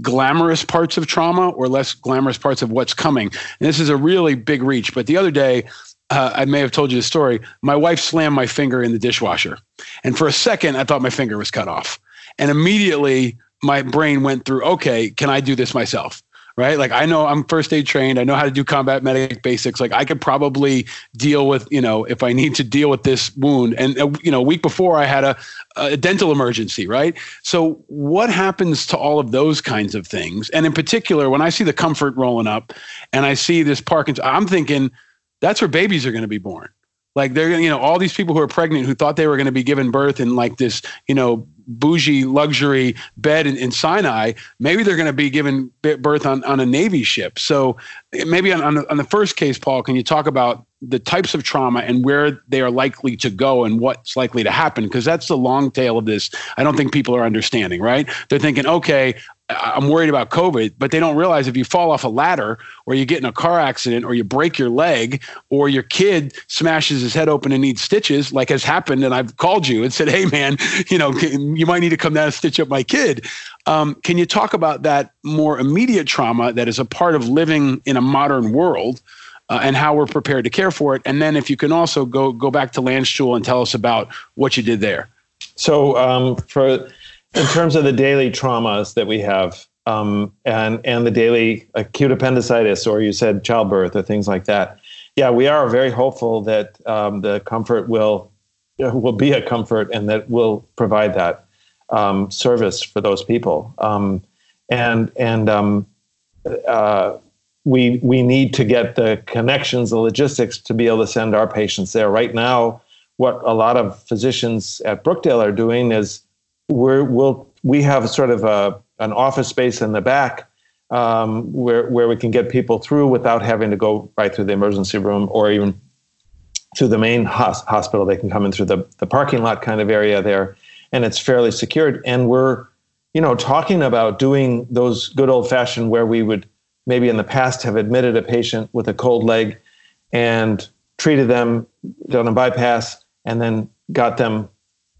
[SPEAKER 1] glamorous parts of trauma or less glamorous parts of what's coming. And this is a really big reach. But the other day, uh, I may have told you the story. My wife slammed my finger in the dishwasher. And for a second, I thought my finger was cut off. And immediately, my brain went through, okay, can I do this myself? Right? Like I know I'm first aid trained. I know how to do combat medic basics. Like I could probably deal with, you know, if I need to deal with this wound. And uh, you know, a week before I had a, a dental emergency, right? So what happens to all of those kinds of things? And in particular, when I see the comfort rolling up and I see this Parkinson, I'm thinking that's where babies are going to be born. Like they're, you know, all these people who are pregnant who thought they were going to be given birth in like this, you know, bougie luxury bed in, in Sinai, maybe they're going to be given birth on, on a Navy ship. So eh, maybe on, on the, on, the, first case, Paul, can you talk about the types of trauma and where they are likely to go and what's likely to happen because that's the long tail of this i don't think people are understanding right they're thinking okay i'm worried about covid but they don't realize if you fall off a ladder or you get in a car accident or you break your leg or your kid smashes his head open and needs stitches like has happened and i've called you and said hey man you know you might need to come down and stitch up my kid um, can you talk about that more immediate trauma that is a part of living in a modern world uh, and how we're prepared to care for it. And then if you can also go go back to Landstuhl and tell us about what you did there.
[SPEAKER 23] So um, for in terms of the daily traumas that we have, um, and and the daily acute appendicitis, or you said childbirth, or things like that. Yeah, we are very hopeful that um, the comfort will will be a comfort, and that will provide that um, service for those people. Um, and and um, uh, we we need to get the connections, the logistics to be able to send our patients there. Right now, what a lot of physicians at Brookdale are doing is we're we'll we have sort of a an office space in the back um, where where we can get people through without having to go right through the emergency room or even through the main hos- hospital. They can come in through the, the parking lot kind of area there, and it's fairly secured. And we're, you know, talking about doing those good old fashioned where we would maybe in the past have admitted a patient with a cold leg and treated them, done a bypass, and then got them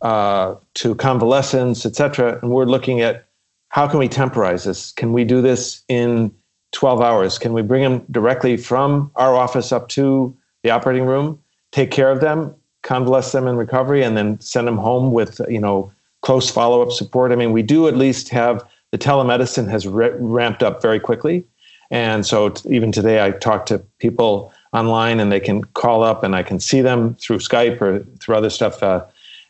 [SPEAKER 23] uh, to convalescence, et cetera. And we're looking at how can we temporize this? Can we do this in 12 hours? Can we bring them directly from our office up to the operating room, take care of them, convalesce them in recovery, and then send them home with you know close follow-up support? I mean, we do at least have the telemedicine has ra- ramped up very quickly, and so t- even today I talk to people online and they can call up and I can see them through Skype or through other stuff. Uh,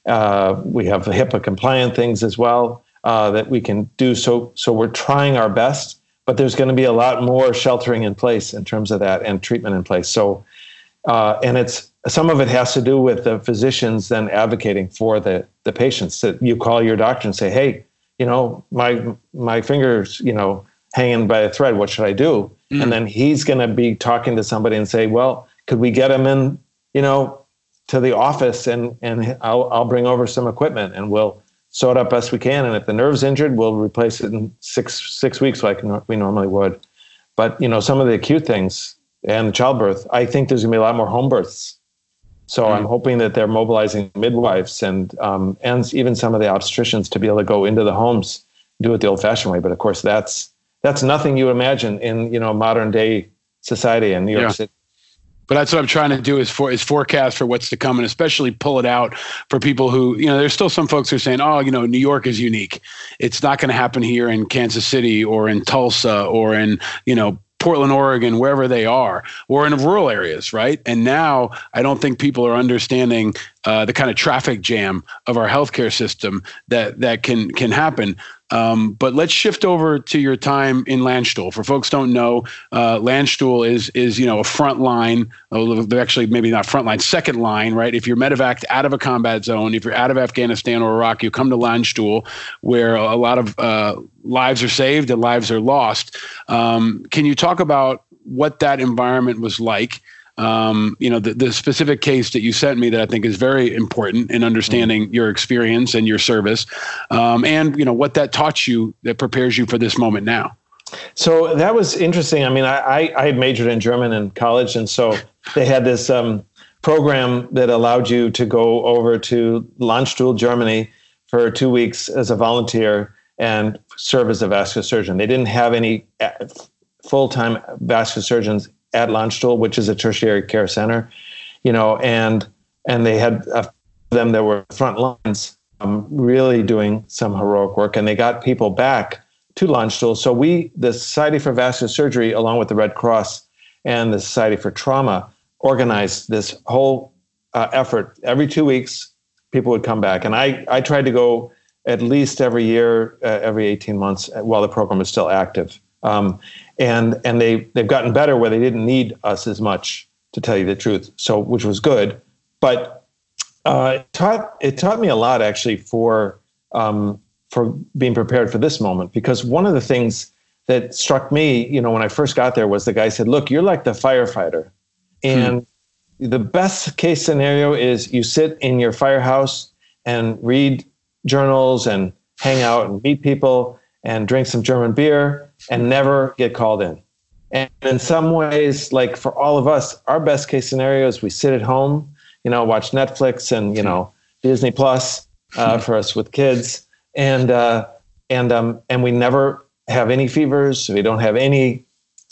[SPEAKER 23] uh, we have HIPAA compliant things as well uh, that we can do. So, so we're trying our best, but there's going to be a lot more sheltering in place in terms of that and treatment in place. So, uh, and it's some of it has to do with the physicians then advocating for the the patients. That you call your doctor and say, "Hey, you know, my my fingers, you know, hanging by a thread. What should I do?"
[SPEAKER 1] Mm.
[SPEAKER 23] And then he's going to be talking to somebody and say, "Well, could we get him in, you know, to the office and and I'll I'll bring over some equipment and we'll sew it up best we can. And if the nerve's injured, we'll replace it in six six weeks like we normally would. But you know, some of the acute things and childbirth, I think there's going to be a lot more home births. So I'm hoping that they're mobilizing midwives and um, and even some of the obstetricians to be able to go into the homes, do it the old-fashioned way. But of course, that's that's nothing you imagine in you know modern day society in New York
[SPEAKER 1] Yeah.
[SPEAKER 23] City.
[SPEAKER 1] But that's what I'm trying to do is for is forecast for what's to come and especially pull it out for people who, you know, there's still some folks who are saying, oh, you know, New York is unique. It's not going to happen here in Kansas City or in Tulsa or in, you know, Portland, Oregon, wherever they are, or in rural areas, right? And now I don't think people are understanding uh, the kind of traffic jam of our healthcare system that that can can happen. Um, but let's shift over to your time in Landstuhl. For folks don't know, uh, Landstuhl is is you know a front line. They're actually maybe not front line, second line, right? If you're medevaced out of a combat zone, if you're out of Afghanistan or Iraq, you come to Landstuhl, where a lot of uh, lives are saved and lives are lost. Um, can you talk about what that environment was like? Um, you know, the, the specific case that you sent me that I think is very important in understanding your experience and your service, um, and you know what that taught you that prepares you for this moment now.
[SPEAKER 23] So that was interesting. I mean, I, I, I had majored in German in college, and so they had this um, program that allowed you to go over to Landstuhl, Germany, for two weeks as a volunteer and serve as a vascular surgeon. They didn't have any full time vascular surgeons at Landstuhl, which is a tertiary care center, you know, and and they had uh, them that were front lines, um, really doing some heroic work, and they got people back to Landstuhl. So we, the Society for Vascular Surgery, along with the Red Cross and the Society for Trauma, organized this whole uh, effort. Every two weeks, people would come back, and I I tried to go at least every year, uh, every 18 months, while the program was still active. Um, and and they they've gotten better where they didn't need us as much to tell you the truth. So which was good, but uh, it taught it taught me a lot actually for um, for being prepared for this moment. Because one of the things that struck me, you know, when I first got there was the guy said, "Look, you're like the firefighter," and the best case scenario is you sit in your firehouse and read journals and hang out and meet people and drink some German beer and never get called in. And in some ways, like for all of us, our best case scenario is we sit at home, you know, watch Netflix and you know Disney Plus uh, for us with kids, and uh, and um, and we never have any fevers. We don't have any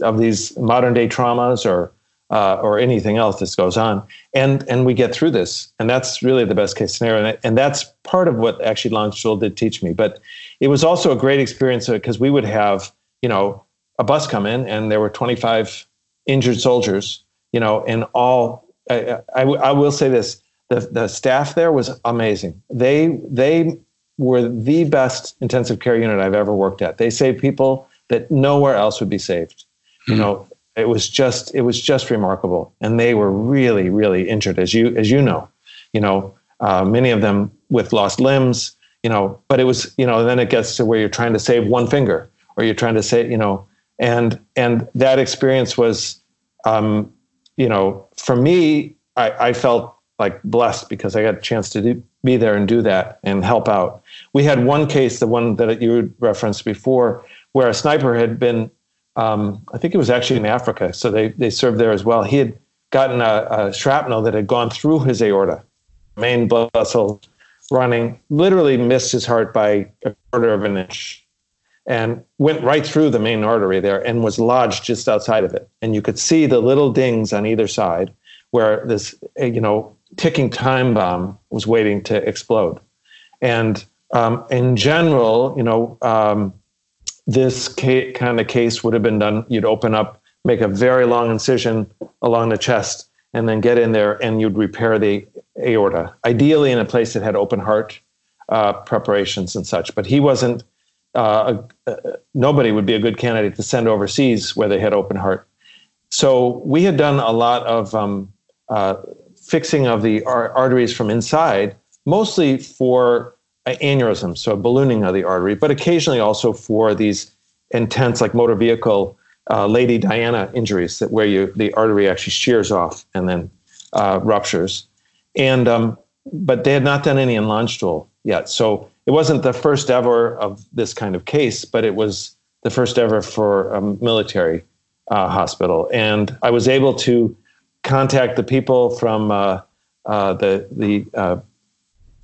[SPEAKER 23] of these modern day traumas or uh, or anything else that goes on, and and we get through this, and that's really the best case scenario, and, and that's part of what actually Landstuhl did teach me. But it was also a great experience because we would have you know a bus come in, and there were 25 injured soldiers, you know, and all. I, I, I will say this: the the staff there was amazing. They they were the best intensive care unit I've ever worked at. They saved people that nowhere else would be saved. Mm-hmm. You know, it was just it was just remarkable, and they were really really injured, as you as you know. You know, uh, many of them with lost limbs. You know, but it was you know then it gets to where you're trying to save one finger, or you're trying to say you know, and and that experience was, um, you know, for me, I, I felt like blessed because I got a chance to do, be there and do that and help out. We had one case, the one that you referenced before, where a sniper had been, um, I think it was actually in Africa, so they, they served there as well. He had gotten a, a shrapnel that had gone through his aorta, main blood vessel running, literally missed his heart by a quarter of an inch and went right through the main artery there and was lodged just outside of it. And you could see the little dings on either side where this, you know, ticking time bomb was waiting to explode. And um, in general, you know, um, this ca- kind of case would have been done. You'd open up, make a very long incision along the chest, and then get in there and you'd repair the aorta, ideally in a place that had open heart uh, preparations and such. But he wasn't. Uh, a, nobody would be a good candidate to send overseas where they had open heart. So we had done a lot of um, uh, fixing of the ar- arteries from inside, mostly for aneurysms, so ballooning of the artery, but occasionally also for these intense, like motor vehicle uh, Lady Diana injuries, that where you the artery actually shears off and then uh, ruptures. And um, but they had not done any in Landstuhl yet, so it wasn't the first ever of this kind of case, but it was the first ever for a military uh, hospital. And I was able to contact the people from uh, uh, the the uh,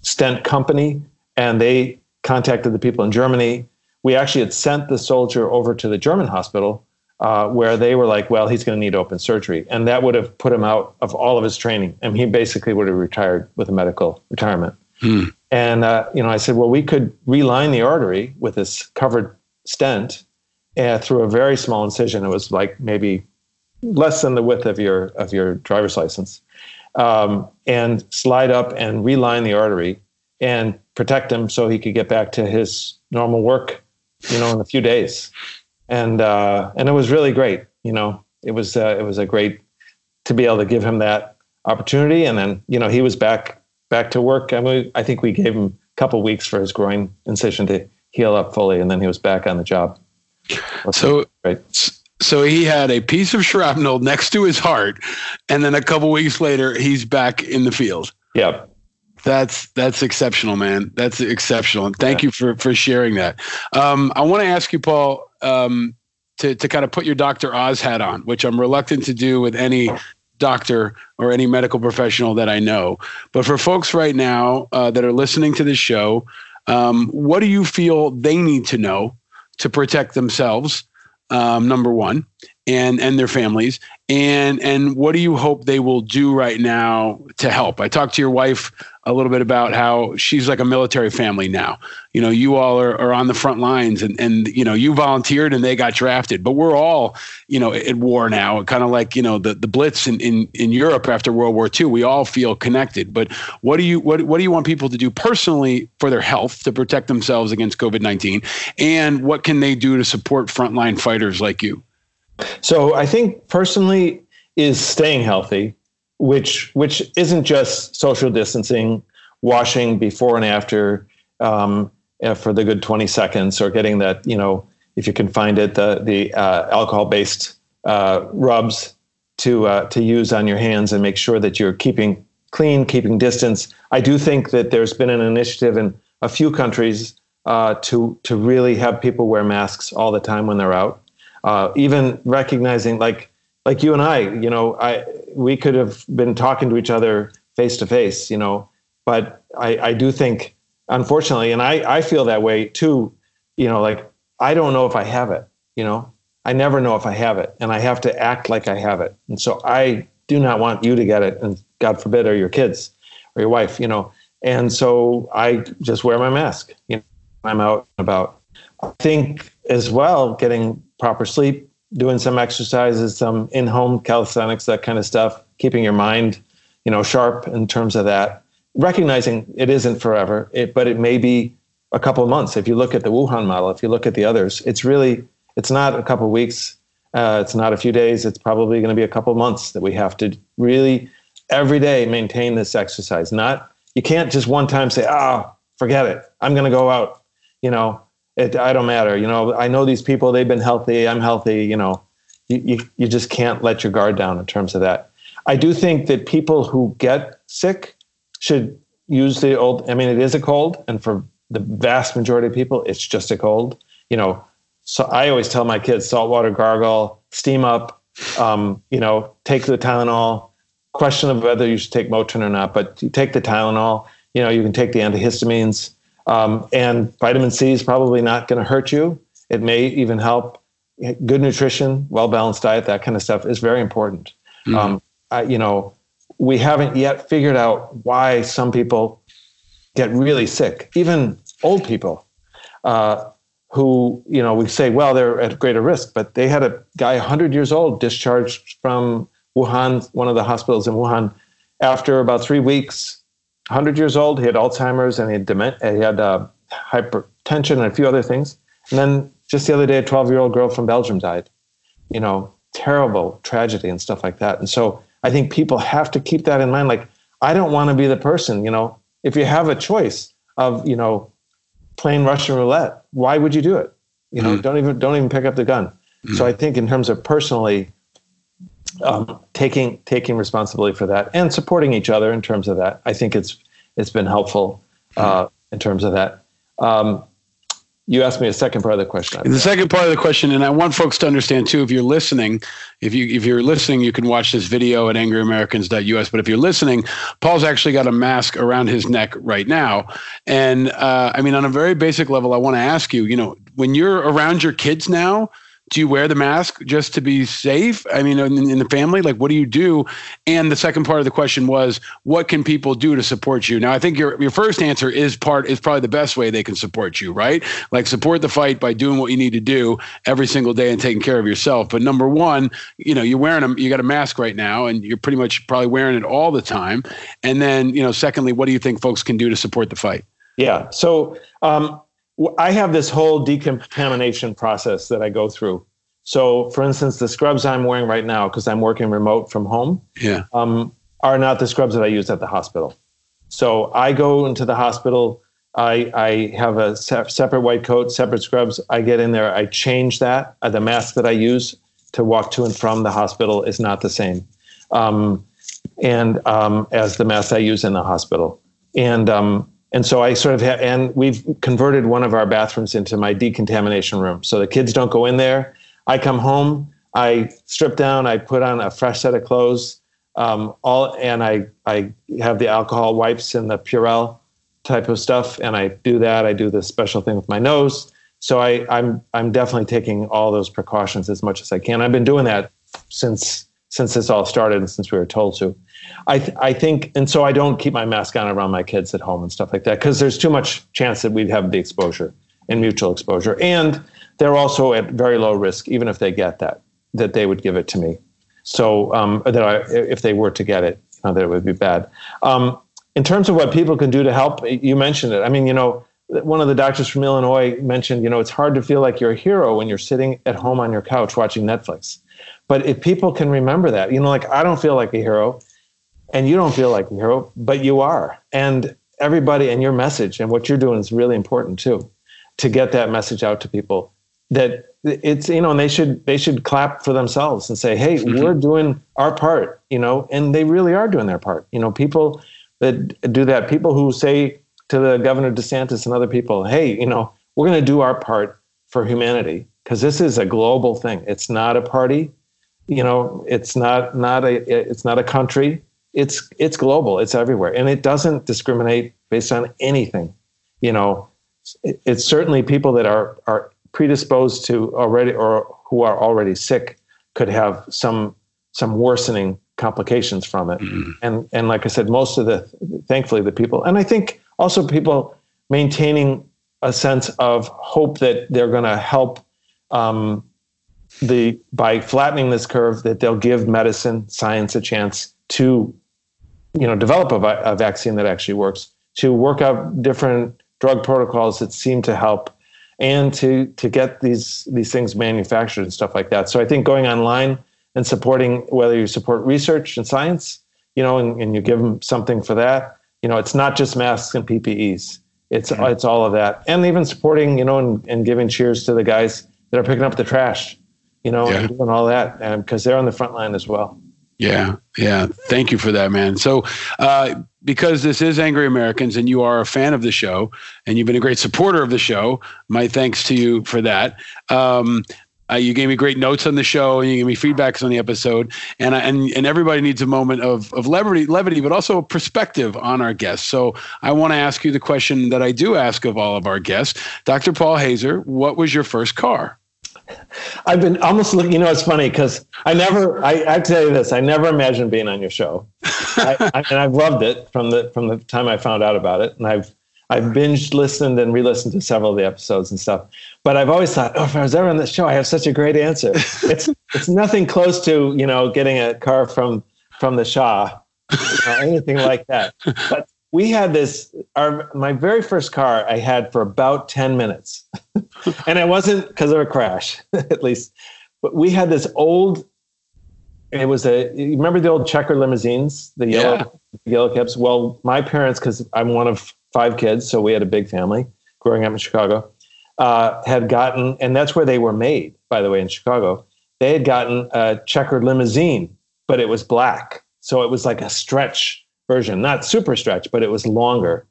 [SPEAKER 23] stent company, and they contacted the people in Germany. We actually had sent the soldier over to the German hospital, uh, where they were like, "Well, he's going to need open surgery," and that would have put him out of all of his training, and he basically would have retired with a medical retirement.
[SPEAKER 1] Hmm.
[SPEAKER 23] And uh, you know, I said, "Well, we could reline the artery with this covered stent." Uh, through a very small incision. It was like maybe less than the width of your of your driver's license, um, and slide up and reline the artery and protect him so he could get back to his normal work, you know, in a few days. And uh, and it was really great. You know, it was uh, it was a great to be able to give him that opportunity, and then you know he was back back to work. I mean, I think we gave him a couple weeks for his groin incision to heal up fully, and then he was back on the job.
[SPEAKER 1] so
[SPEAKER 23] right
[SPEAKER 1] so he had a piece of shrapnel next to his heart, and then a couple weeks later, he's back in the field.
[SPEAKER 23] Yep.
[SPEAKER 1] That's that's exceptional, man. That's exceptional, and thank yeah. you for for sharing that. Um, I want to ask you, Paul, um, to to kind of put your Doctor Oz hat on, which I'm reluctant to do with any doctor or any medical professional that I know. But for folks right now uh, that are listening to this show, um, what do you feel they need to know to protect themselves? um, number one, and and their families, and and what do you hope they will do right now to help? I talked to your wife a little bit about how she's like a military family now. You know, you all are, are on the front lines and, and, you know, you volunteered and they got drafted, but we're all, you know, at war now, kind of like, you know, the, the Blitz in, in, in Europe after World War II, we all feel connected. But what do you, what, what do you want people to do personally for their health to protect themselves against COVID-19? And what can they do to support frontline fighters like you?
[SPEAKER 23] So I think personally is staying healthy which which isn't just social distancing, washing before and after um, for the good 20 seconds, or getting that you know if you can find it the the uh, alcohol based uh, rubs to uh, to use on your hands and make sure that you're keeping clean, keeping distance. I do think that there's been an initiative in a few countries uh, to to really have people wear masks all the time when they're out. Uh, even recognizing, like like you and I, you know, I we could have been talking to each other face to face, you know, but I, I do think, unfortunately, and I, I feel that way too, you know, like I don't know if I have it, you know, I never know if I have it, and I have to act like I have it, and so I do not want you to get it, and God forbid, or your kids or your wife, you know, and so I just wear my mask, you know, I'm out and about. I think as well, getting proper sleep, doing some exercises, some in-home calisthenics, that kind of stuff, keeping your mind, you know, sharp in terms of that. Recognizing it isn't forever, it, but it may be a couple of months. If you look at the Wuhan model, if you look at the others, it's really it's not a couple of weeks, uh, it's not a few days. It's probably going to be a couple of months that we have to really every day maintain this exercise. Not you can't just one time say, "Ah, oh, forget it. I'm going to go out." You know, it, I don't matter. You know, I know these people. They've been healthy. I'm healthy. You know, you, you, you just can't let your guard down in terms of that. I do think that people who get sick should use the old. I mean, it is a cold, and for the vast majority of people, it's just a cold. You know, so I always tell my kids saltwater gargle, steam up. Um, you know, take the Tylenol. Question of whether you should take Motrin or not, but you take the Tylenol. You know, you can take the antihistamines, um, and vitamin C is probably not going to hurt you. It may even help. Good nutrition, well balanced diet, that kind of stuff is very important. Mm-hmm. Um, I, you know, we haven't yet figured out why some people get really sick, even old people. Uh, who, you know, we say, well, they're at greater risk, but they had a guy 100 years old discharged from Wuhan, one of the hospitals in Wuhan, after about three weeks. 100 years old, he had Alzheimer's and he had, dement- he had uh, hypertension and a few other things. And then just the other day, a 12 year old girl from Belgium died. You know, terrible tragedy and stuff like that. And so I think people have to keep that in mind. Like, I don't want to be the person, you know, if you have a choice of, you know, playing Russian roulette, why would you do it? You know, mm don't even don't even pick up the gun. mm So I think in terms of personally um, taking taking responsibility for that and supporting each other in terms of that, I think it's it's been helpful uh, in terms of that. Um, you asked me a second part of the question.
[SPEAKER 1] The second part of the question, and I want folks to understand too, if you're listening, if you if you're listening, you can watch this video at angryamericans.us. But if you're listening, Paul's actually got a mask around his neck right now. And uh, I mean, on a very basic level, I want to ask you, you know, when you're around your kids now, do you wear the mask just to be safe? I mean, in, in, the family, like what do you do? And the second part of the question was, what can people do to support you? Now, I think your your first answer is part is probably the best way they can support you, right? Like support the fight by doing what you need to do every single day and taking care of yourself. But number one, you know, you're wearing a you got a mask right now, and you're pretty much probably wearing it all the time. And then, you know, secondly, what do you think folks can do to support the fight?
[SPEAKER 23] Yeah. So um, I have this whole decontamination process that I go through. So, for instance, the scrubs I'm wearing right now, because I'm working remote from home,
[SPEAKER 1] yeah,
[SPEAKER 23] um, are not the scrubs that I use at the hospital. So I go into the hospital. I, I have a se- separate white coat, separate scrubs. I get in there. I change that. Uh, the mask that I use to walk to and from the hospital is not the same, um, and um, as the mask I use in the hospital. And um, and so I sort of have, and we've converted one of our bathrooms into my decontamination room. So the kids don't go in there. I come home, I strip down, I put on a fresh set of clothes, um, all, and I I have the alcohol wipes and the Purell type of stuff, and I do that. I do this special thing with my nose. So I, I'm I'm definitely taking all those precautions as much as I can. I've been doing that since since this all started and since we were told to. I, th- I think, and so I don't keep my mask on around my kids at home and stuff like that because there's too much chance that we'd have the exposure and mutual exposure. And they're also at very low risk, even if they get that, that they would give it to me. So um, that I, if they were to get it, you know, that it would be bad. Um, in terms of what people can do to help, you mentioned it. I mean, you know, one of the doctors from Illinois mentioned, you know, it's hard to feel like you're a hero when you're sitting at home on your couch watching Netflix. But if people can remember that, you know, like I don't feel like a hero and you don't feel like a hero, but you are. And everybody and your message and what you're doing is really important too, to get that message out to people that it's you know, and they should they should clap for themselves and say, "Hey, mm-hmm. we're doing our part," you know, and they really are doing their part. You know, people that do that, people who say to the Governor DeSantis and other people, "Hey, you know, we're going to do our part for humanity because this is a global thing. It's not a party, you know, it's not not a it's not a country. It's it's global. It's everywhere, and it doesn't discriminate based on anything. You know, it, it's certainly people that are are predisposed to already or who are already sick could have some some worsening complications from it. And and like I said, most of the thankfully the people, and I think also people maintaining a sense of hope that they're going to help um, the by flattening this curve that they'll give medicine science a chance to you know develop a, a vaccine that actually works to work out different drug protocols that seem to help and to to get these these things manufactured and stuff like that. So i think going online and supporting whether you support research and science you know and, and you give them something for that you know it's not just masks and ppes it's it's all of that. And even supporting you know and, and giving cheers to the guys that are picking up the trash you know and doing all that because they're on the front line as well
[SPEAKER 1] Yeah, yeah. Thank you for that, man. So, uh, because this is Angry Americans and you are a fan of the show and you've been a great supporter of the show, my thanks to you for that. Um, uh, you gave me great notes on the show and you gave me feedbacks on the episode. And I, and and everybody needs a moment of of levity, levity, but also a perspective on our guests. So I want to ask you the question that I do ask of all of our guests, Dr. Paul Haser. What was your first car?
[SPEAKER 23] I've been almost looking. You know, it's funny because I never. I, I tell you this. I never imagined being on your show, I, I, and I've loved it from the from the time I found out about it, and I've I've binged listened and re-listened to several of the episodes and stuff. But I've always thought, oh, if I was ever on this show, I have such a great answer. It's it's nothing close to you know getting a car from from the Shah, you know, anything like that. But we had this. Our my very first car I had for about ten minutes, and it wasn't because of a crash, at least. But we had this old. It was a. You remember the old checker limousines, the yellow yellow cabs? Well, my parents, because I'm one of five kids, so we had a big family growing up in Chicago. Uh, had gotten, and that's where they were made, by the way, in Chicago. They had gotten a checkered limousine, but it was black, so it was like a stretch version, not super stretch, but it was longer.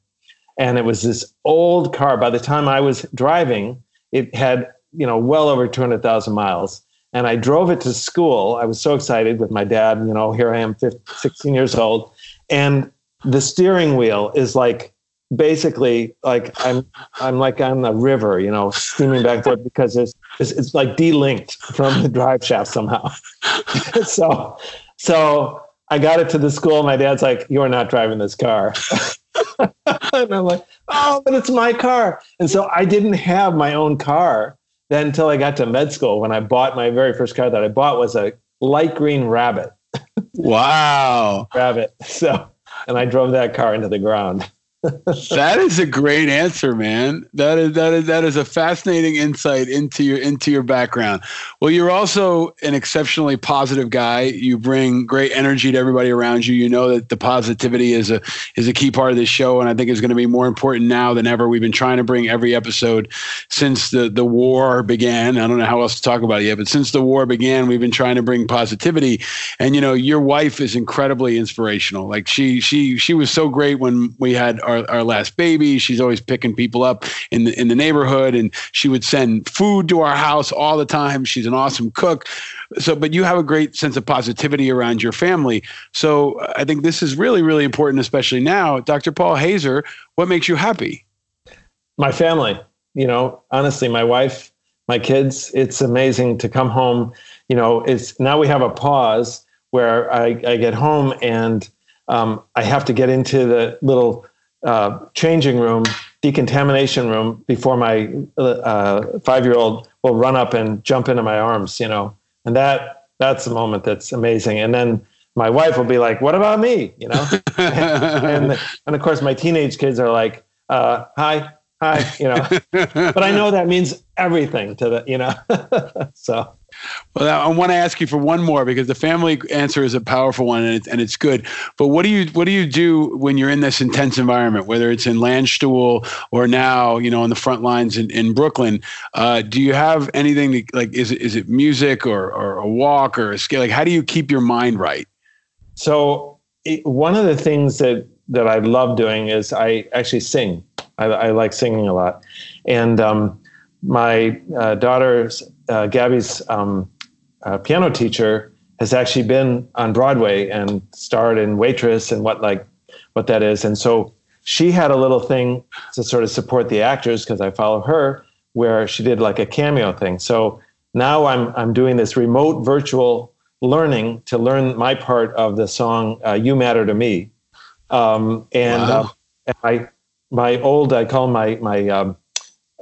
[SPEAKER 23] And it was this old car. By the time I was driving, it had, you know, well over 200,000 miles. And I drove it to school. I was so excited with my dad. You know, here I am, 15, 16 years old. And the steering wheel is like basically like I'm I'm like on the river, you know, steaming back and forth because it's, it's it's like delinked from the drive shaft somehow. so so I got it to the school. My dad's like, "You are not driving this car," and I'm like, "Oh, but it's my car." And so I didn't have my own car then until I got to med school. When I bought my very first car that I bought was a light green Rabbit.
[SPEAKER 1] Wow,
[SPEAKER 23] Rabbit. So, and I drove that car into the ground.
[SPEAKER 1] That is a great answer, man. That is that is that is a fascinating insight into your into your background. Well, you're also an exceptionally positive guy. You bring great energy to everybody around you. You know that the positivity is a is a key part of this show, and I think is going to be more important now than ever. We've been trying to bring every episode since the the war began. I don't know how else to talk about it yet, but since the war began, we've been trying to bring positivity. And you know, your wife is incredibly inspirational. Like she she she was so great when we had our our, our last baby. She's always picking people up in the in the neighborhood, and she would send food to our house all the time. She's an awesome cook. So, but you have a great sense of positivity around your family. So, I think this is really, really important, especially now. Dr. Paul Haser, what makes you happy?
[SPEAKER 23] My family, you know, honestly, my wife, my kids. It's amazing to come home. You know, it's now we have a pause where I, I get home and um, I have to get into the little uh, changing room, decontamination room before my uh, five year old will run up and jump into my arms, you know, and that that's a moment that's amazing. And then my wife will be like, "What about me?" You know, and and of course my teenage kids are like, uh, "Hi, hi, you know. but I know that means everything to the, you know. so.
[SPEAKER 1] Well, I want to ask you for one more because the family answer is a powerful one and, it, and it's good. But what do you what do you do when you're in this intense environment, whether it's in Landstuhl or now, you know, on the front lines in, in Brooklyn? Uh, do you have anything to, like? Is it is it music or or a walk or a scale? Like, how do you keep your mind right?
[SPEAKER 23] So it, one of the things that that I love doing is I actually sing. I, I like singing a lot, and um, my uh, daughter's uh, Gabby's um, uh, piano teacher has actually been on Broadway and starred in Waitress and what like what that is, and so she had a little thing to sort of support the actors because I follow her, where she did like a cameo thing. So now I'm I'm doing this remote virtual learning to learn my part of the song uh, "You Matter to Me," um, and
[SPEAKER 1] Wow.
[SPEAKER 23] uh, and my my old I call my my um,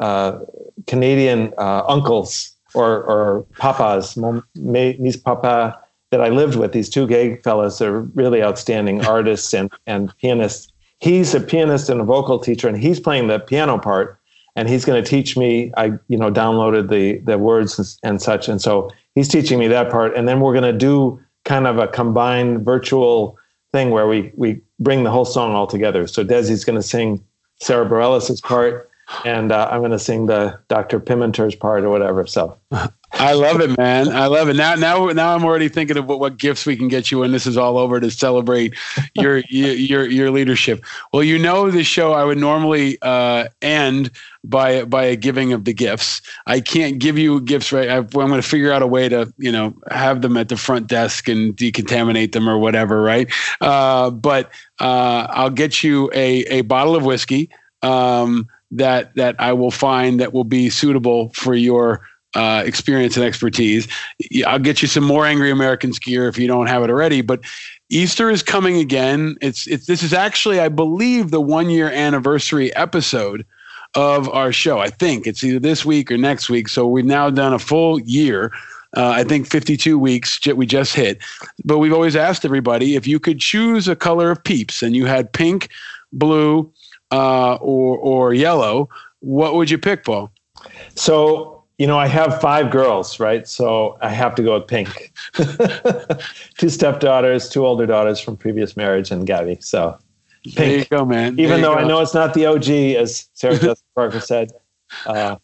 [SPEAKER 23] uh, Canadian uh, uncles or or papas, mis papa that I lived with. These two gay fellas are really outstanding artists and and pianists. He's a pianist and a vocal teacher, and he's playing the piano part. And he's going to teach me. I you know downloaded the the words and, and such, and so he's teaching me that part. And then we're going to do kind of a combined virtual thing where we we bring the whole song all together. So Desi's going to sing Sara Bareilles' part, and uh, I'm going to sing the Dr. Pomatter's part or whatever. So
[SPEAKER 1] I love it, man. I love it. Now, now, now, I'm already thinking of what, what gifts we can get you when this is all over to celebrate your your your, leadership. Well, you know, the show I would normally uh, end by by a giving of the gifts. I can't give you gifts right. I, I'm going to figure out a way to you know have them at the front desk and decontaminate them or whatever, right? Uh, but uh, I'll get you a a bottle of whiskey. Um, that that I will find that will be suitable for your uh, experience and expertise. I'll get you some more Angry Americans gear if you don't have it already. But Easter is coming again. It's it's this is actually I believe the one year anniversary episode of our show. I think it's either this week or next week. So we've now done a full year. Uh, I think 52 weeks we just hit. But we've always asked everybody if you could choose a color of peeps and you had pink, blue, uh, or or yellow, what would you pick, Paul?
[SPEAKER 23] so you know I have five girls, right? So I have to go with pink. two stepdaughters, two older daughters from previous marriage, and Gabby. So pink.
[SPEAKER 1] There you go, man. There
[SPEAKER 23] Even though
[SPEAKER 1] go.
[SPEAKER 23] I know it's not the OG, as Sarah Jessica Parker said. Uh,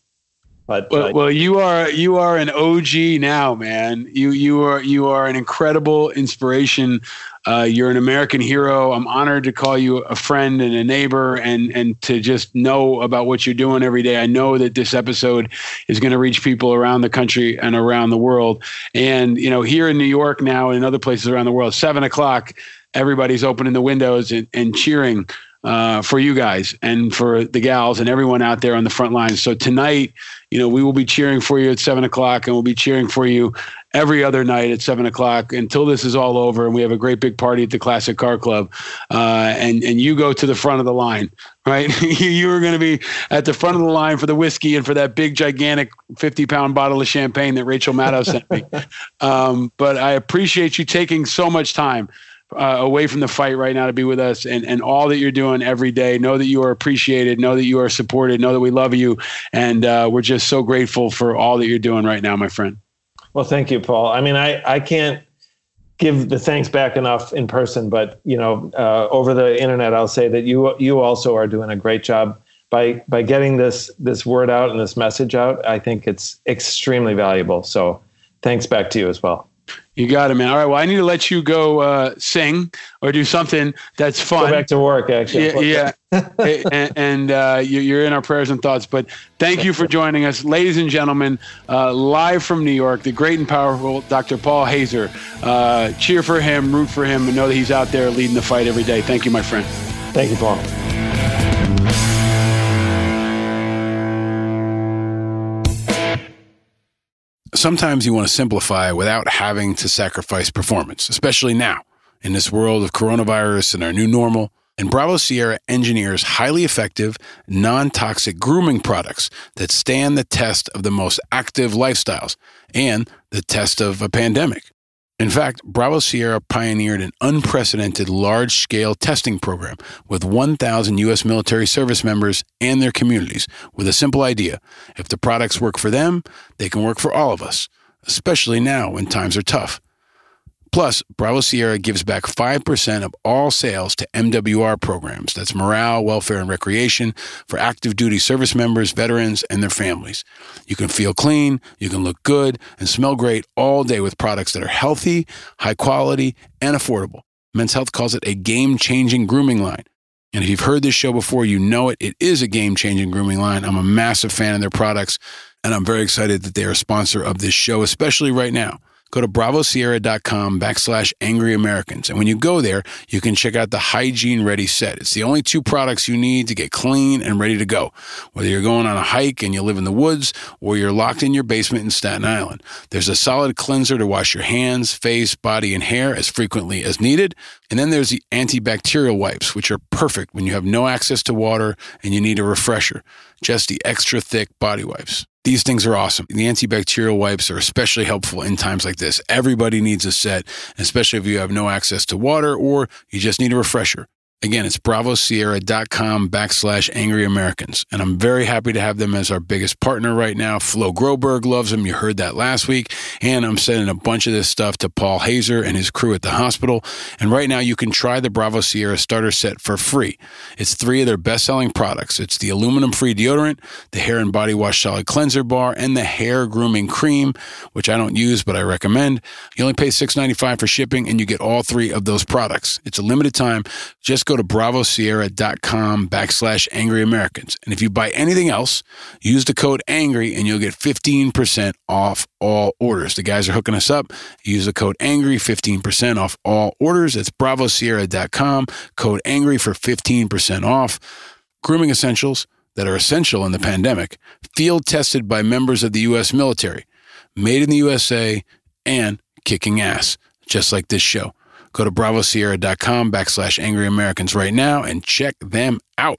[SPEAKER 23] but
[SPEAKER 1] Well,
[SPEAKER 23] uh,
[SPEAKER 1] well, you are you are an OG now, man. You you are you are an incredible inspiration. Uh, you're an American hero. I'm honored to call you a friend and a neighbor, and and to just know about what you're doing every day. I know that this episode is going to reach people around the country and around the world. And you know, here in New York now and in other places around the world, seven o'clock, everybody's opening the windows and, and cheering uh, for you guys and for the gals and everyone out there on the front lines. So tonight, you know, we will be cheering for you at seven o'clock, and we'll be cheering for you every other night at seven o'clock until this is all over, and we have a great big party at the Classic Car Club. Uh, and and you go to the front of the line, right? you are going to be at the front of the line for the whiskey and for that big gigantic fifty pound bottle of champagne that Rachel Maddow sent me. Um, but I appreciate you taking so much time uh, away from the fight right now to be with us and, and all that you're doing every day. Know that you are appreciated. Know that you are supported. Know that we love you. And uh, we're just so grateful for all that you're doing right now, my friend.
[SPEAKER 23] Well, thank you, Paul. I mean, I, I can't give the thanks back enough in person, but you know, uh, over the internet, I'll say that you you also are doing a great job by by getting this this word out and this message out. I think it's extremely valuable. So, thanks back to you as well.
[SPEAKER 1] You got it, man. All right. Well, I need to let you go uh, sing or do something that's fun.
[SPEAKER 23] Go back to work, actually.
[SPEAKER 1] Yeah, yeah. and and uh, you- you're in our prayers and thoughts. But thank you for joining us, ladies and gentlemen, uh, live from New York, the great and powerful Dr. Paul Haser. Uh, cheer for him, root for him, and know that he's out there leading the fight every day. Thank you, my friend.
[SPEAKER 23] Thank you, Paul.
[SPEAKER 1] Sometimes you want to simplify without having to sacrifice performance, especially now in this world of coronavirus and our new normal. And Bravo Sierra engineers highly effective, non toxic grooming products that stand the test of the most active lifestyles and the test of a pandemic. In fact, Bravo Sierra pioneered an unprecedented large scale testing program with 1,000 U.S. military service members and their communities with a simple idea. If the products work for them, they can work for all of us, especially now when times are tough. Plus, Bravo Sierra gives back 5% of all sales to MWR programs. That's morale, welfare, and recreation for active duty service members, veterans, and their families. You can feel clean, you can look good, and smell great all day with products that are healthy, high quality, and affordable. Men's Health calls it a game changing grooming line. And if you've heard this show before, you know it. It is a game changing grooming line. I'm a massive fan of their products, and I'm very excited that they are a sponsor of this show, especially right now go to bravosierra.com backslash angry Americans. And when you go there, you can check out the hygiene ready set. It's the only two products you need to get clean and ready to go. Whether you're going on a hike and you live in the woods or you're locked in your basement in Staten Island, there's a solid cleanser to wash your hands, face, body, and hair as frequently as needed. And then there's the antibacterial wipes, which are perfect when you have no access to water and you need a refresher. Just the extra thick body wipes. These things are awesome. The antibacterial wipes are especially helpful in times like this. Everybody needs a set, especially if you have no access to water or you just need a refresher. Again, it's bravosierra.com backslash angry Americans. And I'm very happy to have them as our biggest partner right now. Flo Groberg loves them. You heard that last week. And I'm sending a bunch of this stuff to Paul Haser and his crew at the hospital. And right now you can try the Bravo Sierra starter set for free. It's three of their best selling products. It's the aluminum free deodorant, the hair and body wash solid cleanser bar, and the hair grooming cream, which I don't use, but I recommend. You only pay $6.95 for shipping and you get all three of those products. It's a limited time. Just go to bravosierra.com backslash angry Americans. And if you buy anything else, use the code angry and you'll get 15% off all orders. The guys are hooking us up. Use the code angry, 15% off all orders. It's bravosierra.com, code angry for 15% off. Grooming essentials that are essential in the pandemic, field tested by members of the U.S. military, made in the USA, and kicking ass, just like this show. Go to bravosierra.com backslash angry Americans right now and check them out.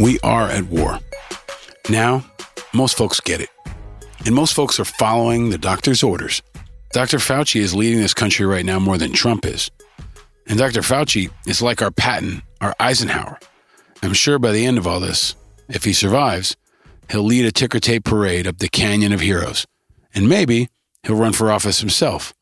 [SPEAKER 1] We are at war. Now, most folks get it. And most folks are following the doctor's orders. Dr. Fauci is leading this country right now more than Trump is. And Dr. Fauci is like our Patton, our Eisenhower. I'm sure by the end of all this, if he survives, he'll lead a ticker tape parade up the Canyon of Heroes. And maybe he'll run for office himself.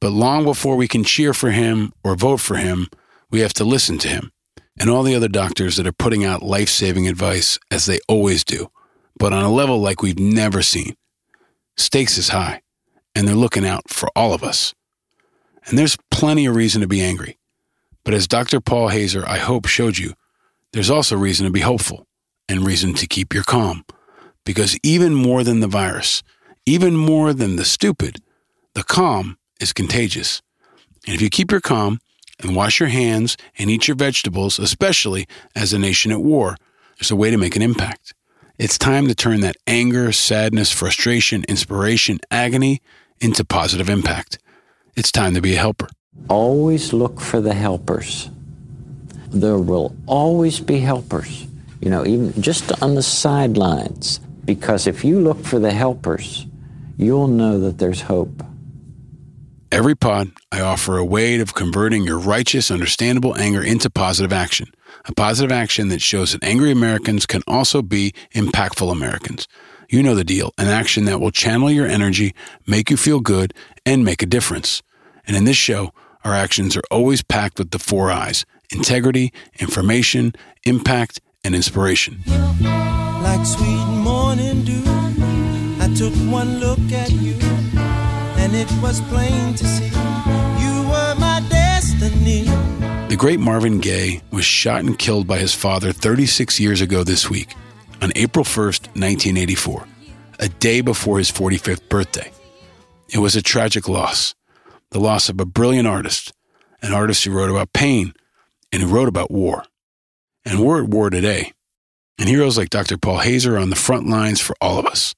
[SPEAKER 1] But long before we can cheer for him or vote for him, we have to listen to him and all the other doctors that are putting out life saving advice as they always do, but on a level like we've never seen. Stakes is high, and they're looking out for all of us. And there's plenty of reason to be angry. But as Dr. Paul Haser, I hope, showed you, there's also reason to be hopeful and reason to keep your calm. Because even more than the virus, even more than the stupid, the calm is contagious. And if you keep your calm and wash your hands and eat your vegetables, especially as a nation at war, there's a way to make an impact. It's time to turn that anger, sadness, frustration, inspiration, agony into positive impact. It's time to be a helper.
[SPEAKER 24] Always look for the helpers. There will always be helpers, you know, even just on the sidelines. Because if you look for the helpers, you'll know that there's hope.
[SPEAKER 1] Every pod, I offer a way of converting your righteous, understandable anger into positive action. A positive action that shows that angry Americans can also be impactful Americans. You know the deal an action that will channel your energy, make you feel good, and make a difference. And in this show, our actions are always packed with the four I's integrity, information, impact, and inspiration.
[SPEAKER 7] like sweet morning dew. I took one look at you, and it was plain to see you were my destiny.
[SPEAKER 1] The great Marvin Gaye was shot and killed by his father 36 years ago this week, on April 1st, 1984, a day before his 45th birthday. It was a tragic loss, the loss of a brilliant artist, an artist who wrote about pain and who wrote about war. And we're at war today, and heroes like Dr. Paul Haser are on the front lines for all of us.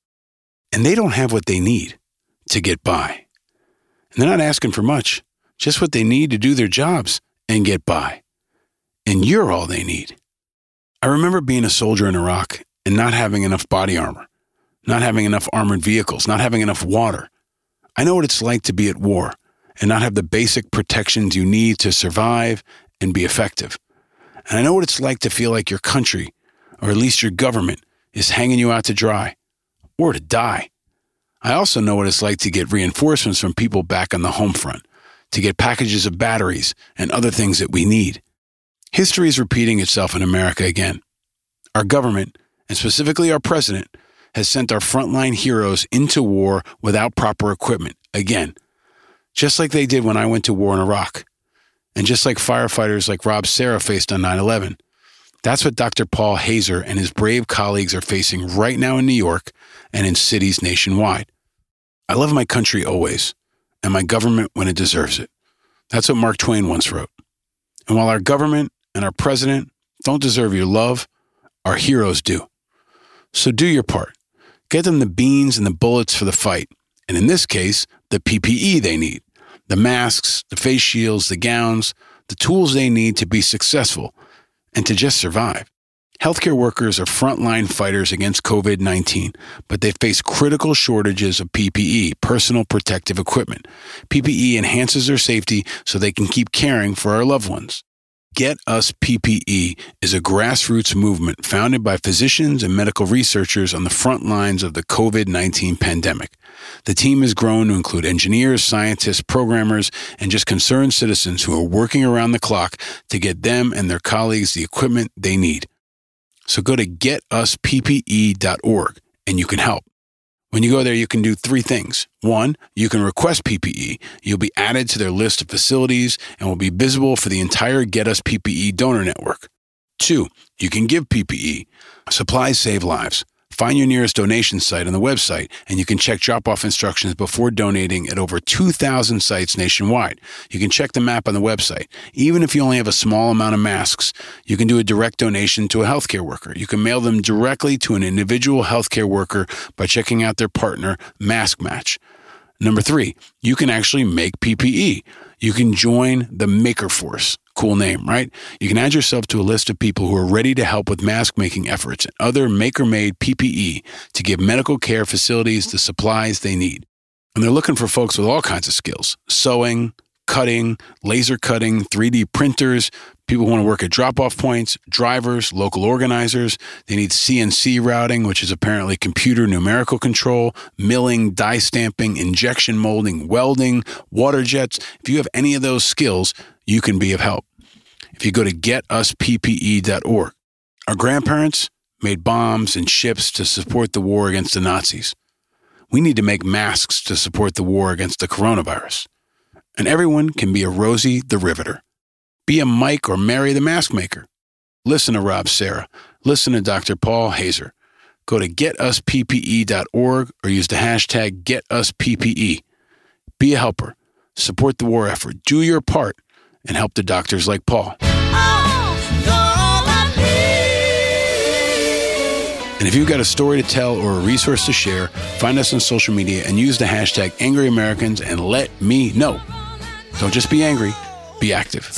[SPEAKER 1] And they don't have what they need to get by. And they're not asking for much, just what they need to do their jobs and get by. And you're all they need. I remember being a soldier in Iraq and not having enough body armor, not having enough armored vehicles, not having enough water. I know what it's like to be at war and not have the basic protections you need to survive and be effective. And I know what it's like to feel like your country, or at least your government, is hanging you out to dry or to die. I also know what it's like to get reinforcements from people back on the home front, to get packages of batteries and other things that we need. History is repeating itself in America again. Our government, and specifically our president, has sent our frontline heroes into war without proper equipment again, just like they did when I went to war in Iraq, and just like firefighters like Rob Serra faced on 9 11. That's what Dr. Paul Haser and his brave colleagues are facing right now in New York and in cities nationwide. I love my country always, and my government when it deserves it. That's what Mark Twain once wrote. And while our government and our president don't deserve your love, our heroes do. So do your part. Get them the beans and the bullets for the fight, and in this case, the PPE they need the masks, the face shields, the gowns, the tools they need to be successful and to just survive. Healthcare workers are frontline fighters against COVID 19, but they face critical shortages of PPE, personal protective equipment. PPE enhances their safety so they can keep caring for our loved ones. Get Us PPE is a grassroots movement founded by physicians and medical researchers on the front lines of the COVID 19 pandemic. The team has grown to include engineers, scientists, programmers, and just concerned citizens who are working around the clock to get them and their colleagues the equipment they need. So go to getusppe.org and you can help. When you go there, you can do three things. One, you can request PPE. You'll be added to their list of facilities and will be visible for the entire Get Us PPE donor network. Two, you can give PPE. Supplies save lives. Find your nearest donation site on the website, and you can check drop off instructions before donating at over 2,000 sites nationwide. You can check the map on the website. Even if you only have a small amount of masks, you can do a direct donation to a healthcare worker. You can mail them directly to an individual healthcare worker by checking out their partner, Mask Match. Number three, you can actually make PPE. You can join the Maker Force. Cool name, right? You can add yourself to a list of people who are ready to help with mask making efforts and other maker made PPE to give medical care facilities the supplies they need. And they're looking for folks with all kinds of skills sewing, cutting, laser cutting, 3D printers, people who want to work at drop off points, drivers, local organizers. They need CNC routing, which is apparently computer numerical control, milling, die stamping, injection molding, welding, water jets. If you have any of those skills, you can be of help. If you go to getusppe.org, our grandparents made bombs and ships to support the war against the Nazis. We need to make masks to support the war against the coronavirus. And everyone can be a Rosie the Riveter. Be a Mike or Mary the Mask Maker. Listen to Rob Serra. Listen to Dr. Paul Haser. Go to getusppe.org or use the hashtag GetUsPPE. Be a helper. Support the war effort. Do your part and help the doctors like Paul. And if you've got a story to tell or a resource to share, find us on social media and use the hashtag Angry Americans and let me know. Don't just be angry, be active.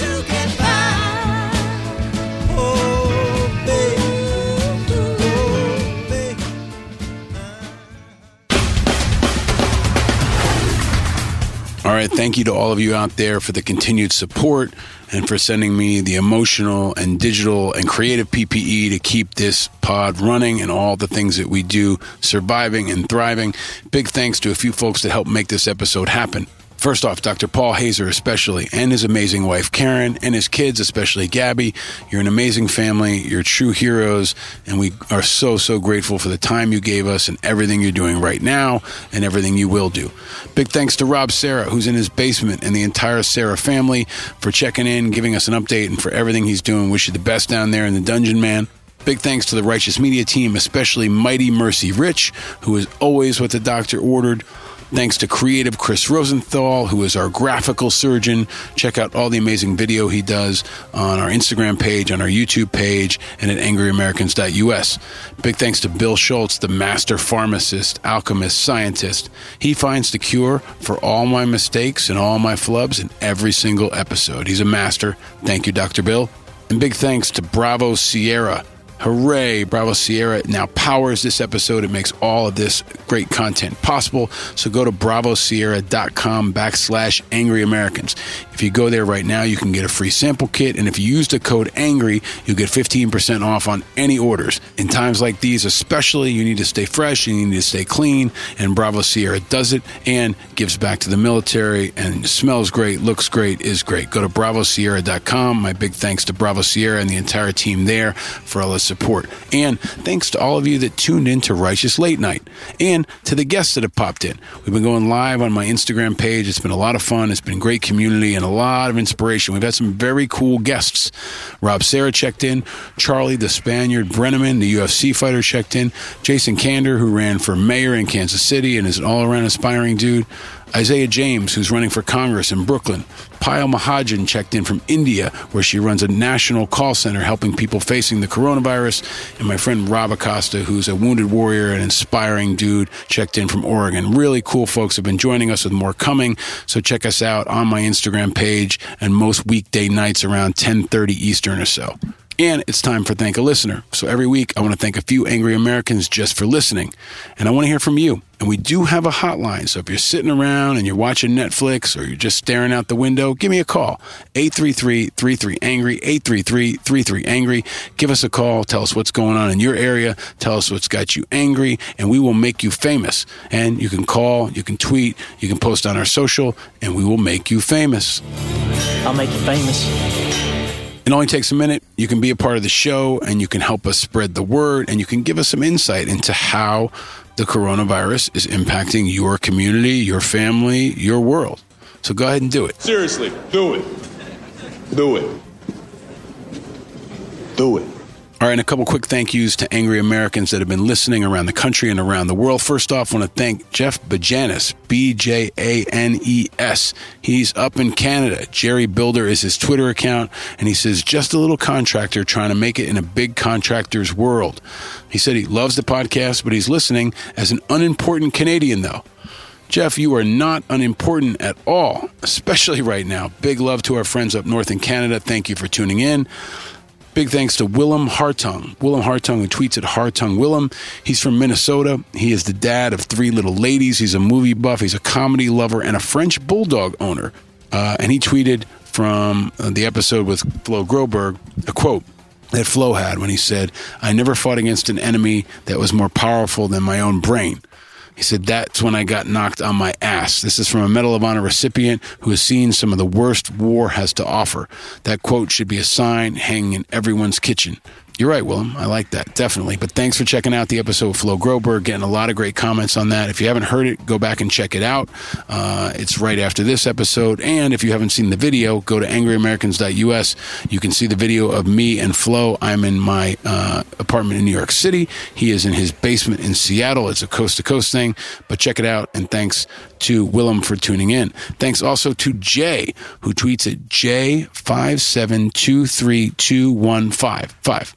[SPEAKER 1] All right, thank you to all of you out there for the continued support and for sending me the emotional and digital and creative PPE to keep this pod running and all the things that we do surviving and thriving. Big thanks to a few folks that helped make this episode happen. First off, Dr. Paul Haser, especially, and his amazing wife, Karen, and his kids, especially Gabby. You're an amazing family. You're true heroes. And we are so, so grateful for the time you gave us and everything you're doing right now and everything you will do. Big thanks to Rob Serra, who's in his basement, and the entire Serra family for checking in, giving us an update, and for everything he's doing. Wish you the best down there in the dungeon, man. Big thanks to the Righteous Media team, especially Mighty Mercy Rich, who is always what the doctor ordered. Thanks to creative Chris Rosenthal, who is our graphical surgeon. Check out all the amazing video he does on our Instagram page, on our YouTube page, and at angryamericans.us. Big thanks to Bill Schultz, the master pharmacist, alchemist, scientist. He finds the cure for all my mistakes and all my flubs in every single episode. He's a master. Thank you, Dr. Bill. And big thanks to Bravo Sierra Hooray! Bravo Sierra now powers this episode. It makes all of this great content possible. So go to bravosierra.com backslash angry Americans. If you go there right now, you can get a free sample kit. And if you use the code ANGRY, you'll get 15% off on any orders. In times like these, especially, you need to stay fresh, you need to stay clean. And Bravo Sierra does it and gives back to the military and smells great, looks great, is great. Go to bravosierra.com. My big thanks to Bravo Sierra and the entire team there for all the support. And thanks to all of you that tuned in to Righteous Late Night and to the guests that have popped in. We've been going live on my Instagram page. It's been a lot of fun. It's been great community and a lot of inspiration. We've had some very cool guests. Rob Serra checked in, Charlie the Spaniard Brenneman, the UFC fighter, checked in, Jason Kander, who ran for mayor in Kansas City and is an all around inspiring dude. Isaiah James, who's running for Congress in Brooklyn. Payal Mahajan checked in from India, where she runs a national call center helping people facing the coronavirus. And my friend Rob Acosta, who's a wounded warrior and inspiring dude, checked in from Oregon. Really cool folks have been joining us with more coming. So check us out on my Instagram page and most weekday nights around 1030 Eastern or so. And it's time for Thank a Listener. So every week, I want to thank a few angry Americans just for listening. And I want to hear from you. And we do have a hotline. So if you're sitting around and you're watching Netflix or you're just staring out the window, give me a call. 833-33-ANGRY, 833-33-ANGRY. Give us a call. Tell us what's going on in your area. Tell us what's got you angry, and we will make you famous. And you can call, you can tweet, you can post on our social, and we will make you famous.
[SPEAKER 25] I'll make you famous.
[SPEAKER 1] It only takes a minute. You can be a part of the show and you can help us spread the word and you can give us some insight into how the coronavirus is impacting your community, your family, your world. So go ahead and do it.
[SPEAKER 26] Seriously, do it. Do it. Do it.
[SPEAKER 1] All right, and a couple quick thank yous to angry Americans that have been listening around the country and around the world. First off, I want to thank Jeff Bajanis, B J A N E S. He's up in Canada. Jerry Builder is his Twitter account, and he says, just a little contractor trying to make it in a big contractor's world. He said he loves the podcast, but he's listening as an unimportant Canadian, though. Jeff, you are not unimportant at all, especially right now. Big love to our friends up north in Canada. Thank you for tuning in. Big thanks to Willem Hartung. Willem Hartung, who tweets at Hartung Willem. He's from Minnesota. He is the dad of three little ladies. He's a movie buff. He's a comedy lover and a French bulldog owner. Uh, and he tweeted from uh, the episode with Flo Groberg a quote that Flo had when he said, I never fought against an enemy that was more powerful than my own brain. He said, That's when I got knocked on my ass. This is from a Medal of Honor recipient who has seen some of the worst war has to offer. That quote should be a sign hanging in everyone's kitchen. You're right, Willem. I like that, definitely. But thanks for checking out the episode with Flo Groberg, getting a lot of great comments on that. If you haven't heard it, go back and check it out. Uh, it's right after this episode. And if you haven't seen the video, go to angryamericans.us. You can see the video of me and Flo. I'm in my uh, apartment in New York City. He is in his basement in Seattle. It's a coast to coast thing, but check it out. And thanks to Willem for tuning in. Thanks also to Jay, who tweets at J5723215.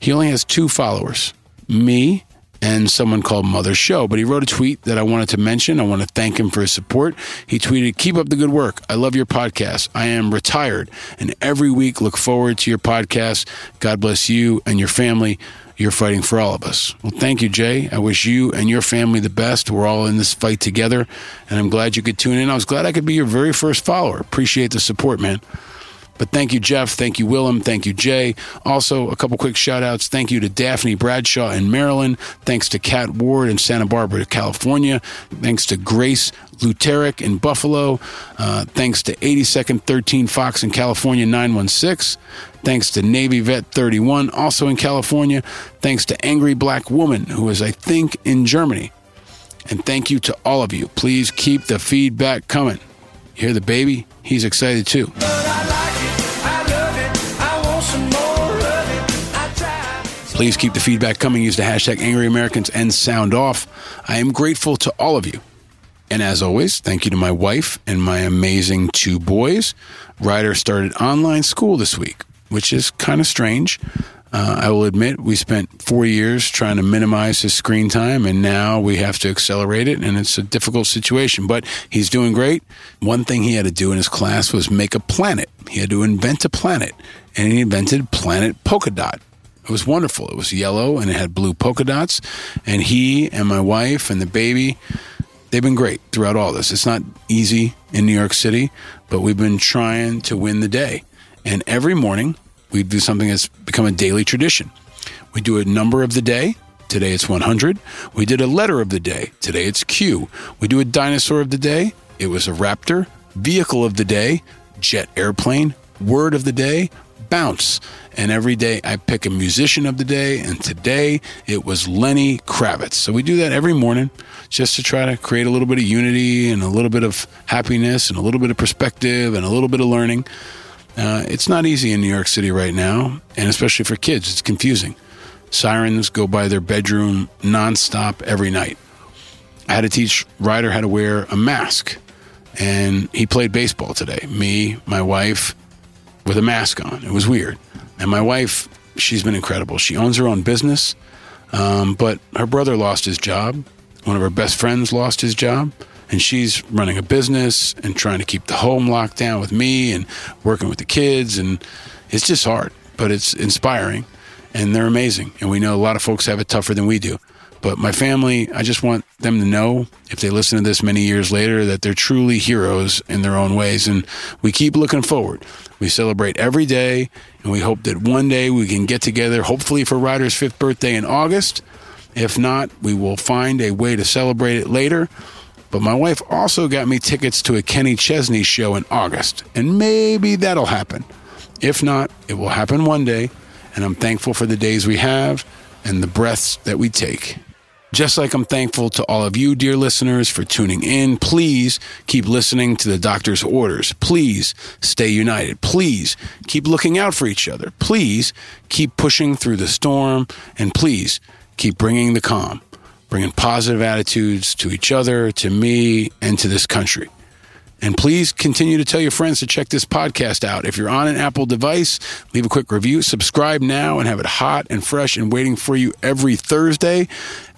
[SPEAKER 1] He only has two followers, me and someone called Mother Show. But he wrote a tweet that I wanted to mention. I want to thank him for his support. He tweeted, Keep up the good work. I love your podcast. I am retired and every week look forward to your podcast. God bless you and your family. You're fighting for all of us. Well, thank you, Jay. I wish you and your family the best. We're all in this fight together, and I'm glad you could tune in. I was glad I could be your very first follower. Appreciate the support, man. But thank you, Jeff. Thank you, Willem. Thank you, Jay. Also, a couple quick shout outs. Thank you to Daphne Bradshaw in Maryland. Thanks to Kat Ward in Santa Barbara, California. Thanks to Grace Luteric in Buffalo. Uh, thanks to 82nd 13 Fox in California 916. Thanks to Navy Vet 31, also in California. Thanks to Angry Black Woman, who is, I think, in Germany. And thank you to all of you. Please keep the feedback coming. You hear the baby? He's excited too. Please keep the feedback coming. Use the hashtag Angry Americans and sound off. I am grateful to all of you. And as always, thank you to my wife and my amazing two boys. Ryder started online school this week, which is kind of strange. Uh, I will admit we spent four years trying to minimize his screen time, and now we have to accelerate it, and it's a difficult situation. But he's doing great. One thing he had to do in his class was make a planet. He had to invent a planet, and he invented Planet Polka Dot. It was wonderful. It was yellow and it had blue polka dots. And he and my wife and the baby, they've been great throughout all this. It's not easy in New York City, but we've been trying to win the day. And every morning, we do something that's become a daily tradition. We do a number of the day. Today it's 100. We did a letter of the day. Today it's Q. We do a dinosaur of the day. It was a raptor. Vehicle of the day, jet airplane. Word of the day, bounce. And every day I pick a musician of the day. And today it was Lenny Kravitz. So we do that every morning just to try to create a little bit of unity and a little bit of happiness and a little bit of perspective and a little bit of learning. Uh, it's not easy in New York City right now, and especially for kids, it's confusing. Sirens go by their bedroom nonstop every night. I had to teach Ryder how to wear a mask, and he played baseball today. Me, my wife, with a mask on. It was weird. And my wife, she's been incredible. She owns her own business, um, but her brother lost his job. One of her best friends lost his job and she's running a business and trying to keep the home locked down with me and working with the kids and it's just hard but it's inspiring and they're amazing and we know a lot of folks have it tougher than we do but my family i just want them to know if they listen to this many years later that they're truly heroes in their own ways and we keep looking forward we celebrate every day and we hope that one day we can get together hopefully for ryder's fifth birthday in august if not we will find a way to celebrate it later but my wife also got me tickets to a Kenny Chesney show in August, and maybe that'll happen. If not, it will happen one day, and I'm thankful for the days we have and the breaths that we take. Just like I'm thankful to all of you, dear listeners, for tuning in. Please keep listening to the doctor's orders. Please stay united. Please keep looking out for each other. Please keep pushing through the storm. And please keep bringing the calm bringing positive attitudes to each other, to me, and to this country. And please continue to tell your friends to check this podcast out. If you're on an Apple device, leave a quick review, subscribe now, and have it hot and fresh and waiting for you every Thursday,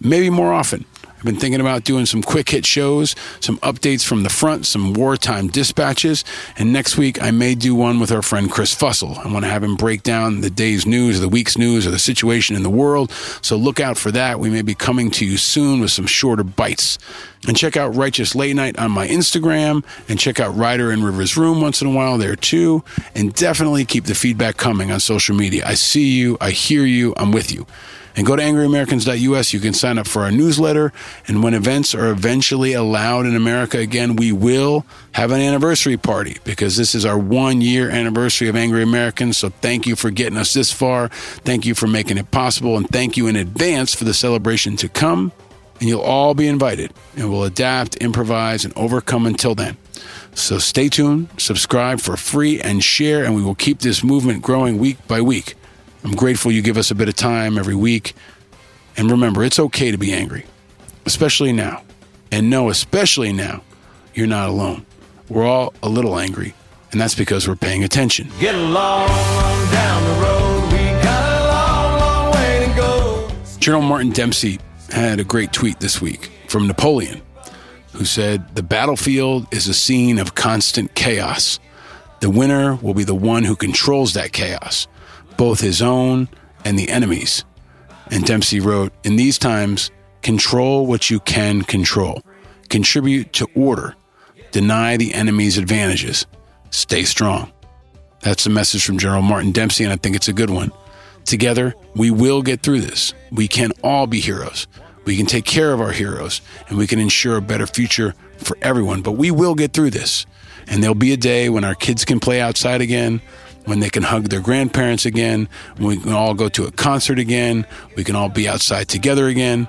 [SPEAKER 1] maybe more often. I've been thinking about doing some quick hit shows, some updates from the front, some wartime dispatches. And next week, I may do one with our friend Chris Fussell. I want to have him break down the day's news, the week's news, or the situation in the world. So look out for that. We may be coming to you soon with some shorter bites. And check out Righteous Late Night on my Instagram and check out Ryder and Rivers Room once in a while there too. And definitely keep the feedback coming on social media. I see you, I hear you, I'm with you. And go to angryamericans.us. You can sign up for our newsletter. And when events are eventually allowed in America again, we will have an anniversary party because this is our one year anniversary of Angry Americans. So thank you for getting us this far. Thank you for making it possible. And thank you in advance for the celebration to come. And you'll all be invited. And we'll adapt, improvise, and overcome until then. So stay tuned, subscribe for free, and share. And we will keep this movement growing week by week. I'm grateful you give us a bit of time every week. And remember, it's okay to be angry, especially now. And know, especially now, you're not alone. We're all a little angry, and that's because we're paying attention.
[SPEAKER 7] Get along down the road. We got a long, long way to go.
[SPEAKER 1] General Martin Dempsey had a great tweet this week from Napoleon, who said, The battlefield is a scene of constant chaos. The winner will be the one who controls that chaos both his own and the enemy's. And Dempsey wrote, In these times, control what you can control, contribute to order, deny the enemy's advantages, stay strong. That's the message from General Martin Dempsey, and I think it's a good one. Together, we will get through this. We can all be heroes. We can take care of our heroes, and we can ensure a better future for everyone. But we will get through this. And there'll be a day when our kids can play outside again, when they can hug their grandparents again, when we can all go to a concert again, we can all be outside together again.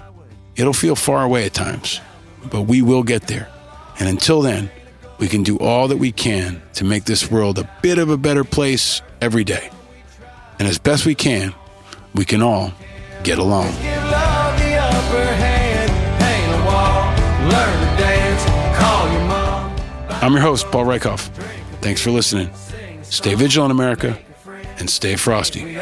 [SPEAKER 1] It'll feel far away at times, but we will get there. And until then, we can do all that we can to make this world a bit of a better place every day. And as best we can, we can all get along. I'm your host, Paul Rieckhoff. Thanks for listening. Stay vigilant, America, and stay frosty.